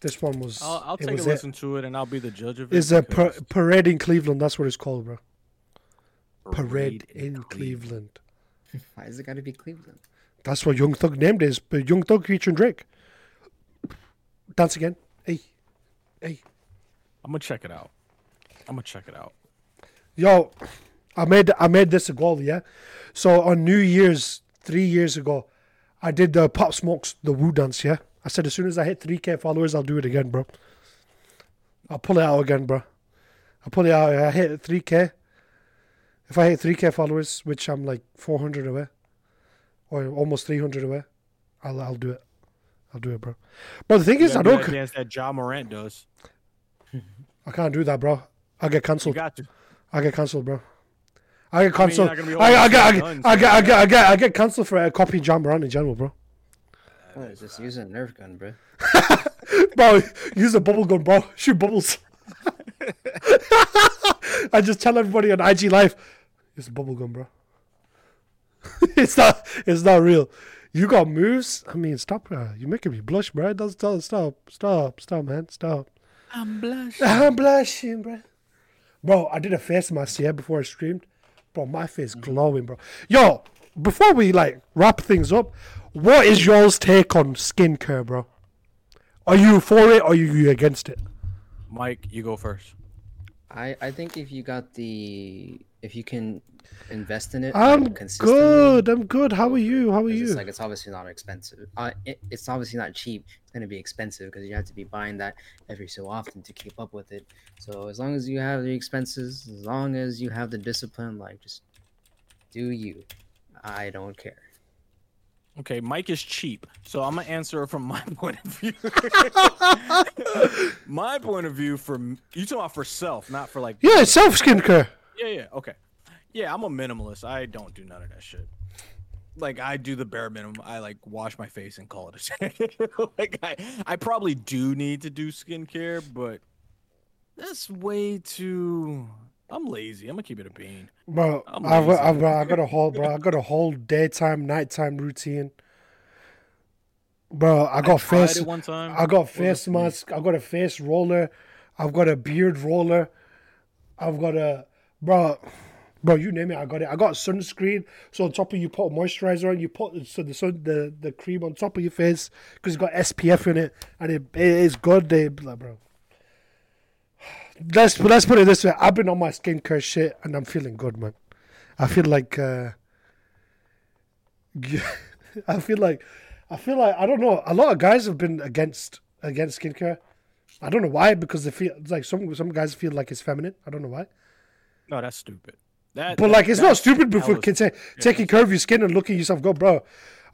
This one was.
I'll, I'll
it
take a
was it.
listen to it and I'll be the judge of.
It's a par- parade in Cleveland. That's what it's called, bro. Parade
Parade
in Cleveland.
Why is it got to be Cleveland?
That's what Young Thug named it. But Young Thug featuring Drake. Dance again. Hey, hey.
I'm gonna check it out. I'm gonna check it out.
Yo, I made I made this a goal, yeah. So on New Year's three years ago, I did the Pop Smokes the Woo dance, yeah. I said as soon as I hit three K followers, I'll do it again, bro. I'll pull it out again, bro. I'll pull it out. I hit three K. If I hit three K followers, which I'm like four hundred away, or almost three hundred away, I'll I'll do it. I'll do it, bro. But the thing is, I
gotta do
don't.
that that Ja Morant does.
I can't do that, bro. I get
You
cancelled.
got to.
I get cancelled, bro. I get
I mean,
cancelled.
not gonna be
I, I,
all
get, I, get,
done,
I, get, I get, I get, I get cancelled for uh, copying Ja Morant in general, bro.
Oh, just use a Nerf gun, bro.
Bro, use a bubble gun, bro. Shoot bubbles. I just tell everybody on IG Live, it's a bubble gun, bro. it's not. It's not real. You got moves. I mean, stop. Uh, you're making me blush, bro. Don't stop. Stop. Stop. Stop, man. Stop.
I'm blushing.
I'm blushing, bro. Bro, I did a face mask yeah before I streamed. Bro, my face glowing, bro. Yo, before we like wrap things up, what is y'all's take on skincare, bro? Are you for it or are you against it?
Mike, you go first.
I I think if you got the if you can invest in it,
I'm
like,
good. I'm good. How are you? How are you?
It's like it's obviously not expensive. Uh, it, it's obviously not cheap. It's gonna be expensive because you have to be buying that every so often to keep up with it. So as long as you have the expenses, as long as you have the discipline, like just do you. I don't care.
Okay, Mike is cheap, so I'm gonna answer from my point of view. my point of view, for you talking about for self, not for like.
yeah, self skincare.
Yeah, yeah, okay. Yeah, I'm a minimalist. I don't do none of that shit. Like I do the bare minimum. I like wash my face and call it a day. like I, I probably do need to do skincare, but that's way too. I'm lazy. I'm gonna keep it a bean.
Bro,
I'm
I've. I've, I got a whole, bro. I got a whole daytime, nighttime routine. Bro, I got
tried
face.
one time.
I got face mask. I got a face roller. I've got a beard roller. I've got a bro, bro. You name it, I got it. I got sunscreen. So on top of you put moisturizer on. You put so the sun the the cream on top of your face because it's got SPF in it, and it, it is good. They like, bro. Let's let's put it this way. I've been on my skincare shit, and I'm feeling good, man. I feel like uh, I feel like I feel like I don't know. A lot of guys have been against against skincare. I don't know why because they feel like some some guys feel like it's feminine. I don't know why.
No, that's stupid. That,
But
that-
like, it's not stupid before
hella
kids say taking care of your skin and looking at yourself. Go, bro.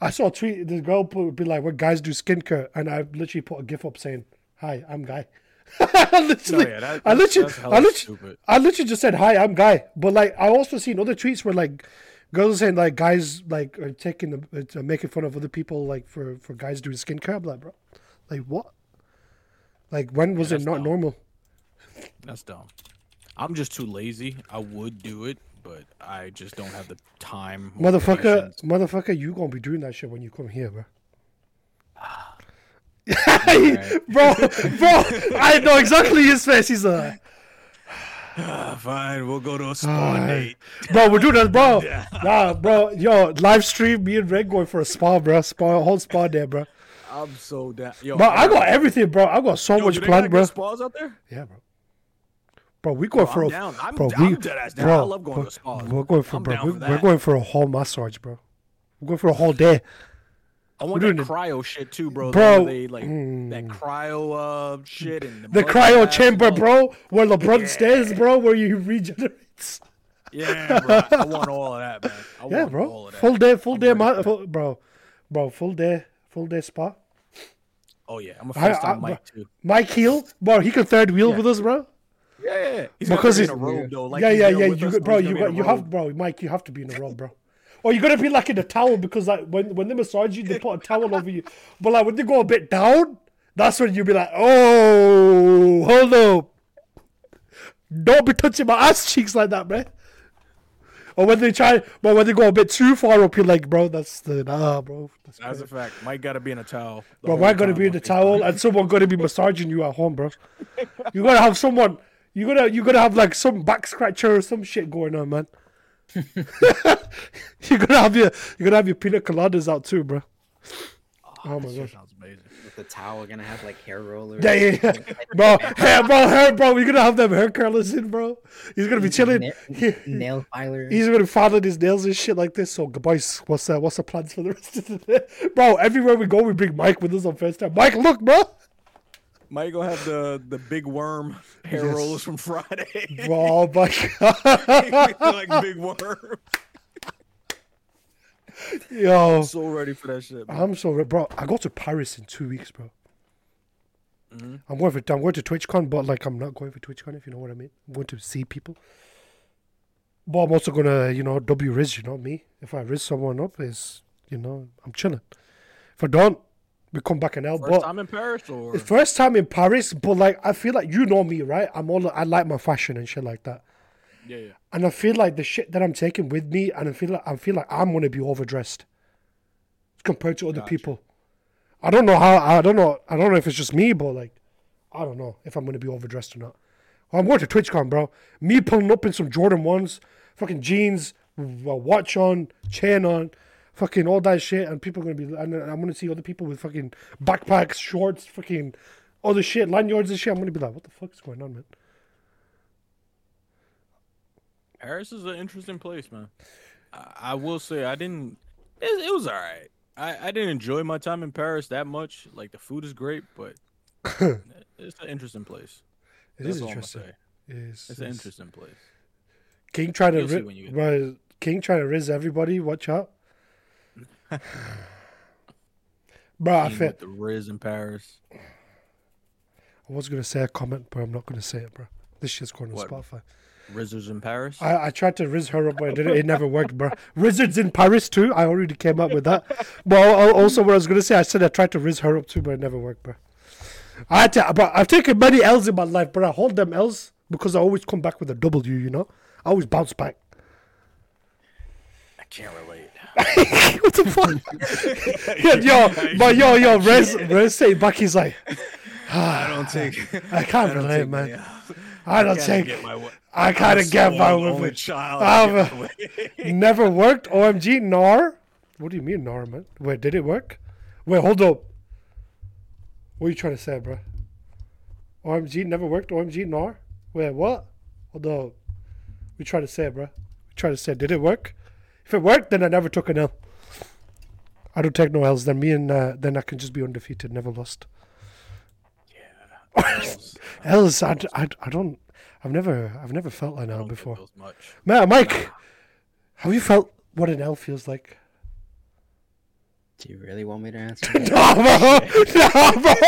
I saw a tweet. This girl put be like, "What guys do skincare," and I literally put a gif up saying, "Hi, I'm Guy." I literally,
No, yeah, that-
I literally, I literally,
stupid.
I literally just said, "Hi, I'm Guy." But like, I also seen other tweets where like girls saying like guys like are taking the uh, making fun of other people like for for guys doing skincare. I'm like, bro, like what? Like when was it not
dumb.
normal?
That's dumb. I'm just too lazy. I would do it, but I just don't have the time.
Motherfucker, motherfucker, you gonna be doing that shit when you come here, bro.
Alright.
bro, bro, I know exactly his face. He's like,
Ah, fine, we'll go to a spa
Alright.
date.
bro, we're doing that, bro. Nah, bro, yo, live stream, me and Red going for a spa, bro. Spa, whole spa day, bro.
I'm so down. Yo,
Bro, I got everything, bro. I got so
Yo,
much planned, bro.
spas out there?
Yeah, bro. Bro, we going
Bro,
for
I'm
a
down. I'm-
bro.
I'm
we,
dead ass down.
bro,
I love going to
bro,
spas.
We're going for
I'm
bro.
down
We,
for
we're going for a whole massage, bro. We're going for a whole day.
I want
We're
that
doing it.
cryo shit too, bro.
Bro,
they like that cryo uh shit and
The
mud
cryo chamber, bro, where LeBron stays, bro, where you regenerates.
Yeah, bro. I want all of that, man. I
Yeah,
want
bro.
all of that.
Full day, full
I'm
day, ma- full, bro, bro, full day, full day spa.
Oh yeah, I'm a first time Mike too.
Mike Heel, bro, he can third wheel
Yeah.
with us, bro.
Yeah, yeah. yeah. He's
Because
because in a robe though. Like
yeah, yeah, yeah. You,
us,
bro, you got, you have, bro, Mike, you have to be in a robe, bro. Or you're gonna be like in a towel because like when when they massage you, they put a towel over you. But like when they go a bit down, that's when you'll be like, oh, hold up, don't be touching my ass cheeks like that, man. Or when they try, but when they go a bit too far up, you're like, bro, that's the nah, bro. That's
That's a fact. Mike got to be in a towel.
Bro,
whole
why gotta be in
on
the towel and someone gotta be massaging you at home, bro? You gotta have someone. You gotta you gotta have like some back scratcher or some shit going on, man. you gotta have your you gotta have your pina coladas out too, bro. Oh my
That
gosh.
sounds amazing.
With the towel, gonna have like hair rollers.
Yeah, yeah, yeah. bro, hair, bro, hair, bro. We're gonna have them hair curlers in, bro. He's gonna be chilling.
Na- nail filer.
He's gonna file his nails and shit like this. So, boys, what's uh, what's the plans for the rest of the day, bro? Everywhere we go, we bring Mike with us on first time. Mike, look, bro.
Mike gonna have the the big worm hair
Yes.
rollers from Friday.
Oh my god,
like big worm.
yo.
So ready for that shit. Man.
I'm so re- bro. I go to Paris in two weeks, bro. Mm-hmm. I'm going for I'm going to TwitchCon, but like I'm not going for TwitchCon if you know what I mean. I'm going to see people. But I'm also gonna, you know, W Riz, you know me. If I Riz someone up, is you know, I'm chilling. If I don't, we come back and L.
First
But
time in Paris or
first time in Paris, but like I feel like you know me, right? I'm all I like my fashion and shit like that.
yeah, yeah.
And I feel like the shit that I'm taking with me, and I feel like I feel like I'm gonna be overdressed compared to other
Gotcha.
people. I don't know how. I don't know. I don't know if it's just me, but like, I don't know if I'm gonna be overdressed or not. I'm going to TwitchCon, bro. Me pulling up in some Jordan ones, fucking jeans, watch on, chain on, fucking all that shit, and people are gonna be. And I'm gonna see other people with fucking backpacks, shorts, fucking other shit, lanyards and shit. I'm gonna be like, what the fuck is going on, man?
Paris is an interesting place, man. I, I will say I didn't. It, it was all right. I, I didn't enjoy my time in Paris that much. Like the food is great, but it's an interesting place.
It
That's
is interesting. It is,
It's an interesting place.
King trying to
You'll see
ri-
when you get
King trying to riz everybody. Watch out, bro. I, feel,
the Riz in Paris.
I was gonna say a comment, but I'm not gonna say it, bro. This shit's going on
What?
Spotify.
Rizzers in Paris.
I, I tried to riz her up, but it, it never worked, bro. Wizards in Paris too. I already came up with that. But also, what I was gonna say, I said I tried to riz her up too, but it never worked, bro. I had to, but I've taken many L's in my life, but I hold them L's because I always come back with a W. You know, I always bounce back.
I can't relate.
what the fuck? yo, yo, but yo, yo, Rez, Rez say back, he's like,
I don't take.
I can't
I
relate,
take
man. I don't
Gotta
take.
get my
I kind of get with
only child.
I'm
I
a-
get away.
Uh, never worked. OMG, nor. What do you mean NAR, man? Wait, did it work? Wait, hold up. What are you trying to say, bro? OMG never worked. OMG nor. Wait, what? Hold up. We try to say, bro. We Try to say, did it work? If it worked, then I never took an L. I don't take no L's. Then me and uh, then I can just be undefeated, never lost.
Yeah, L's.
L's, I, d- I, d- I don't. I've never, I've never felt an L before.
those much.
Ma- Mike, have you felt what an L feels like?
Do you really want me to answer?
No, bro. No, bro.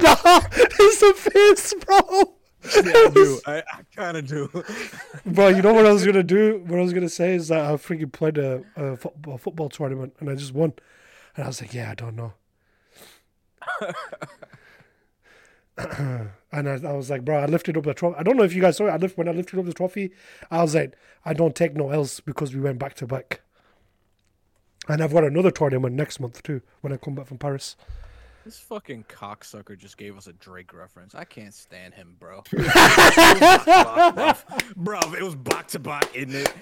No, it's the face, bro.
Yeah, I do. I, I kind of do.
Bro, you know what I was gonna do? What I was gonna say is that I freaking played a, a, football, a football tournament and I just won, and I was like, yeah, I don't know. and I, I was like, bro, I lifted up the trophy. I don't know if you guys saw it. I lift when I lifted up the trophy. I was like, I don't take no else because we went back to back. And I've got another tournament next month too when I come back from Paris.
This fucking cocksucker just gave us a Drake reference. I can't stand him, bro. bro, it was back to back, isn't it?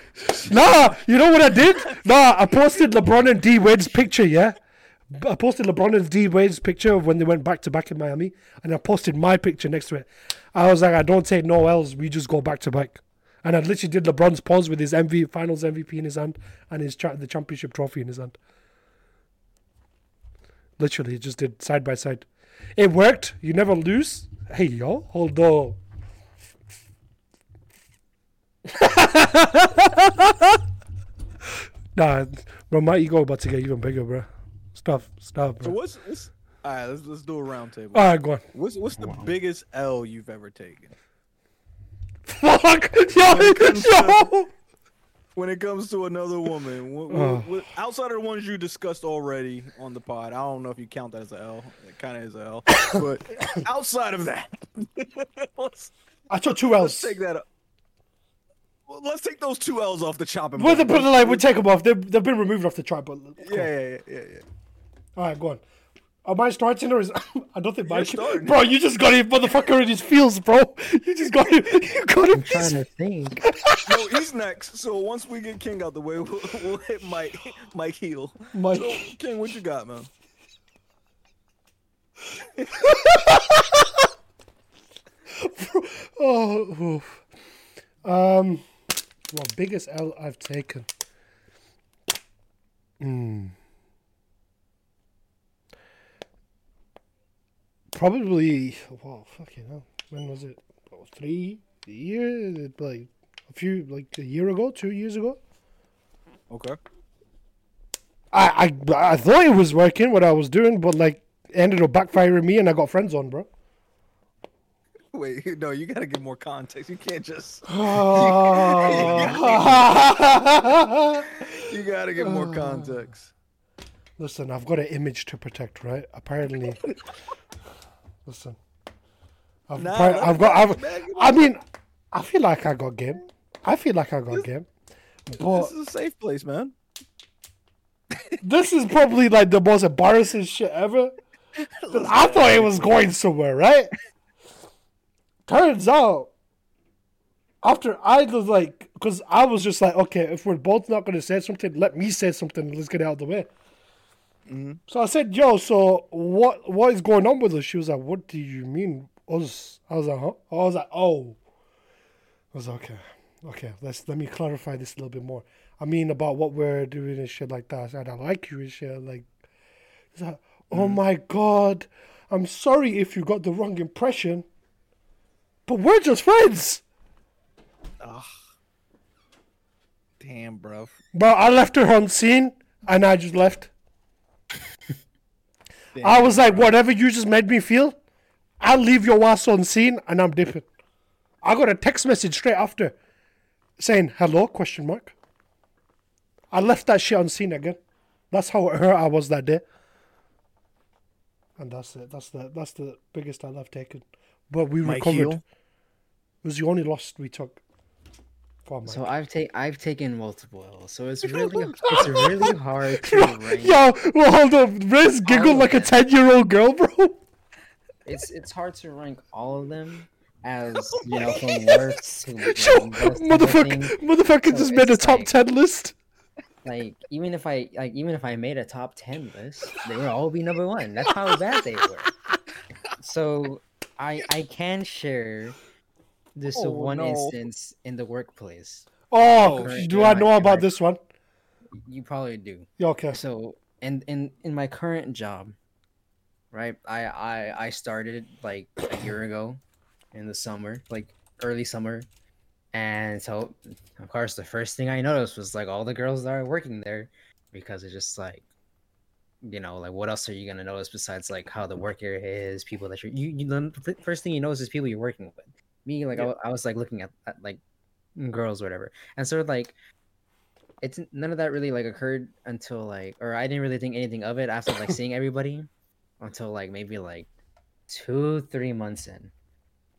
Nah, you know what I did? Nah, I posted LeBron and D Wade's picture, yeah? I posted LeBron and D Wade's picture of when they went back to back in Miami, and I posted my picture next to it. I was like, I don't take no L's, we just go back to back. And I literally did LeBron's pose with his MV finals MVP in his hand and his cha- the championship trophy in his hand. Literally, just did side by side. It worked. You never lose. Hey yo, hold on. Nah, bro, my ego about to get even bigger, bro. Stop, stop, Bro.
So
bro.
what's, this? all right? Let's let's do a round table.
All right, go on.
What's what's the biggest L you've ever taken
Fuck, yo, yo.
When it comes to another woman? What, what,
Oh.
what- outside of the ones you discussed already on the pod, I don't know if you count that as an L. It kind of is an L, but outside of that, let's
I took two
let's
L's.
take that. Up. Well, let's take those two L's off the chopping
Well, the, but like, we take them off. They've, they've been removed off the chart, but
Yeah, yeah, yeah, yeah, yeah.
All right, go on. Are mine starting or is I don't think mine.
starting.
Bro, you just got him, motherfucker, in his feels, bro. You just got him. You got him.
I'm trying to think.
No, he's next. So once we get King out the way, we'll, we'll hit Mike, Mike heel.
Mike.
So, King, what you got, man?
Oh, oof. um, well, biggest L I've taken. Hmm. Probably. Well, fucking hell. When was it? Oh, three years? Like a few, like a year ago, two years ago.
Okay.
I, I I thought it was working what I was doing, but like ended up backfiring me, and I got friends on, bro.
Wait, no, you gotta give more context. You can't just.
Oh.
You gotta give more context.
Listen, I've got an image to protect, right? Apparently. Listen. I've,
Nah, let
I've got. I've, I mean, I feel like I got game. I feel like I got game. But
This is a safe place, man.
this is probably like the most embarrassing shit ever. I thought it was going somewhere, right? Turns out, after I was like, because I was just like, okay, if we're both not going to say something, let me say something. Let's get it out of the way. Mm-hmm. So I said, yo, so what what is going on with us? She was like, what do you mean us? I was like, huh? I was like, oh. I was like, okay, okay, let's let me clarify this a little bit more. I mean about what we're doing and shit like that. I said, I like you and shit. Like, he's like, oh mm-hmm. my god, I'm sorry if you got the wrong impression, but we're just friends.
Damn, bro.
Bro, I left her on seen and I just left. I was like, whatever you just made me feel, I'll leave your ass on seen and I'm dipping. I got a text message straight after saying hello question mark. I left that shit on seen again. That's how hurt I was that day. And that's it. That's the that's the biggest I've taken. But we
Mike
recovered.
Heel?
It was the only loss we took. Oh Mike.
So I've take I've taken multiple L's, so it's really it's really hard to rank.
Yo, well, hold up, Riz giggled like a 10 year old girl, bro.
It's it's hard to rank all of them as oh you know from worst to like,
Yo, motherfucker, motherfucker
So
just made a top
like-
10 list.
Like even if I like even if I made a top ten list, they would all be number one. That's how bad they were. So I I can share this
Oh,
one
no.
instance in the workplace.
Oh,
Current-
do I know about this one?
You probably do.
Okay.
So, in in in my current job, right? I I I started like a year ago, in the summer, like early summer, and so of course the first thing I noticed was like all the girls that are working there, because it's just like, you know, like what else are you gonna notice besides like how the work area is, people that you're you you the first thing you notice is people you're working with. Me like I
Yeah.
wa- I, was like looking at, at like girls or whatever, and so like it's none of that really like occurred until like or I didn't really think anything of it after like seeing everybody until like maybe like two three months in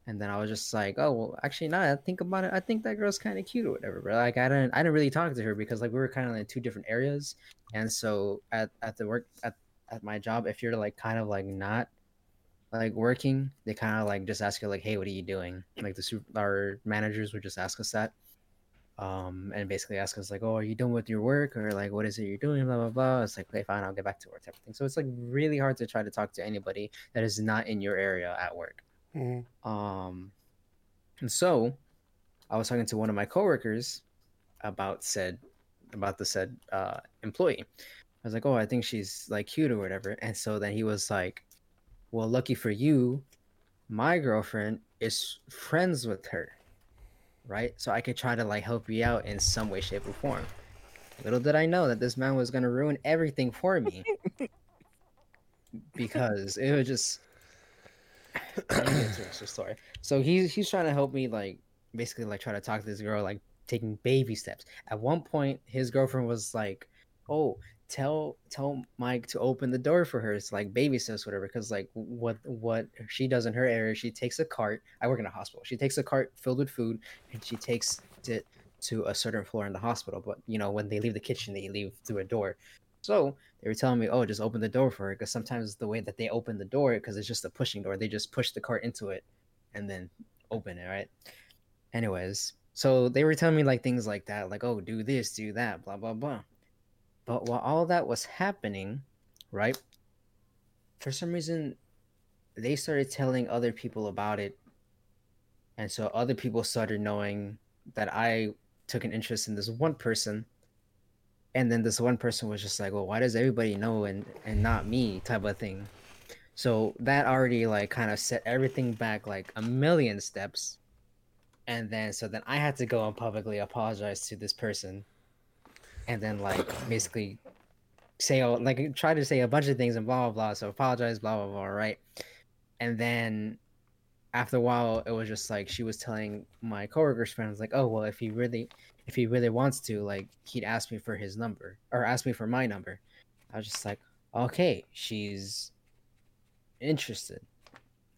and then I was just like oh well actually not. that I think about it I think that girl's kind of cute or whatever but like I didn't I didn't really talk to her because like we were kind of in two different areas and so at, at the work at, at my job if you're like kind of like not like working they kind of like just ask you like hey what are you doing like the super our managers would just ask us that um, and basically ask us like, "Oh, are you done with your work?" or like, "What is it you're doing?" Blah blah blah. It's like, "Okay, fine, I'll get back to work." Type of thing. So it's like really hard to try to talk to anybody that is not in your area at work.
Mhm.
Um, and so I was talking to one of my coworkers about said about the said uh, employee. I was like, "Oh, I think she's like cute or whatever," and so then he was like, "Well, lucky for you, my girlfriend is friends with her." right? So I could try to like help you out in some way, shape, or form. Little did I know that this man was gonna ruin everything for me. because it was just Let me get story. So he's he's trying to help me like basically like try to talk to this girl, like taking baby steps. At one point his girlfriend was like, Oh, tell tell Mike to open the door for her. It's like baby steps, whatever. Because like what what she does in her area, she takes a cart. I work in a hospital. She takes a cart filled with food and she takes it to a certain floor in the hospital. But you know, when they leave the kitchen, they leave through a door. So they were telling me, oh, just open the door for her. Because sometimes the way that they open the door, because it's just a pushing door, they just push the cart into it and then open it, right? Anyways, so they were telling me like things like that, like, oh, do this, do that, blah, blah, blah. But while all that was happening, right? For some reason, they started telling other people about it. And so other people started knowing that I took an interest in this one person. And then this one person was just like, well, why does everybody know and, and not me type of thing. So that already like kind of set everything back like a million steps. And then so then I had to go and publicly apologize to this person. And then like basically say like try to say a bunch of things and blah blah blah. So apologize, blah blah blah, right? And then after a while it was just like she was telling my coworker's friends like, oh well if he really if he really wants to, like he'd ask me for his number or ask me for my number. I was just like, okay, she's interested,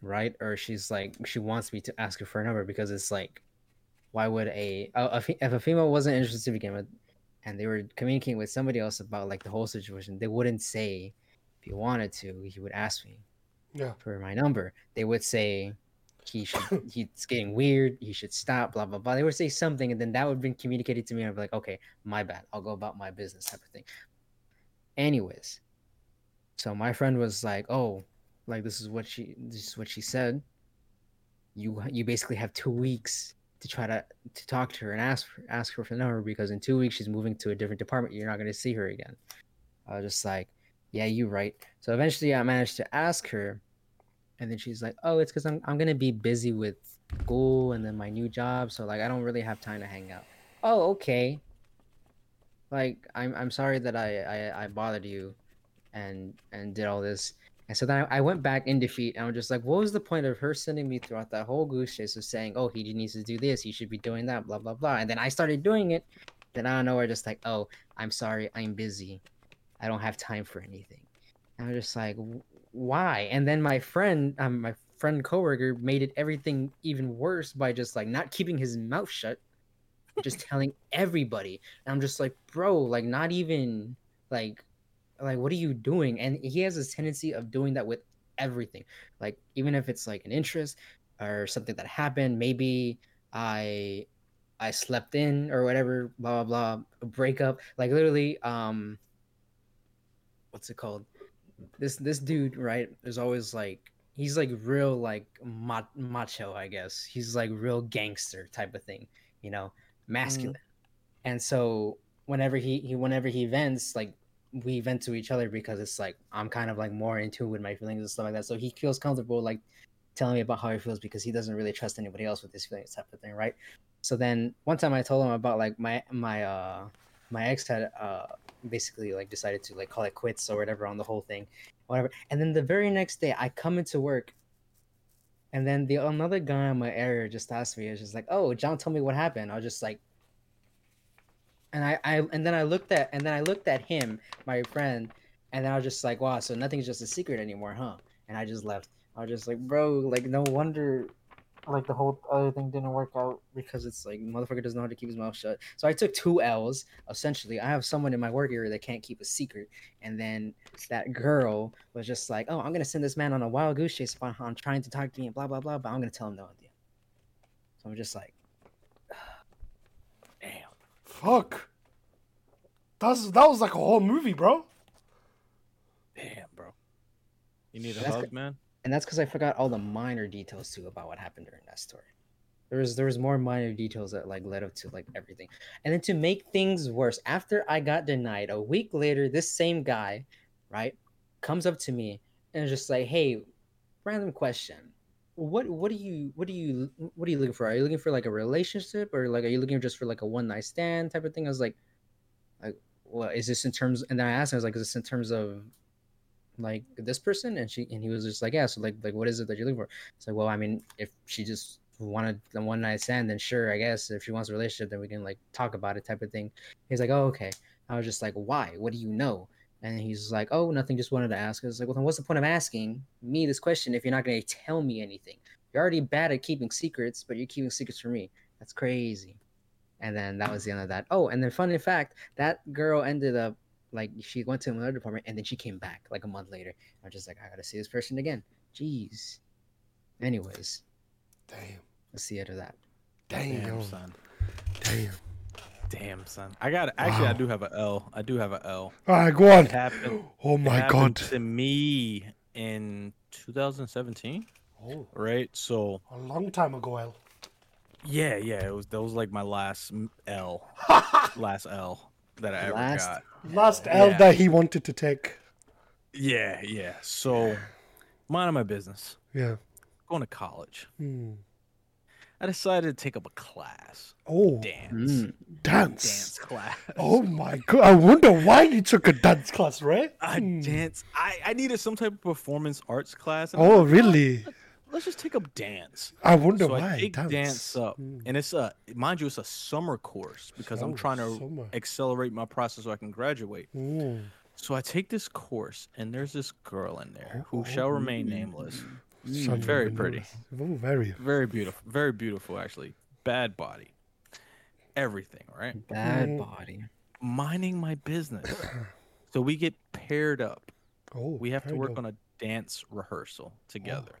right? Or she's like she wants me to ask her for a number because it's like, why would a, if a female wasn't interested to begin with, and they were communicating with somebody else about like the whole situation, they wouldn't say if he wanted to, he would ask me
Yeah.
for my number. They would say he should he's getting weird, he should stop, blah blah blah. They would say something and then that would have been communicated to me and I'd be like, okay, my bad. I'll go about my business type of thing. Anyways, so my friend was like, Oh, like this is what she this is what she said. You you basically have two weeks to try to to talk to her and ask ask her for the number because in two weeks she's moving to a different department. You're not gonna see her again. I was just like, Yeah, you right. So eventually I managed to ask her and then she's like, "Oh, it's because I'm I'm gonna be busy with school and then my new job, so like I don't really have time to hang out." Oh, okay. Like I'm I'm sorry that I I, I bothered you, and and did all this. And so then I, I went back in defeat, and I'm just like, what was the point of her sending me throughout that whole goose chase of saying, "Oh, he needs to do this, he should be doing that," blah blah blah. And then I started doing it. Then I don't know, we're just like, "Oh, I'm sorry, I'm busy. I don't have time for anything." And I'm just like, why? And then my friend, um, my friend coworker made it everything even worse by just like not keeping his mouth shut, just telling everybody. And I'm just like, bro, like not even like, like what are you doing? And he has this tendency of doing that with everything. Like even if it's like an interest or something that happened, maybe I I slept in or whatever, blah blah blah, a breakup. Like literally, um, what's it called? this this dude right is always like he's like real like ma- macho i guess he's like real gangster type of thing you know masculine and so whenever he, he whenever he vents, like we vent to each other because it's like I'm kind of like more in tune with my feelings and stuff like that. So he feels comfortable like telling me about how he feels because he doesn't really trust anybody else with his feelings type of thing, right? So then one time I told him about like my my uh my ex had uh basically like decided to like call it quits or whatever on the whole thing, whatever. And then the very next day I come into work and then the another guy in my area just asked me, it's just like, oh, John told me what happened. I was just like and I, I and then I looked at and then I looked at him, my friend, and then I was just like, wow, so nothing's just a secret anymore, huh? And I just left. I was just like, bro, like no wonder like the whole other thing didn't work out because it's like motherfucker doesn't know how to keep his mouth shut. So I took two L's. Essentially, I have someone in my work area that can't keep a secret, and then that girl was just like, "Oh, I'm gonna send this man on a wild goose chase on, trying to talk to me and blah blah blah," but I'm gonna tell him no idea. So I'm just like.
Fuck. That's that was like a whole movie, bro.
Damn, bro. You need a
That's
hug,
good.
man?
and that's because I forgot all the minor details too about what happened during that story. There was there was more minor details that like led up to like everything, and then to make things worse, after I got denied, a week later, this same guy, right, comes up to me and is just like, "Hey, random question, what what do you what do you what are you looking for? Are you looking for like a relationship or like are you looking just for like a one night stand type of thing?" I was like, "Like, what is this in terms?" And then I asked him, "I was like, is this in terms of like this person and she and he was just like yeah so like like what is it that you're looking for it's like well i mean if she just wanted the one night stand then sure i guess if she wants a relationship then we can like talk about it type of thing he's like oh okay i was just like why what do you know and he's like oh nothing just wanted to ask i was like well then what's the point of asking me this question if you're not going to tell me anything you're already bad at keeping secrets but you're keeping secrets from me that's crazy and then that was the end of that oh and then funny fact that girl ended up like she went to another department and then she came back like a month later. I was just like, I gotta see this person again. Jeez. Anyways,
Damn.
let's see out of that.
Damn.
Damn, son.
Damn.
Damn, son. I got actually. I do have a L. I do have a L.
All right, go on.
It happened.
Oh my god.
To me in 2017,
Oh,
right? So
a long time ago, El.
yeah, yeah. It was that was like my last L. last L that I ever
Last-
got.
Last L
Yeah.
that he wanted to take.
Yeah, yeah. So minding my business,
Yeah.
going to college.
Hmm.
I decided to take up a class,
Oh,
dance,
Mm.
dance.
dance class.
Oh my god. I wonder why you took a dance class, right?
I
Hmm.
dance. I, I needed some type of performance arts class.
Oh,
like,
really?
Let's just take up dance.
I wonder
so
why.
I take dance, up,
Hmm.
and it's a mind you, it's a summer course because I'm
Oh,
trying to
summer.
accelerate my process so I can graduate.
Mm.
So I take this course, and there's this girl in there who shall remain nameless.
Sounds
very pretty.
nice. Oh, very.
Very beautiful, very beautiful actually. Bad body, everything, right?
Bad
Mm.
body.
Minding my business. so we get paired up.
Oh,
we have to work
dope.
on a dance rehearsal together.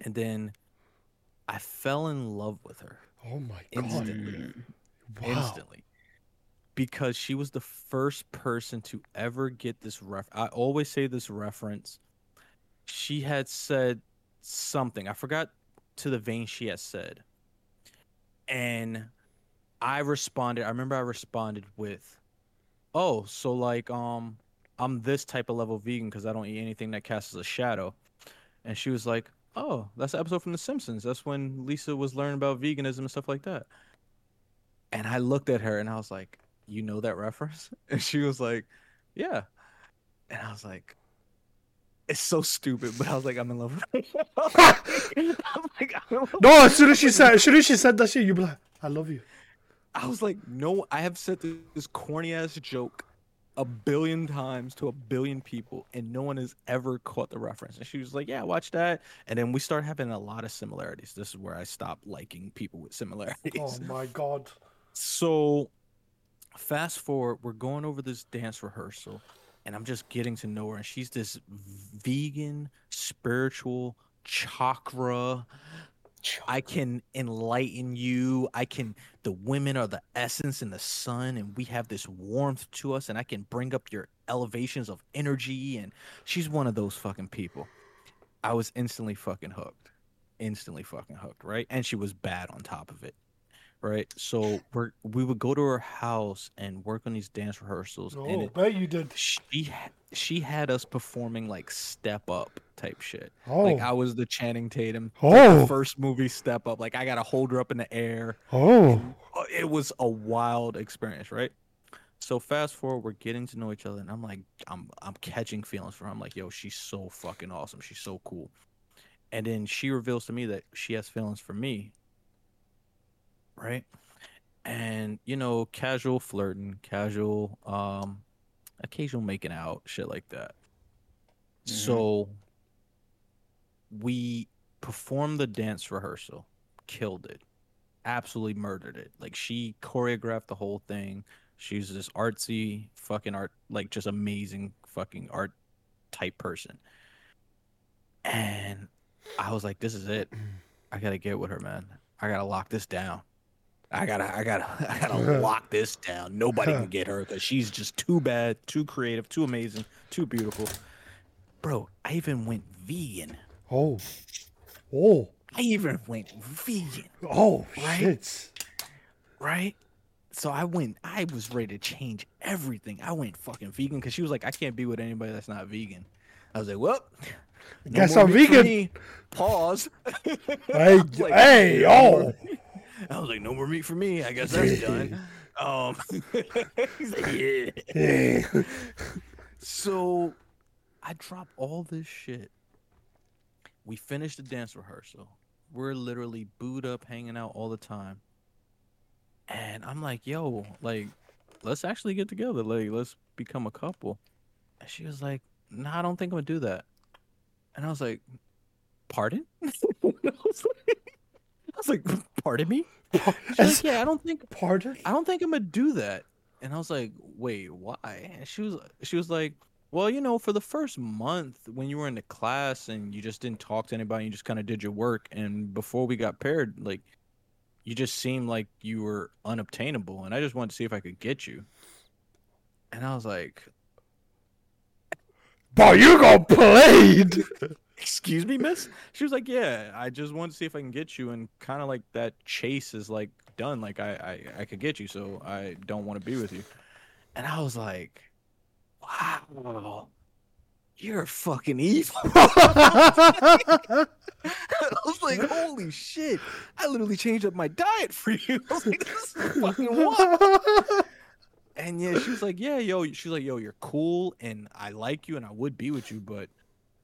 And then I fell in love with her
Oh my god.
instantly.
Wow.
Instantly. Because she was the first person to ever get this ref I always say this reference. She had said something. I forgot to the vein she had said. And I responded. I remember I responded with, "Oh, so like um I'm this type of level vegan because I don't eat anything that casts a shadow." And she was like, "Oh, that's the episode from The Simpsons. That's when Lisa was learning about veganism and stuff like that." And I looked at her and I was like, "You know that reference?" And she was like, "Yeah." And I was like, "It's so stupid," but I was like, "I'm in love with her." I'm like, "I'm in love
No, as soon as she said, as soon as she said that shit, you be like, I love you.
I was like, no, I have said th- this corny ass joke a billion times to a billion people, and no one has ever caught the reference. And she was like, yeah, watch that. And then we start having a lot of similarities. This is where I stopped liking people with similarities.
Oh my god.
So, fast forward, we're going over this dance rehearsal, and I'm just getting to know her. And she's this vegan, spiritual, chakra. I can enlighten you. I can. The women are the essence and the sun, and we have this warmth to us, and I can bring up your elevations of energy. And she's one of those fucking people. I was instantly fucking hooked. Instantly fucking hooked, right? And she was bad on top of it right? So we're we would go to her house and work on these dance rehearsals, and
Oh,
it,
bet you did.
she she had us performing like step up type shit.
Oh.
Like I was the Channing Tatum. like,
Oh.
first movie step up. Like I gotta hold her up in the air.
Oh,
Uh, It was a wild experience, right? So fast forward, we're getting to know each other, and I'm like, I'm I'm catching feelings for her. I'm like, yo, she's so fucking awesome. She's so cool. And then she reveals to me that she has feelings for me. Right? And you know, casual flirting, casual, um, occasional making out, shit like that. So we performed the dance rehearsal, killed it, absolutely murdered it. Like she choreographed the whole thing. She's this artsy fucking art, like just amazing fucking art type person. And I was like, this is it. I gotta get with her, man. I gotta lock this down. I gotta, I gotta, I gotta lock this down. Nobody can get her because she's just too bad, too creative, too amazing, too beautiful. Bro, I even went vegan.
oh, oh,
I even went vegan,
oh,
Right?
shit.
right? So I went, I was ready to change everything. I went fucking vegan because she was like, I can't be with anybody that's not vegan. I was like, well, no
Guess I'm vegan.
Pause.
Hey,
like,
hey, oh.
I was like, no more meat for me. I guess that's done. Um, like, yeah. So I drop all this shit. We finish the dance rehearsal. We're literally booed up, hanging out all the time. And I'm like, yo, like, let's actually get together. Like, let's become a couple. And she was like, nah, I don't think I'm gonna do that. And I was like, pardon? I was like, I was like, pardon me? She's like, yeah, I don't think
Pardon?
I don't think I'm gonna do that. And I was like, wait, why? And she was she was like, well, you know, for the first month when you were in the class and you just didn't talk to anybody, you just kind of did your work. And before we got paired, like, you just seemed like you were unobtainable, and I just wanted to see if I could get you. And I was like,
But you got played.
excuse me, miss? She was like, yeah, I just want to see if I can get you, and kind of like that chase is like done. Like I, I, I could get you, so I don't want to be with you. And I was like, wow, you're fucking evil. I was like, holy shit, I literally changed up my diet for you. I was like, this is fucking wild. And yeah, she was like, yeah, yo, she was like, yo, you're cool, and I like you, and I would be with you, but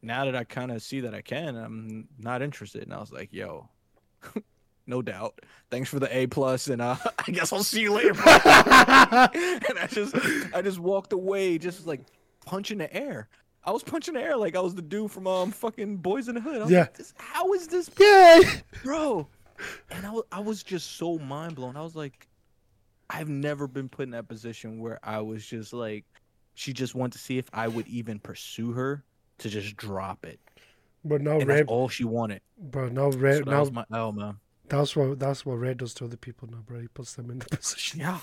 now that I kind of see that I can, I'm not interested. And I was like, yo, no doubt. Thanks for the A plus, and uh, I guess I'll see you later. and I just, I just walked away, just like punching the air. I was punching the air like I was the dude from um fucking Boys in the Hood. I was
Yeah.
like, this, how is this,
yeah.
bro? And I was, I was just so mind blown. I was like, I've never been put in that position where I was just like, she just wanted to see if I would even pursue her to just drop it.
But now
And
Red,
that's all she wanted.
bro, now
So
Red,
that
now
was my L, man.
that's what that's what Red does to other people now, bro. He puts them in the position.
Yeah.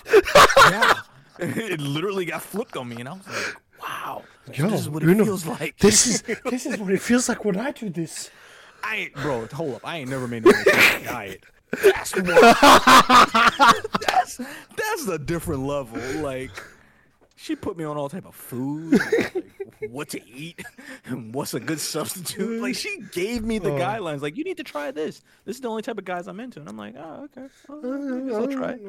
yeah. It literally got flipped on me, and I was like, wow.
Yo,
this is what it feels like.
This is this is what it feels like when I do this.
I ain't, bro, hold up. I ain't never made no diet. That's what, that's that's a different level. Like she put me on all type of food, like, what to eat, and what's a good substitute. Like she gave me the
Oh.
guidelines. Like you need to try this. This is the only type of guys I'm into. And I'm like, oh okay, well, I guess uh, I'll uh, try. it."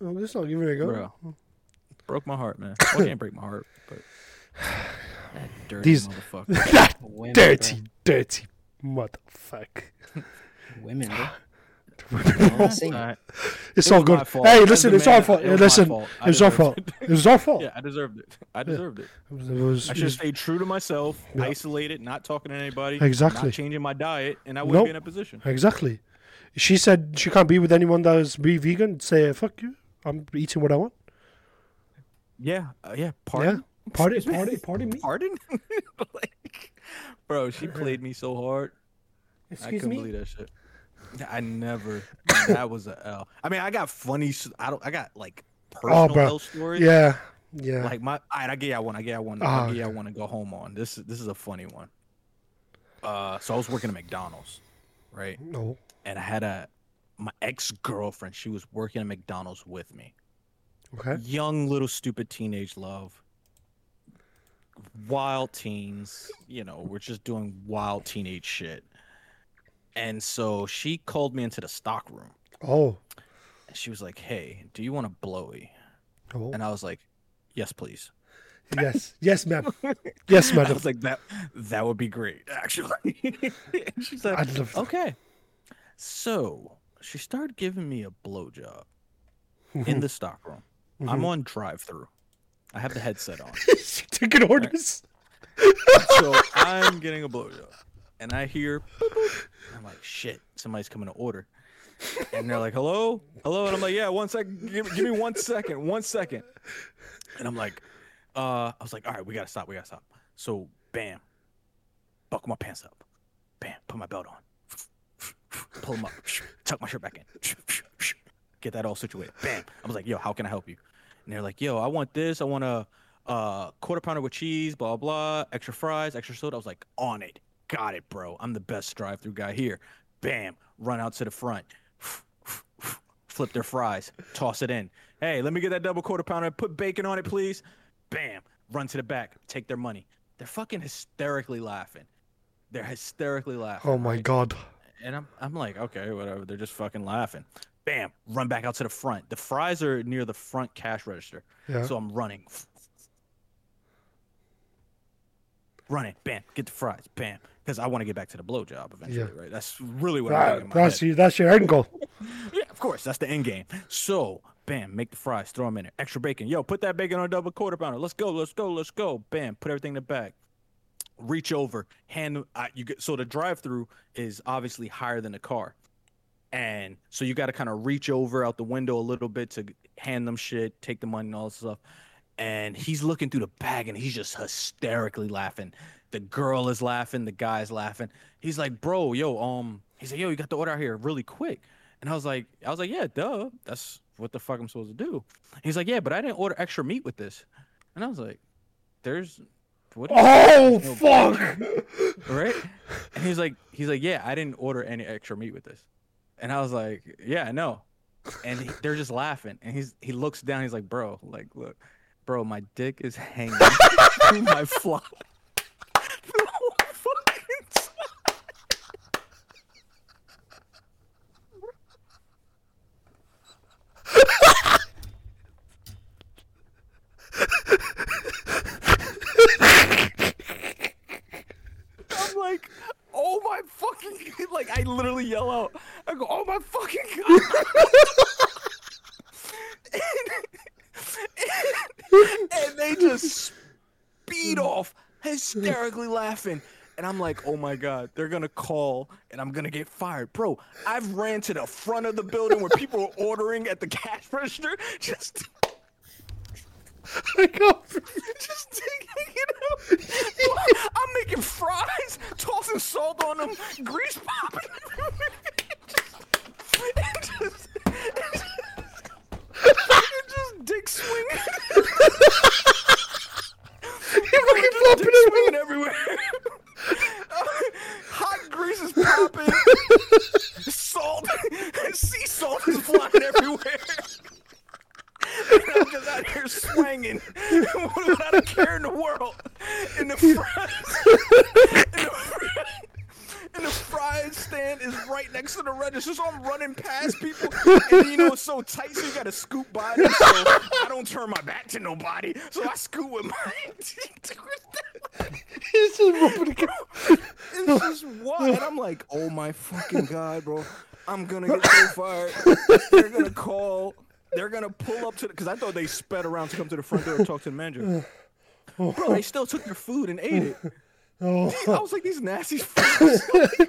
I'm just not giving it a go.
Bro, broke my heart, man. Well, it didn't break my heart, but that dirty
These-
motherfucker.
that
Women,
dirty, dirty motherfucker.
Women, bro.
It's
It's
It
all good. Hey,
As
listen,
the
it's our
man,
fault.
it was my
listen,
fault. I
it was our
deserved
fault.
it.
It was our fault.
Yeah, I deserved it. I deserved it.
It was, it was,
I
it
should have stayed true to myself,
Yeah.
isolated, not talking to anybody,
Exactly.
not changing my diet, and I wouldn't
Nope.
be in a position.
exactly. She said she can't be with anyone that is be vegan. Say fuck you. I'm eating what I want.
Yeah, uh, yeah. Pardon,
Yeah. Party,
Excuse me?
party, party me.
pardon. like, bro, she played me so hard. I
Excuse
couldn't
me.
believe that shit. I never. that was a L. I mean, I got funny. I don't. I got like personal
Oh.
L stories.
Yeah, yeah.
Like my, all right, I get y'all one. I get y'all one.
Ah,
I get y'all one to go home on. This is this is a funny one. Uh, so I was working at McDonald's, right?
no.
and I had a my ex girlfriend. She was working at McDonald's with me.
Okay.
Young little stupid teenage love. Wild teens, you know, we're just doing wild teenage shit. And so she called me into the stock room.
Oh.
And she was like, "Hey, do you want a blowy?"
Oh.
And I was like, "Yes, please."
Yes. Yes, ma'am. Yes, madam.
I was like, "That that would be great, actually." and she said,
I'd love that.
"Okay." So she started giving me a blowjob
Mm-hmm.
in the stock room. I'm on drive-through. I have the headset on,
She taking orders.
so I'm getting a blowjob, and I hear, boop, boop. I'm like, "Shit, somebody's coming to order." And they're like, "Hello, hello," and I'm like, "Yeah, one second. Give, give me one second, one second. And I'm like, uh, I was like, "All right, we gotta stop. We gotta stop." So, bam, buckle my pants up, bam, put my belt on, pull them up, tuck my shirt back in, get that all situated. Bam. I was like, "Yo, how can I help you?" And they're like, "Yo, I want this. I want a uh, quarter pounder with cheese, blah blah, extra fries, extra soda." I was like, "On it, got it, bro. I'm the best drive-through guy here." Bam, run out to the front, flip their fries, toss it in. Hey, let me get that double quarter pounder. Put bacon on it, please. Bam, run to the back, take their money. They're fucking hysterically laughing. They're hysterically laughing.
Oh my
right?
god.
And I'm, I'm like, okay, whatever. They're just fucking laughing. Bam, run back out to the front. The fries are near the front cash register.
Yeah.
So I'm running. Running, bam, get the fries, bam. Because I want to get back to the blowjob eventually,
Yeah.
right? That's really what I'm in my
that's
head.
you. That's your end goal.
Yeah, of course. That's the end game. So, bam, make the fries, throw them in there. Extra bacon. Yo, put that bacon on a double quarter pounder. Let's go, let's go, let's go. Bam, put everything in the bag. Reach over, hand. I, you get so the drive-through is obviously higher than the car, and so you got to kind of reach over out the window a little bit to hand them shit, take the money and all this stuff. And he's looking through the bag and he's just hysterically laughing. The girl is laughing, the guy's laughing. He's like, "Bro, yo, um," he's like, "Yo, you got the order out here really quick." And I was like, I was like, yeah, duh. That's what the fuck I'm supposed to do. He's like, yeah, but I didn't order extra meat with this. And I was like, there's what
Oh
no
fuck!
right? And he's like, he's like, yeah, I didn't order any extra meat with this. And I was like, yeah, I know. And he, they're just laughing. And he's he looks down. He's like, bro, like, look, bro, my dick is hanging through my fly. The whole fucking time. I'm like, oh my fucking, like I literally yell out, I go, oh my fucking god. and, and they just speed off, hysterically laughing. And I'm like, oh my god, they're gonna call and I'm gonna get fired. Bro, I've ran to the front of the building where people are ordering at the cash register, just
I go.
just taking it out. I'm making fries, tossing salt on them, grease popping and just, and just, and just dick swinging.
You fucking
Just
flopping
dick swinging everywhere. Hot grease is popping. Salt, sea salt is flying everywhere. And I'm just out here swinging without a care in the world. And the fries, and the, and the fries stand is right next to the register, so I'm running past people. And you know it's so tight, so you gotta scoot by them. So I don't turn my back to nobody. So I scoot with my.
He's just rubbing it.
It's just what? And I'm like, oh my fucking god, bro. I'm gonna get so fired. They're gonna call. They're gonna pull up to the because I thought they sped around to come to the front door and talk to the manager. Bro, they still took their food and ate it.
Oh,
I was like, these nasty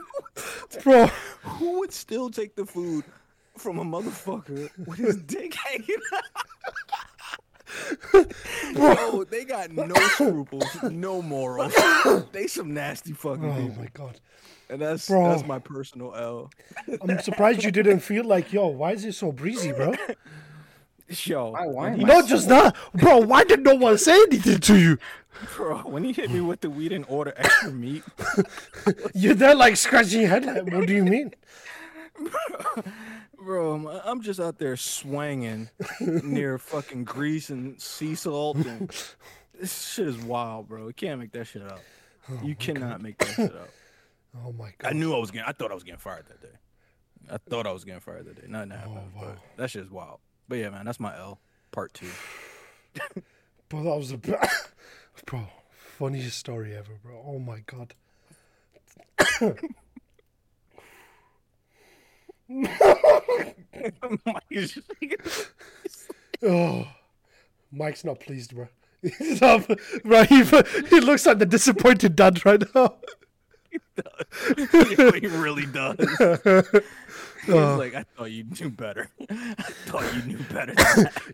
bro.
Who would still take the food from a motherfucker with his dick hanging out? Bro, they got no scruples, no morals. They some nasty fucking
Oh
people.
my god.
And that's
Bro.
that's my personal L.
I'm surprised you didn't feel like, yo, why is it so breezy, bro?
Yo,
Why- why
when
am
he,
Not just that, bro. Why did no one say anything to you?
bro, when he hit me with the weed didn't order extra meat,
You're there like scratching your head. Like, what do you mean?
Bro, I'm, I'm just out there swanging near fucking grease and sea salt. And this shit is wild, bro. You can't make that shit up. Oh you cannot make that shit up.
Oh my god!
I knew I was getting. I thought I was getting fired that day. I thought I was getting fired that day. Nothing happened.
Oh, wow.
But that shit's wild. But yeah, man, that's my L. Part two.
Bro, that was a bro. Funniest story ever, bro. Oh my god. Oh, oh, Mike's not pleased, bro. He's not, bro, he, he looks like the disappointed dad right now.
he really does. He's oh. like, I thought you knew better. I thought you knew better.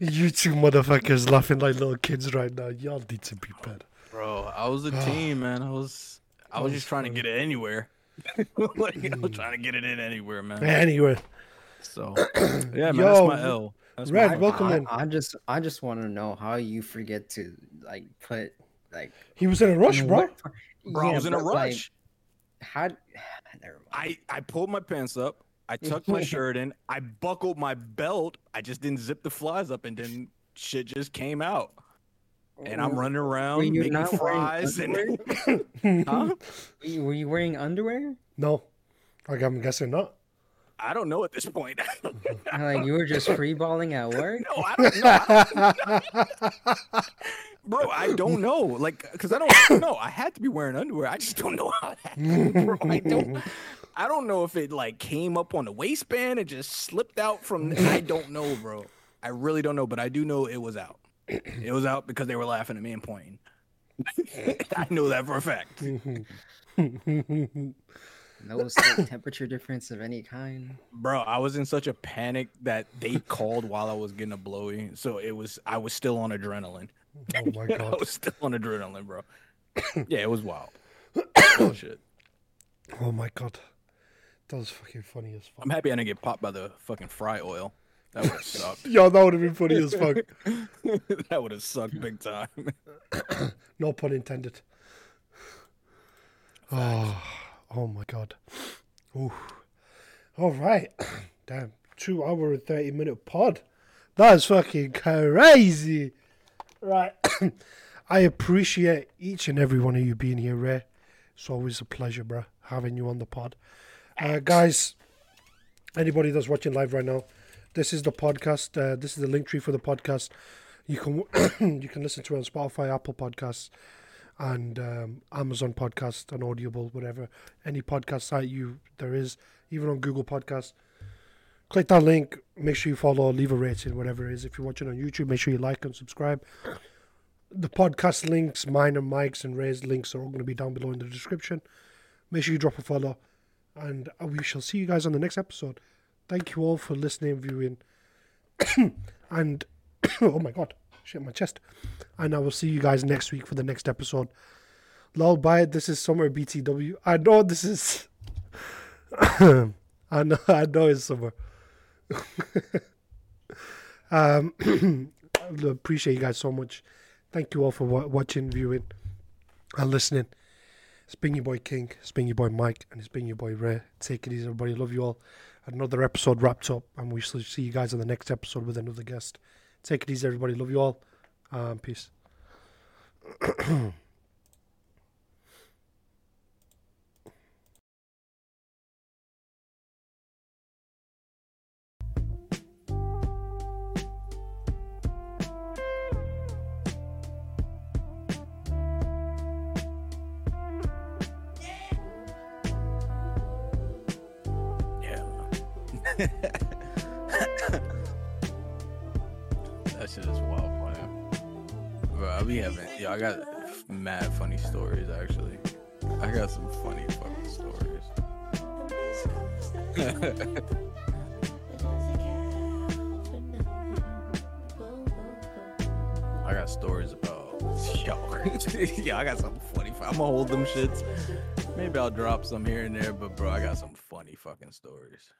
You two motherfuckers laughing like little kids right now. Y'all need to be better.
Bro, I was a ah. team, man. I was, I was just trying to get it anywhere. like, I was trying to get it in anywhere, man.
Anywhere.
So, yeah, man,
Yo,
that's my L. That's
Red,
my
welcome
I,
in.
I just I just want to know how you forget to like put like
he was in a rush, bro.
what-
Bro, I was in a
but, like,
rush.
How? Never mind.
I, I pulled my pants up. I tucked my shirt in. I buckled my belt. I just didn't zip the flies up, and then shit just came out. And I'm running around
you
making
not
fries. And, huh?
Were you, were you wearing underwear?
No, like I'm guessing not.
I don't know at this point.
Like you were just free balling at work?
no, I don't know. I don't- Bro, I don't know. Like, cause I don't know. I had to be wearing underwear. I just don't know how that happened, bro. I don't. I don't know if it like came up on the waistband and just slipped out from. I don't know, bro. I really don't know, but I do know it was out. It was out because they were laughing at me and pointing. I know that for a fact.
No slight temperature difference of any kind.
Bro, I was in such a panic that they called while I was getting a blowy. So it was I was still on adrenaline.
Oh my god!
I was still on adrenaline, bro. yeah, it was wild. oh shit.
Oh my god. That was fucking funny as fuck.
I'm happy I didn't get popped by the fucking fry oil. That would have sucked.
Yo, that would have been funny as fuck.
that would have sucked big time.
No pun intended. Oh, oh my god. Ooh. All right. Damn. Two hour and 30 minute pod. That's fucking crazy. Right. I appreciate each and every one of you being here, Rae. It's always a pleasure, bro, having you on the pod. Uh, guys, anybody that's watching live right now, this is the podcast. Uh, this is the link tree for the podcast. You can you can listen to it on Spotify, Apple Podcasts, and um, Amazon Podcast and Audible, whatever any podcast site you there is, even on Google Podcasts. Click that link. Make sure you follow, leave a rating, whatever it is. If you're watching on YouTube, make sure you like and subscribe. The podcast links, mine and Mike's and Rae's links are all going to be down below in the description. Make sure you drop a follow, and we shall see you guys on the next episode. Thank you all for listening, viewing, and oh my god, shit, my chest. And I will see you guys next week for the next episode. Lol, bye. This is Summer BTW. I know this is. I know. I know it's summer. um, I appreciate you guys so much. Thank you all for wa- watching, viewing, and listening. It's been your boy King, it's been your boy Mike, and it's been your boy Rae. Take it easy, everybody. Love you all. Another episode wrapped up, and we shall see you guys on the next episode with another guest. Take it easy, everybody. Love you all. Um, peace.
that shit is wild funny. Bro, I be having yeah, I got mad funny stories actually. I got some funny fucking stories. I got stories about yo. yeah, I got some funny. I'm gonna hold them shits. Maybe I'll drop some here and there, but bro, I got some funny fucking stories.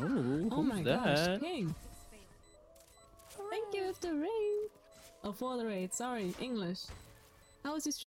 Ooh, Oh,
oh my gosh, King. Thank you for the raid. Oh, for the raid. Sorry, English. How was your stream?